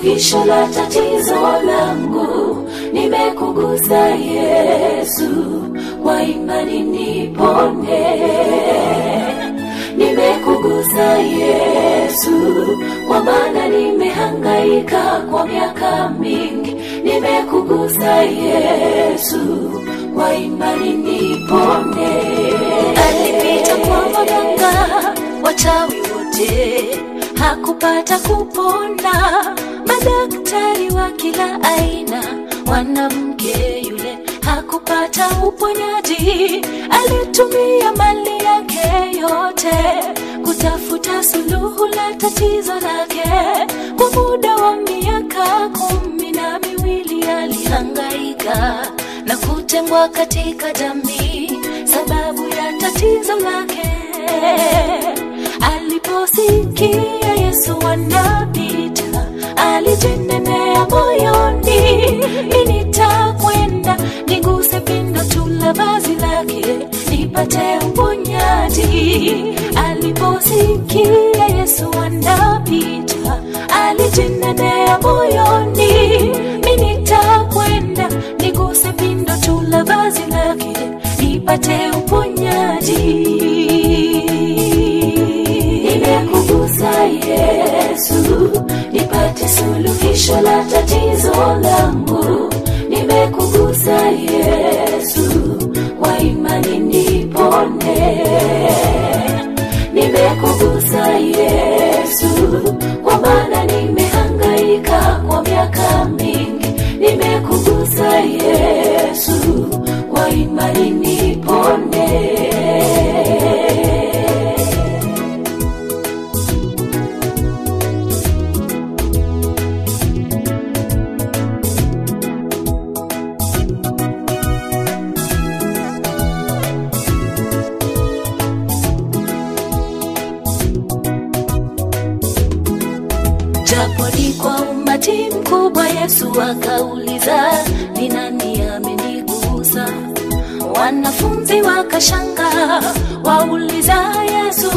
suluhisho la tatizo langu. Nimekugusa Yesu, kwa imani nipone nimekugusa Yesu, kwa maana nimehangaika kwa miaka mingi. Nimekugusa Yesu, kwa imani nipone. Alipita kwa waganga wachawi wote, hakupata kupona. Madaktari wa kila aina, mwanamke yule hakupata uponyaji. Alitumia mali yake yote kutafuta suluhu la tatizo lake. Kwa muda wa miaka kumi na miwili alihangaika na kutengwa katika jamii sababu ya tatizo lake. Aliposikia Yesu anapita, alijinenea moyoni, "Mimi nitakwenda niguse pindo tu vazi lake nipate uponyaji. Aliposikia Yesu anapita, alijinenea moyoni, minitakwenda nitakwenda niguse pindo tu vazi lake nipate uponyaji. Yesu, nipate suluhisho la tatizo langu. Nimekugusa Yesu, kwa imani nipone. Nimekugusa Yesu, kwa maana nimehangaika kwa miaka mingi. Nimekugusa Yesu, kwa imani nipone. Wakashanga wauliza yesu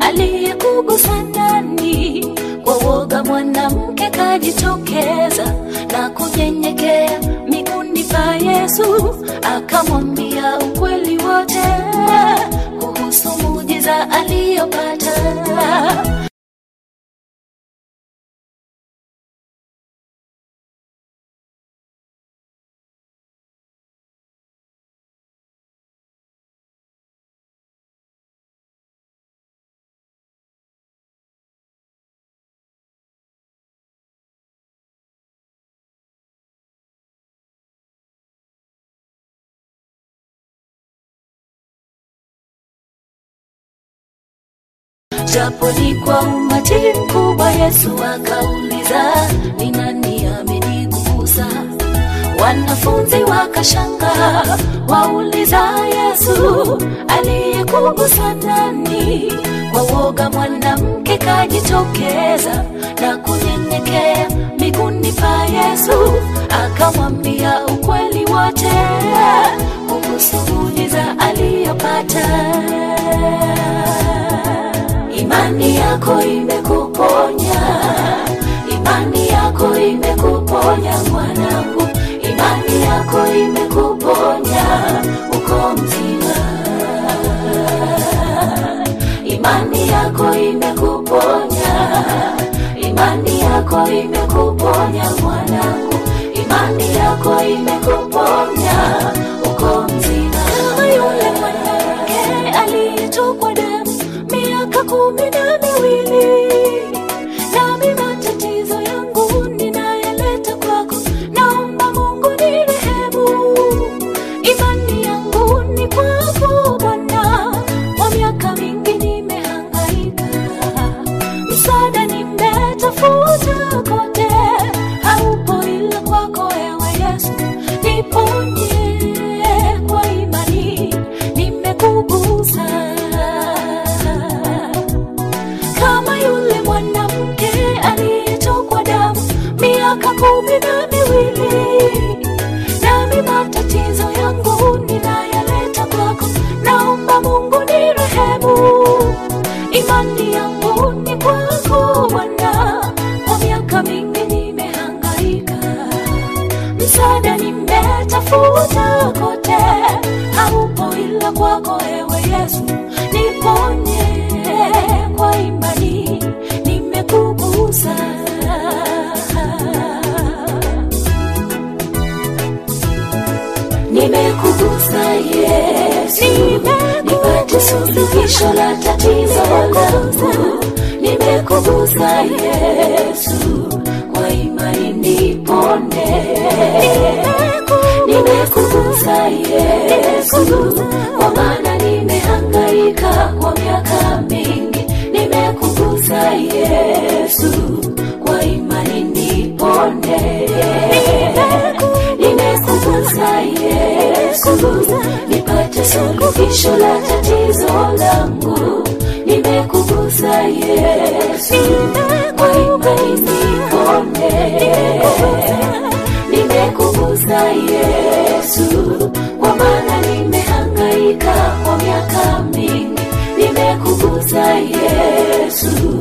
aliyekugusa nani? Kwa woga mwanamke kajitokeza japo ni kwa umati mkubwa yesu akauliza ni nani amenigusa? Wanafunzi wakashanga wauliza yesu aliyekugusa nani? Kwa woga mwanamke kajitokeza na kunyenyekea miguuni pa yesu akamwambia ukweli wote kuhusu muujiza aliyopata imani yako imekuponya. Imani yako imekuponya mwanangu. Imani yako imekuponya. Uko mzima. Imani yako imekuponya. Imani yako imekuponya mwanangu. Imani yako imekuponya kumi na miwili. Nami matatizo yangu ninayaleta kwako. Naomba mungu ni rehemu. Imani yangu ni kwako bwana. Kwa miaka mingi nimehangaika. Msaada nimetafuta suluhisho la tatizo langu nimekugusa yesu. Kwa imani nipone nimekugusa yesu. Kwa maana nimehangaika kwa miaka mingi. Nimekugusa yesu. Kwa imani nipone nimekugusa yesu suluhisho la tatizo langu nimekugusa yesu. Kwa imani nipone nimekugusa yesu. Kwa maana nimehangaika kwa miaka mingi nimekugusa yesu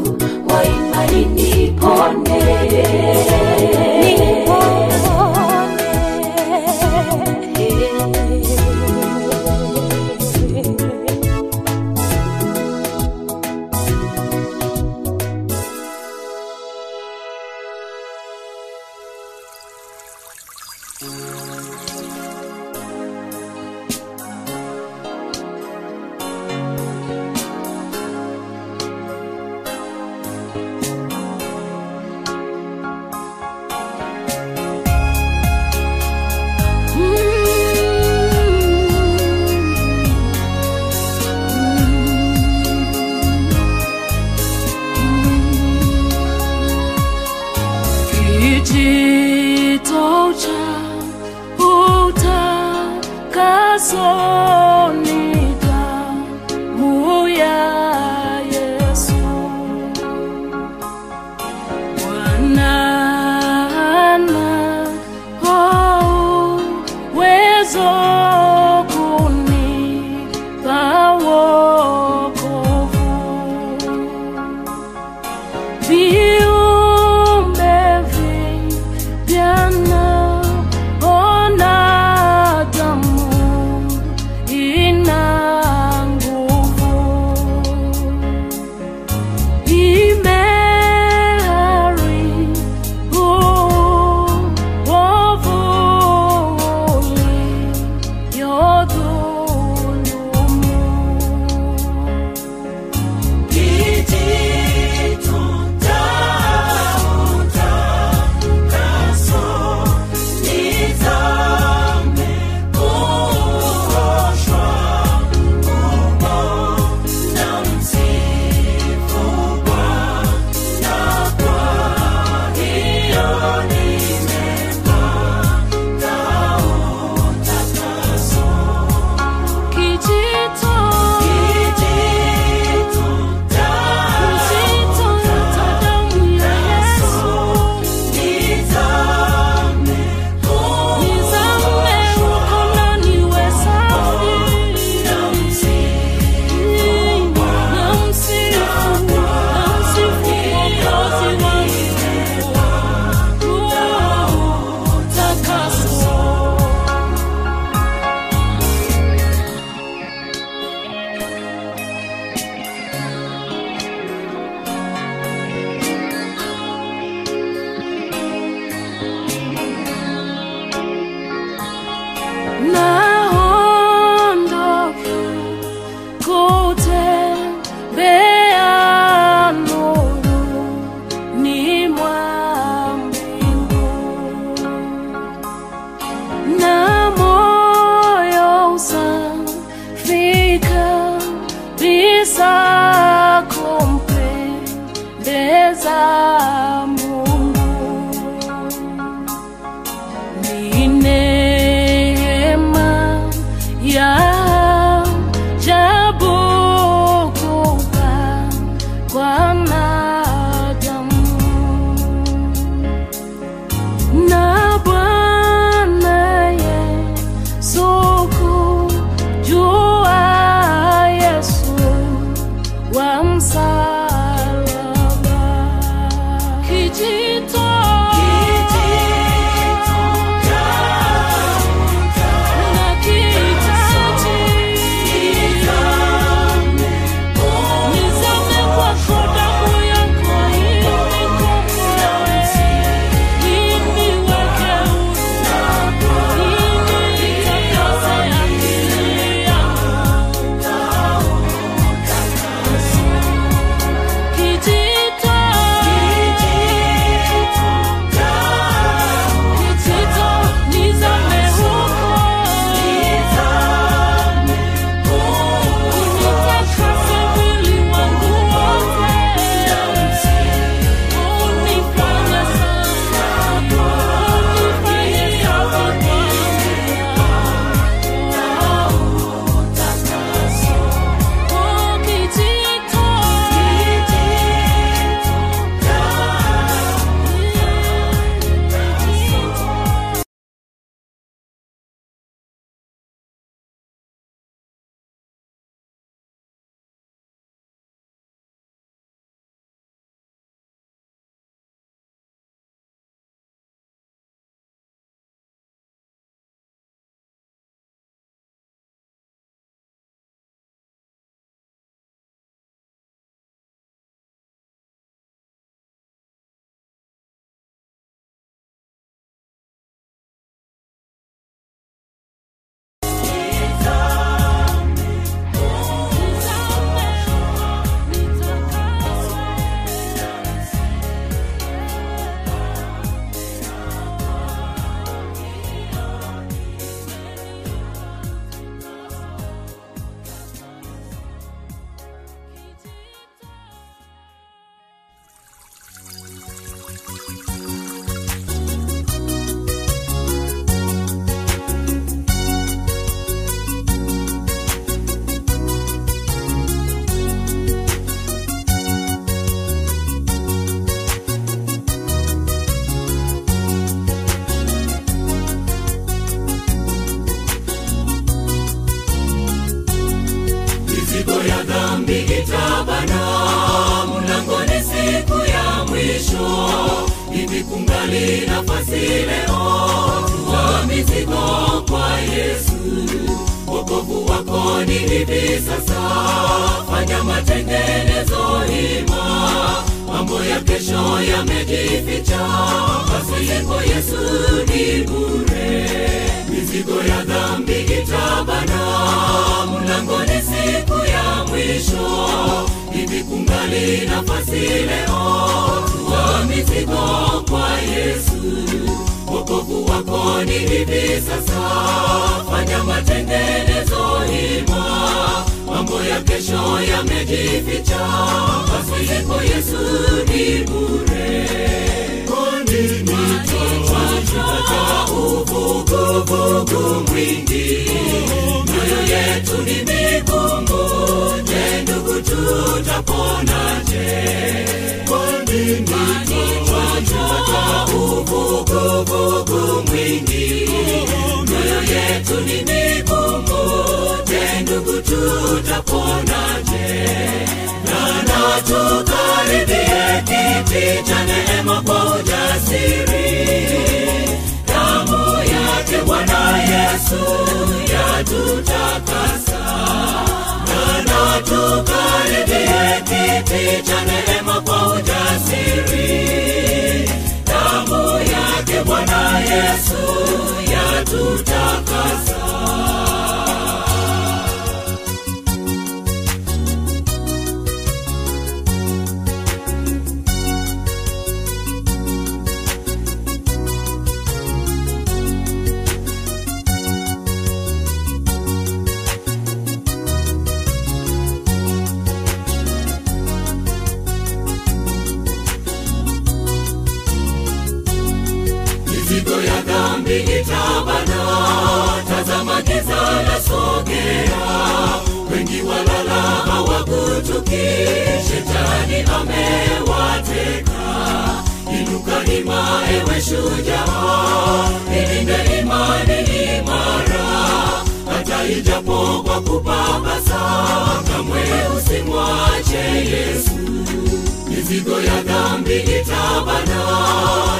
dhambi itabana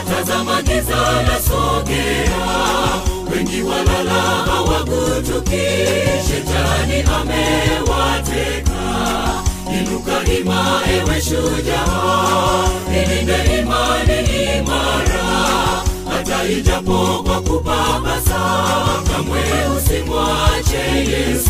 tazama giza la sogea wengi walala hawagutuki. Shetani amewateka. Inuka ima ewe shujaa. Ilinde imani imara. Hata ijapo kwa kupapasa kamwe usimwache yesu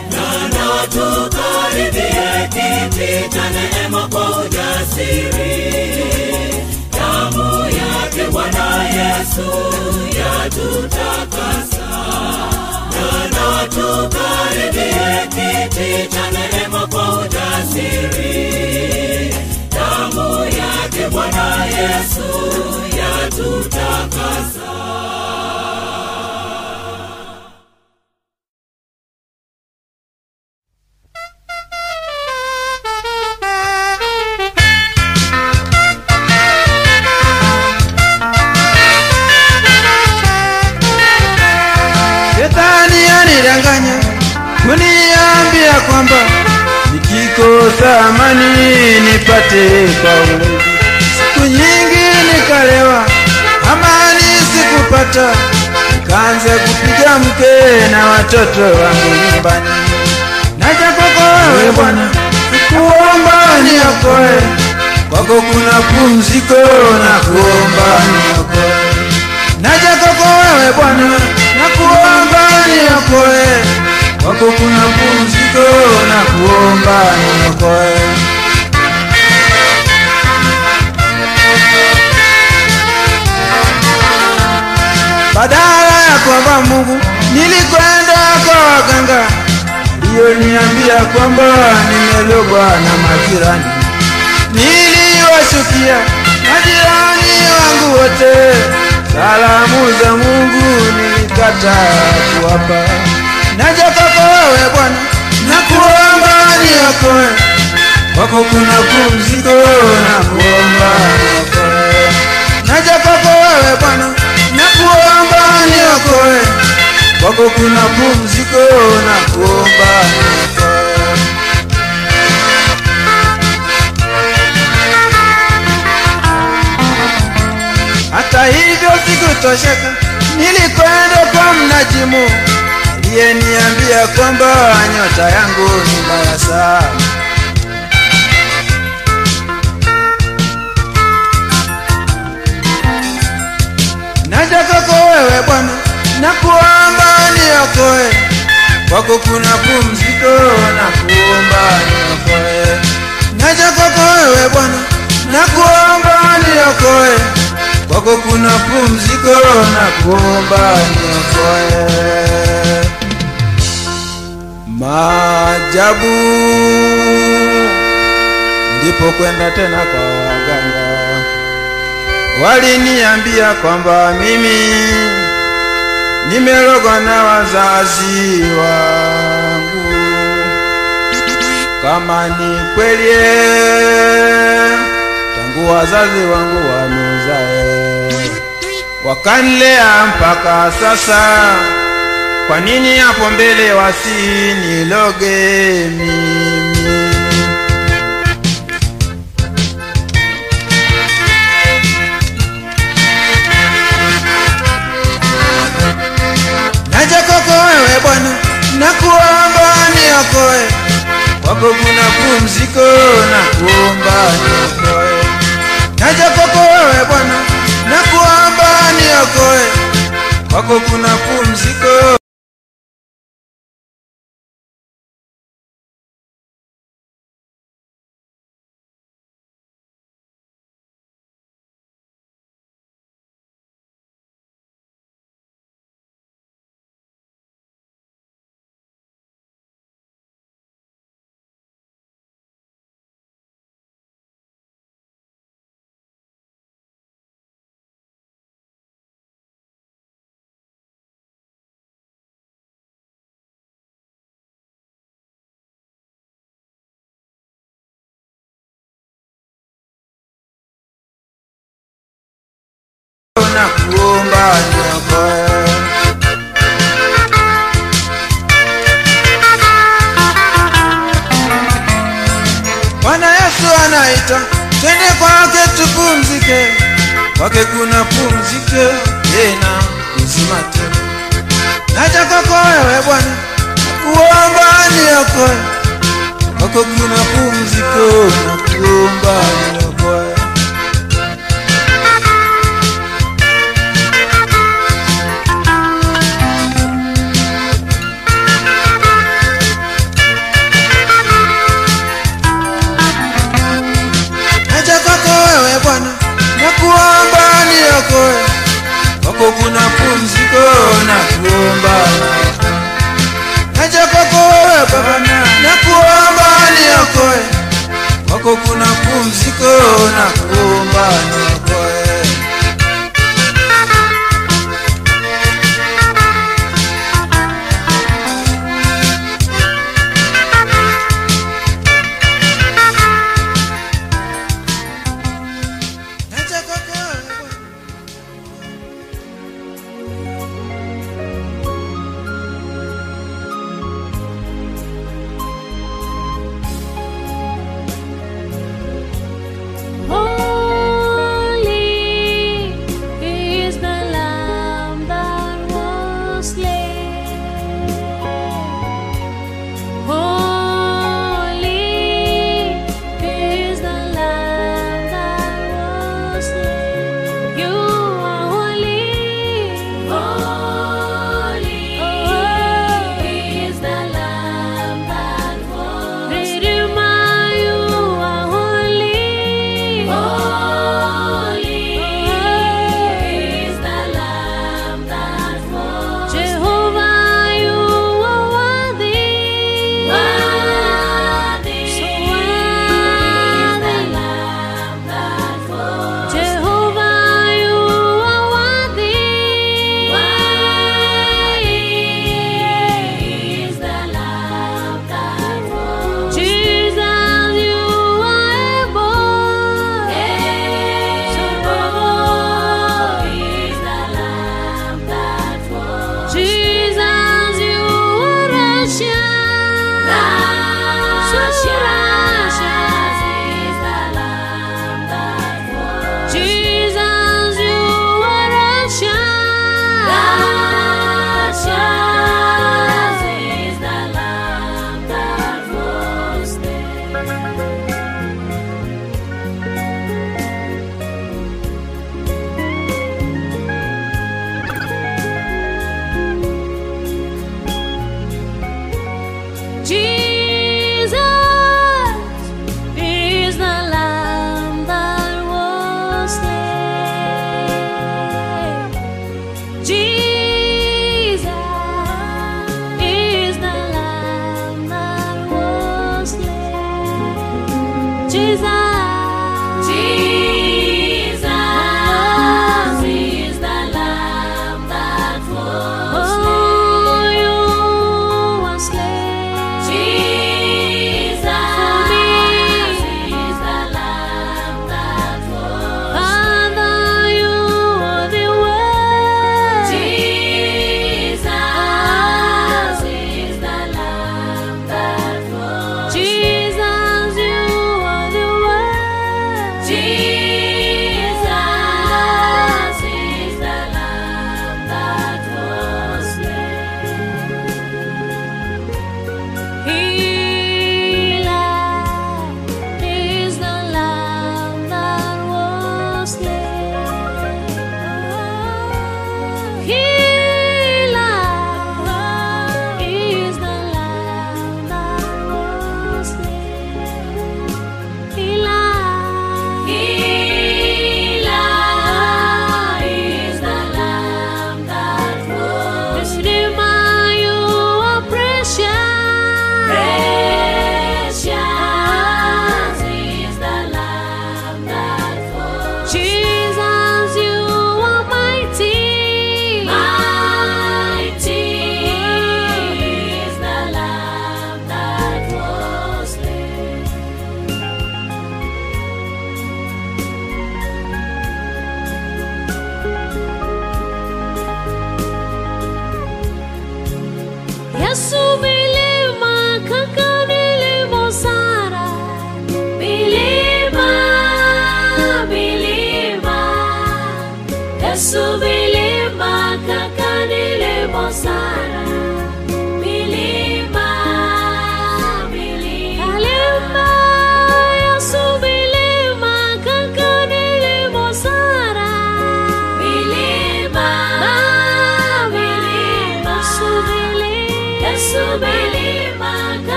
nana tukaribie kiti cha neema kwa ujasiri. Damu yake bwana yesu yatutakasa. Bwana, tukaribie kiti cha neema kwa ujasiri. Damu yake bwana yesu yatutakasa kuniambia kwamba nikikosa amani nipate kwa. Siku nyingi nikalewa, amani sikupata, nikaanza kupiga mke na watoto wangu nyumbani. Naja kwako wewe Bwana, kuomba niokoe, kwako kuna pumziko na kuomba niokoe. Naja kwako wewe Bwana, na kuomba niokoe, kwako kuna pumziko na kuomba niokoe. Badala ya kuomba Mungu, nilikwenda kwa waganga walioniambia kwamba nimelogwa na majirani. niliwashukia majirani wangu wote, salamu za Mungu nilikataa kuwapa. Naja kwako wewe Bwana, nakuomba niokoe, kwako kuna pumziko, nakuomba niokoe. Naja kwako wewe Bwana, nakuomba niokoe, kwako kuna pumziko, nakuomba niokoe. Hata hivyo sikutosheka, nilikwenda kwa mnajimu aliyeniambia kwamba nyota yangu ni mbaya sana. Naja kwako wewe Bwana, nakuomba niokoe, kwako kuna pumziko, nakuomba niokoe. Naja kwako wewe Bwana, nakuomba niokoe, kwako kuna pumziko, nakuomba niokoe. Maajabu. Ndipo kwenda tena kwa waganga. Waliniambia kwamba mimi nimerogwa na wazazi wangu. Kama ni kweli, tangu wazazi wangu wanuzae wakanilea mpaka sasa, kwa nini hapo mbele wasiniloge mimi? Naja kwako wewe Bwana, nakuomba niokoe, kwako kuna pumziko, nakuomba niokoe. Naja kwako wewe Bwana, nakuomba niokoe, kwako kuna pumziko. Nakuomba niokoe. Bwana Yesu anaita, twende kwake tupumzike, kwake kuna pumzike tena uzima tena. Naja kwako wewe Bwana, kuomba niokoe, kwako kuna pumziko, nakuomba niokoe. Kwako kuna pumziko, nakuomba Naja kwako wewe Baba, nakuomba niokoe, kwako kuna pumziko, nakuomba niokoe.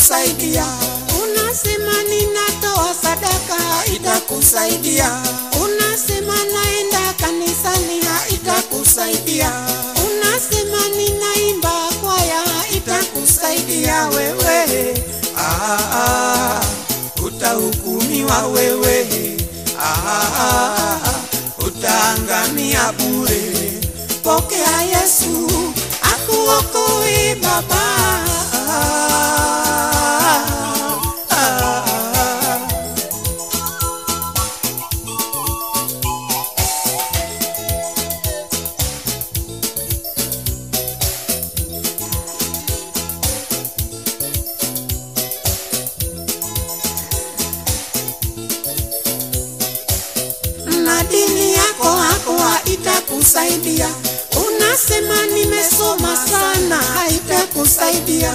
Itakusaidia. Unasema ninatoa sadaka itakusaidia. Unasema naenda kanisani itakusaidia unasema ninaimba kwaya itakusaidia wewe. Ah, ah, utahukumiwa wewe. Ah, ah, utaangamia bure. Pokea yesu akuokoe baba itakusaidia. Unasema nimesoma sana haitakusaidia.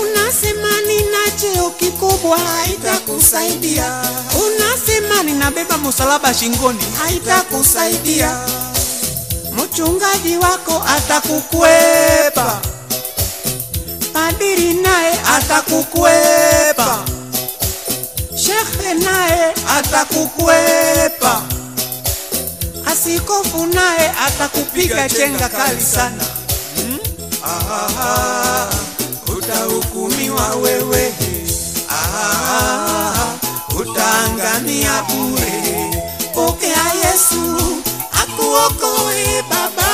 Unasema nina cheo kikubwa haitakusaidia. Unasema ninabeba msalaba shingoni haitakusaidia. Mchungaji wako atakukwepa. Padiri naye atakukwepa. Shekhe naye atakukwepa asikofu naye atakupiga chenga kali sana. hmm? ah, utahukumiwa wewe. Ah, utaangamia bure. Pokea yesu akuokoe baba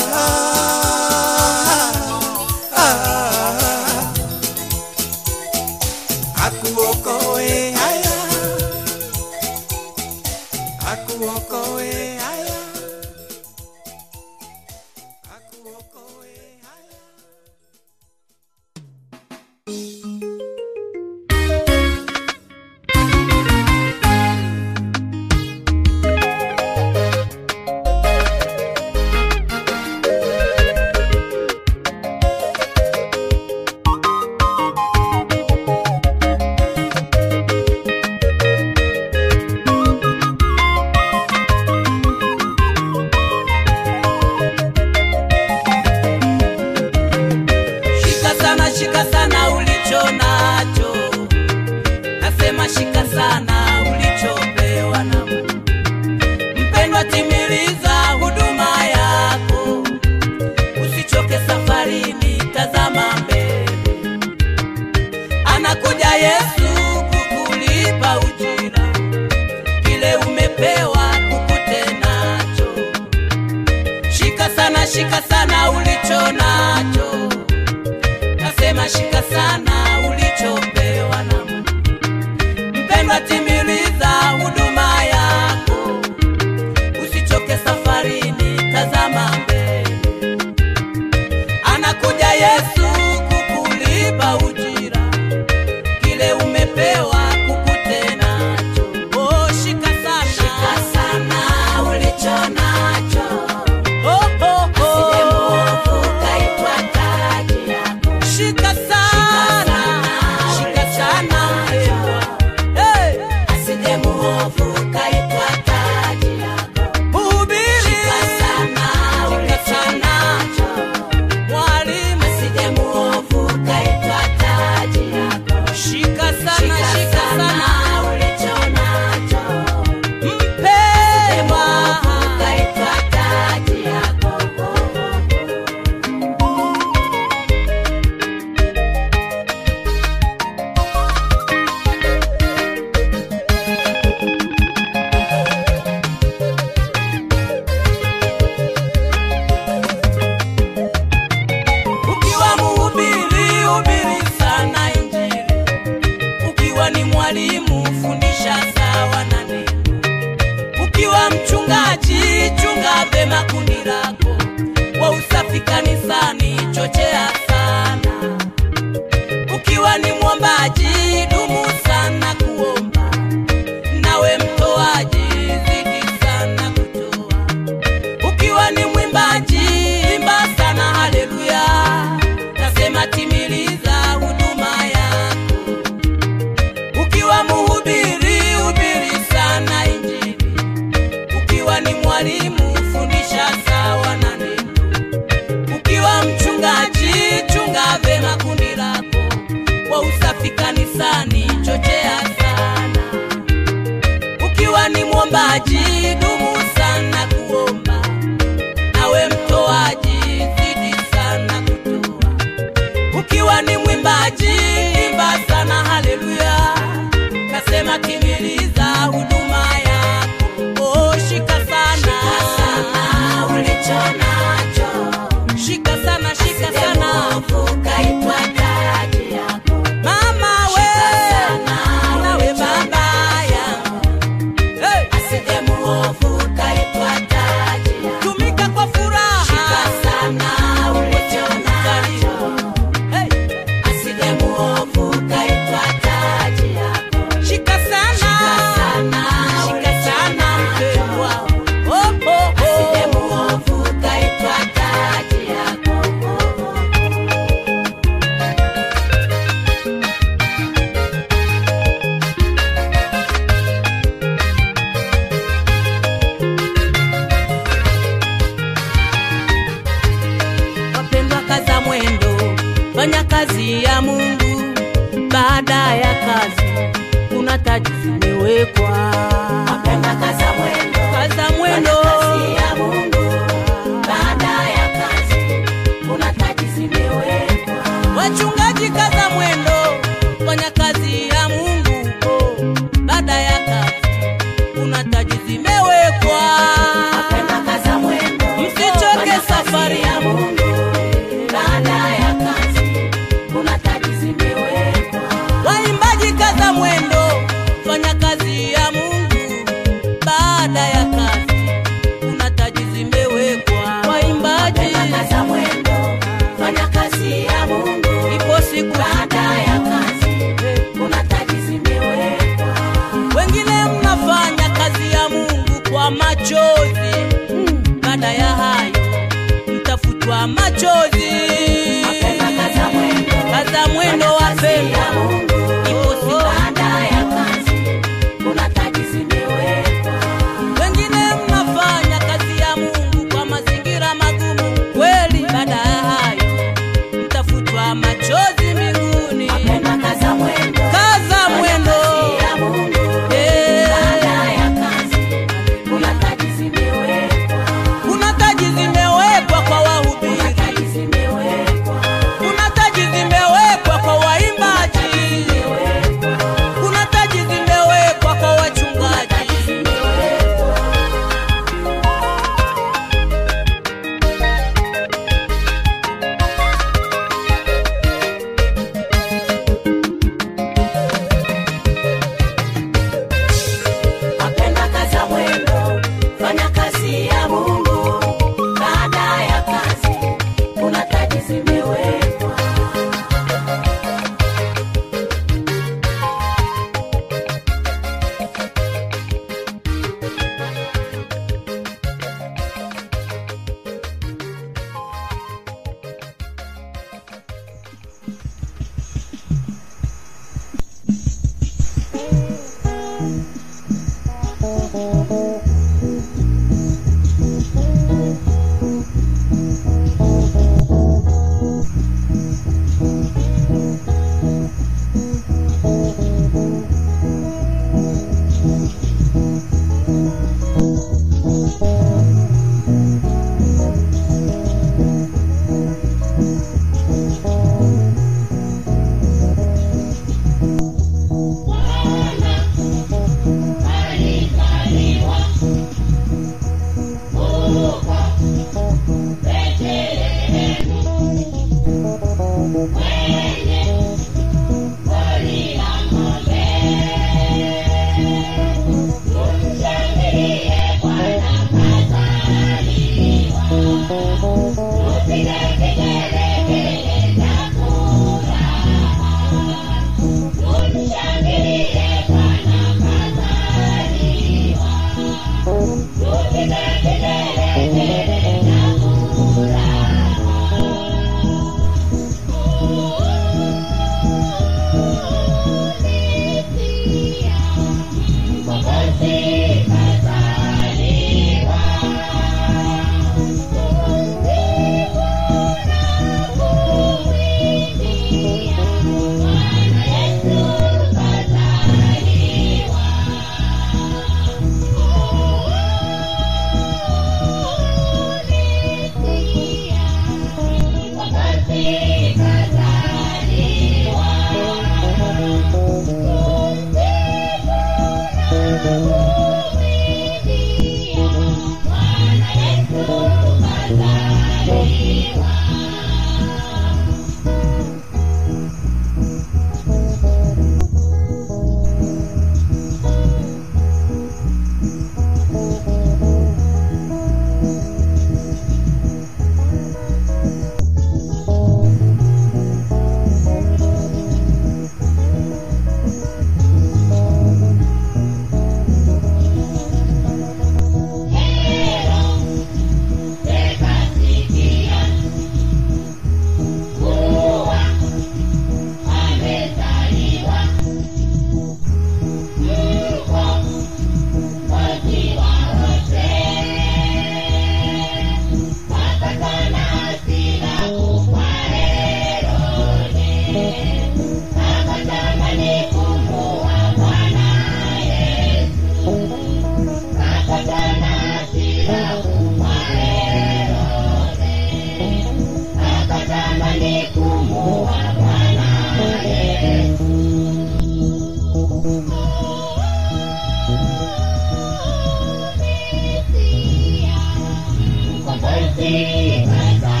ที่พระสา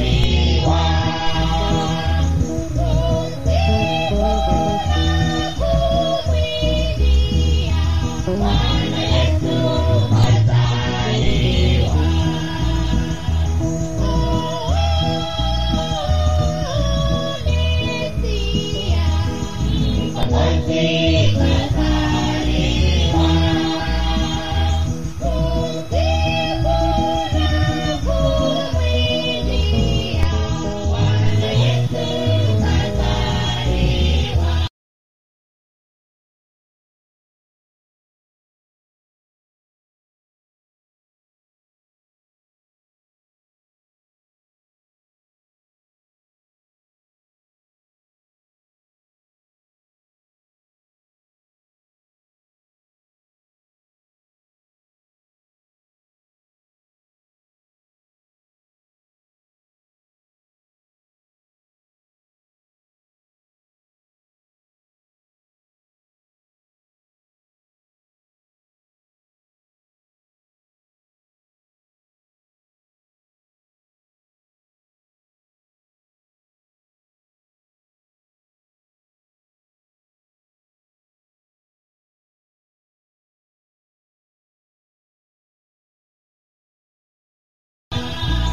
รี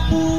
Bye.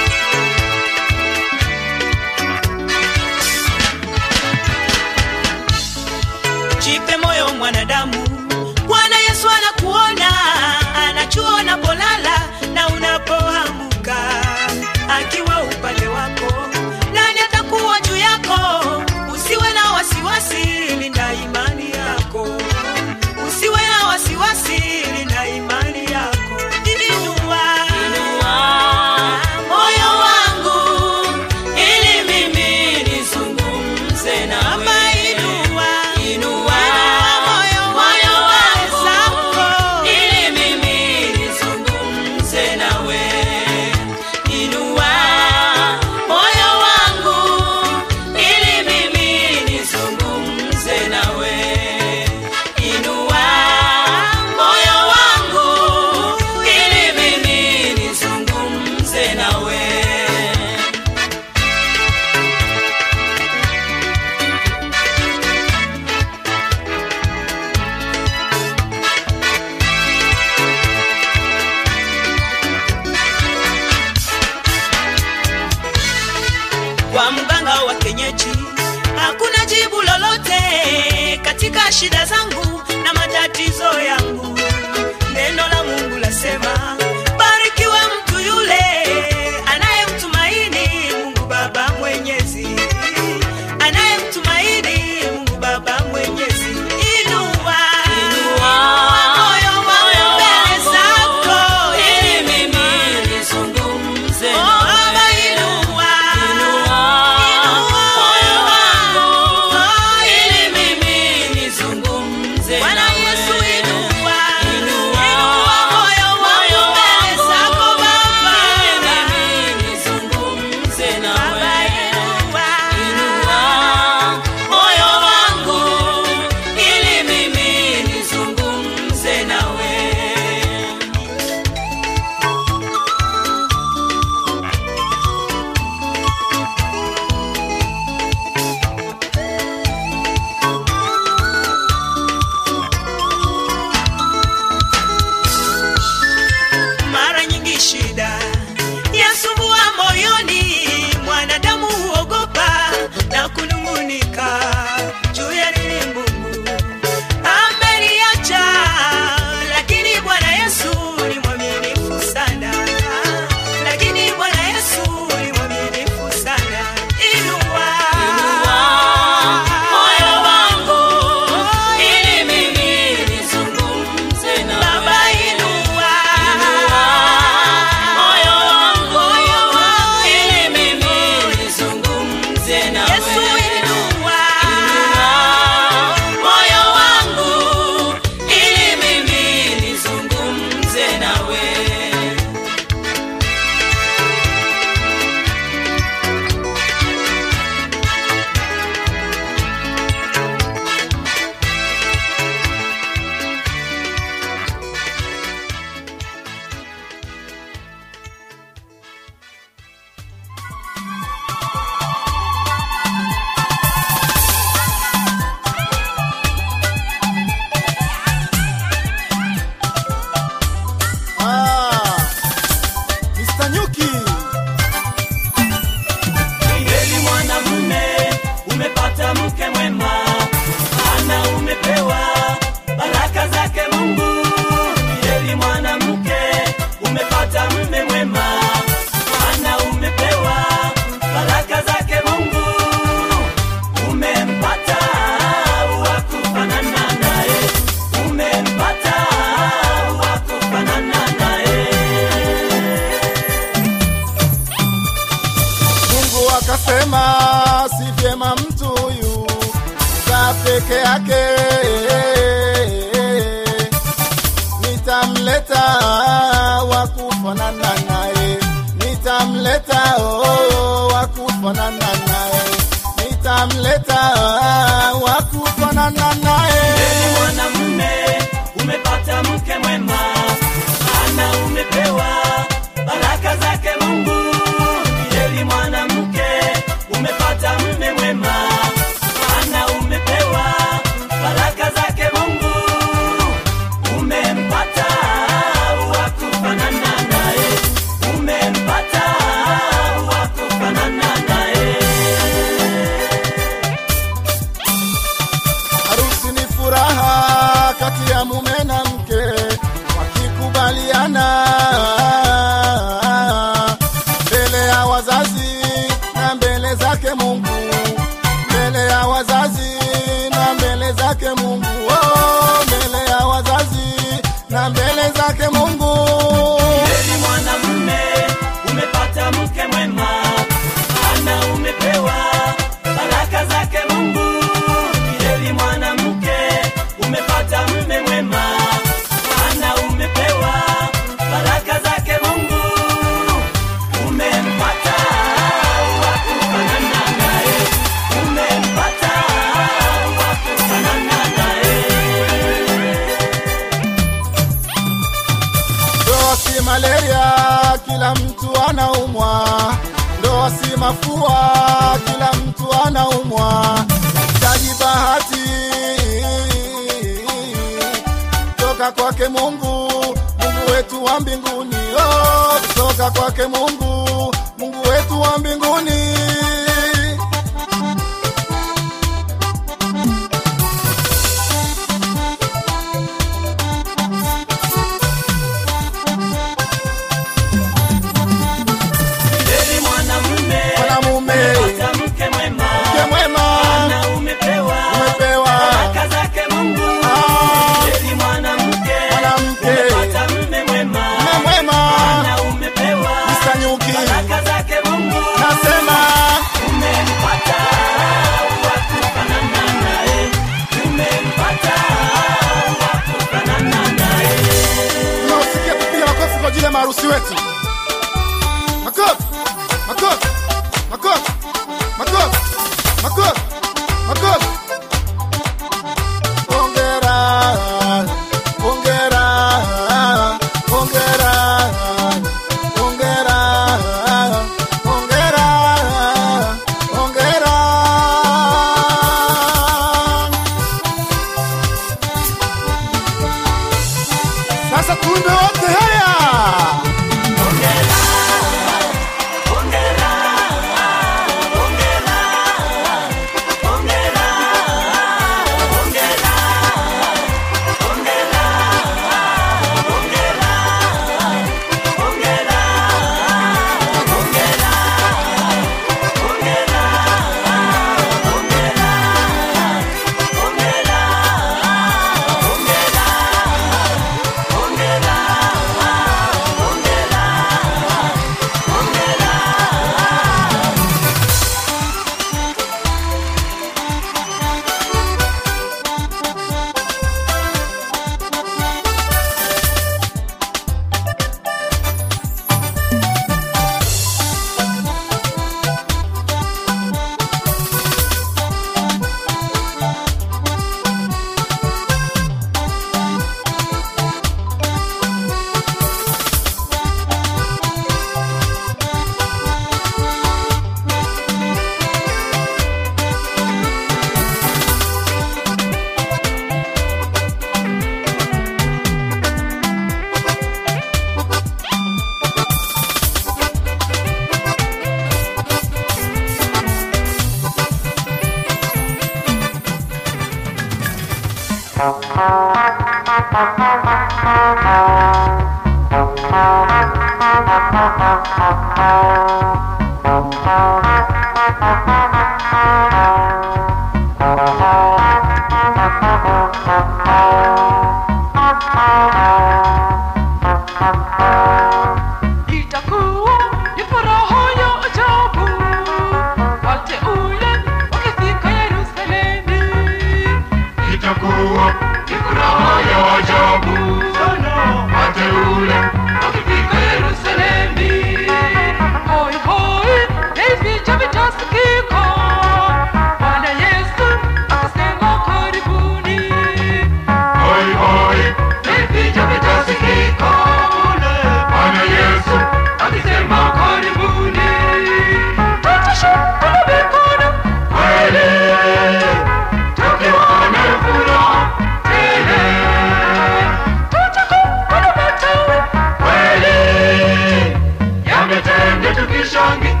Shangi.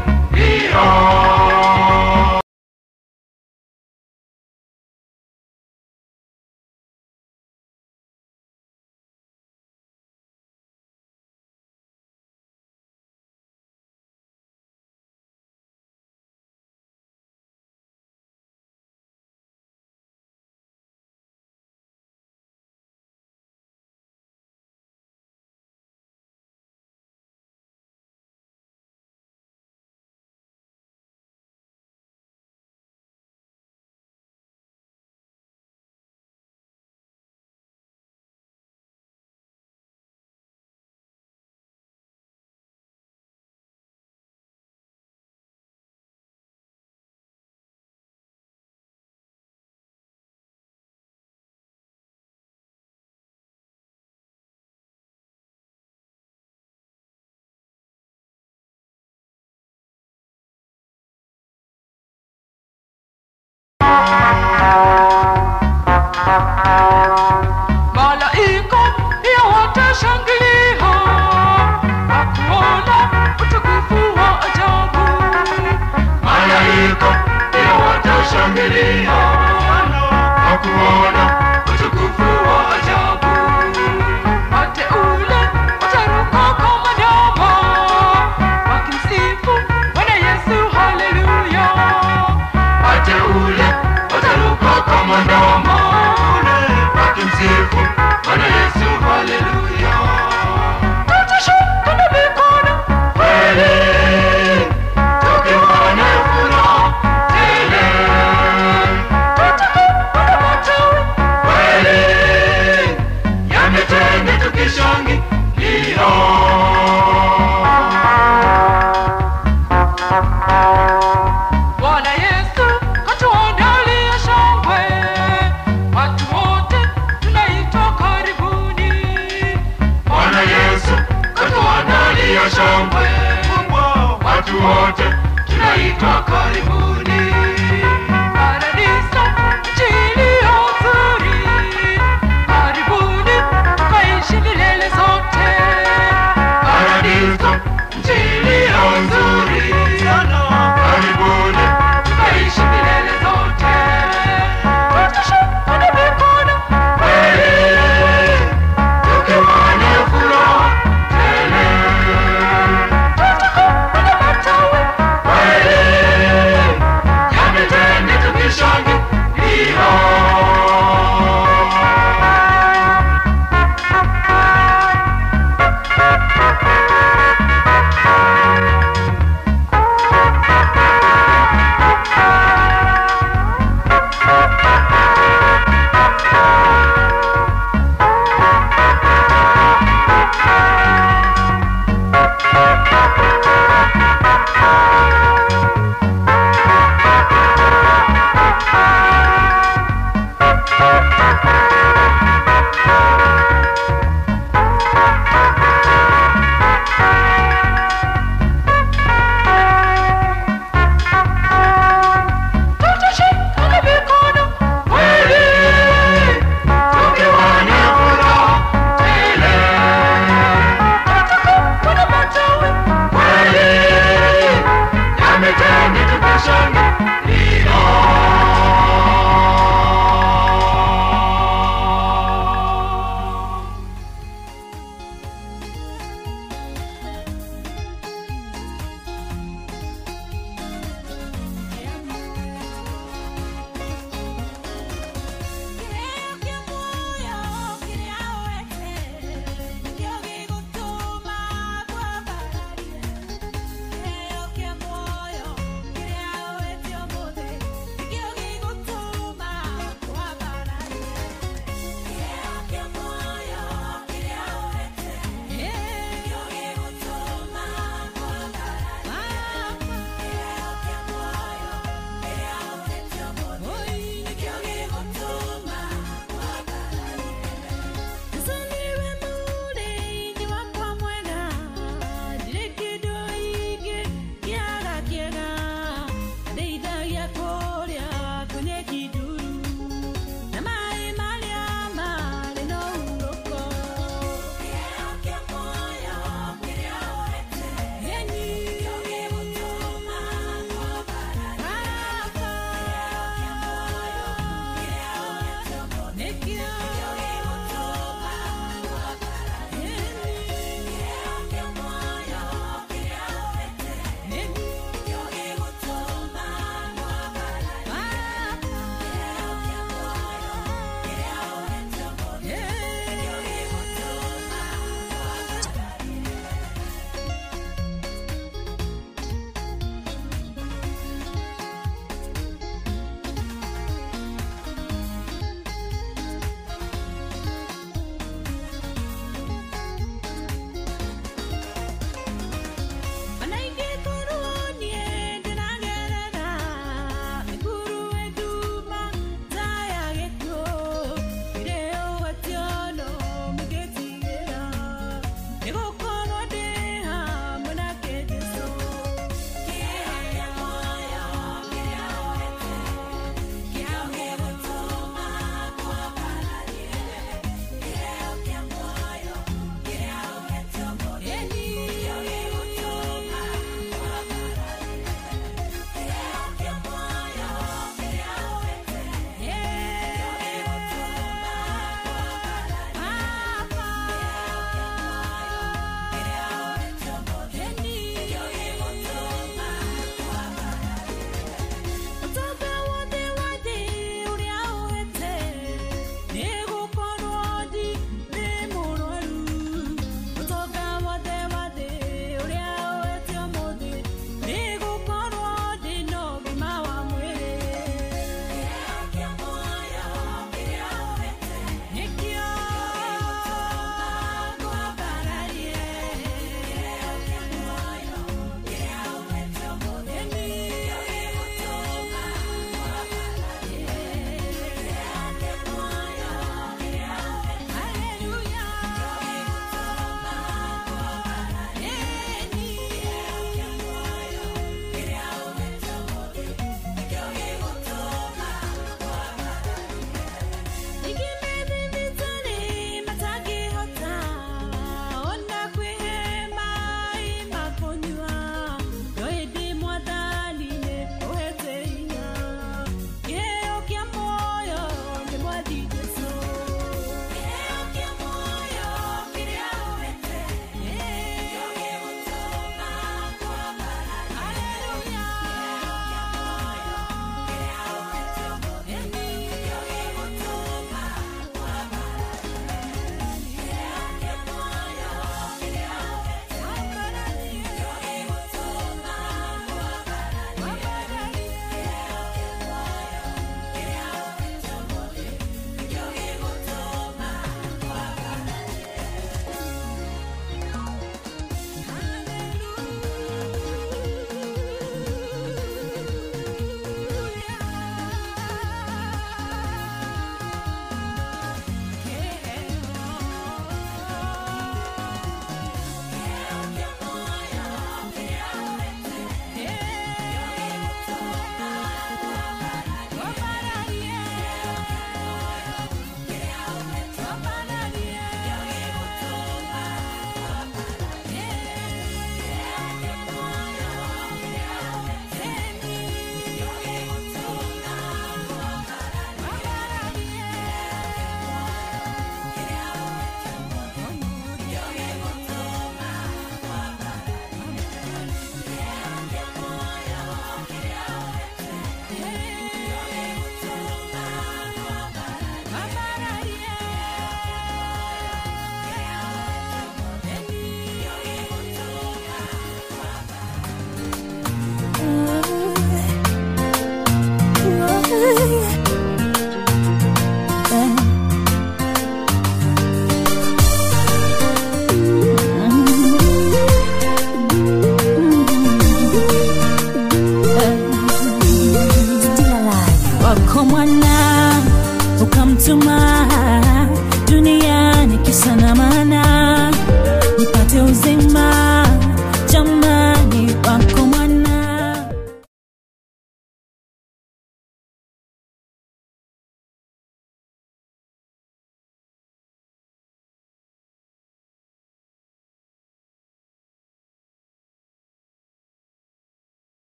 Malaika pia watashangilia. Na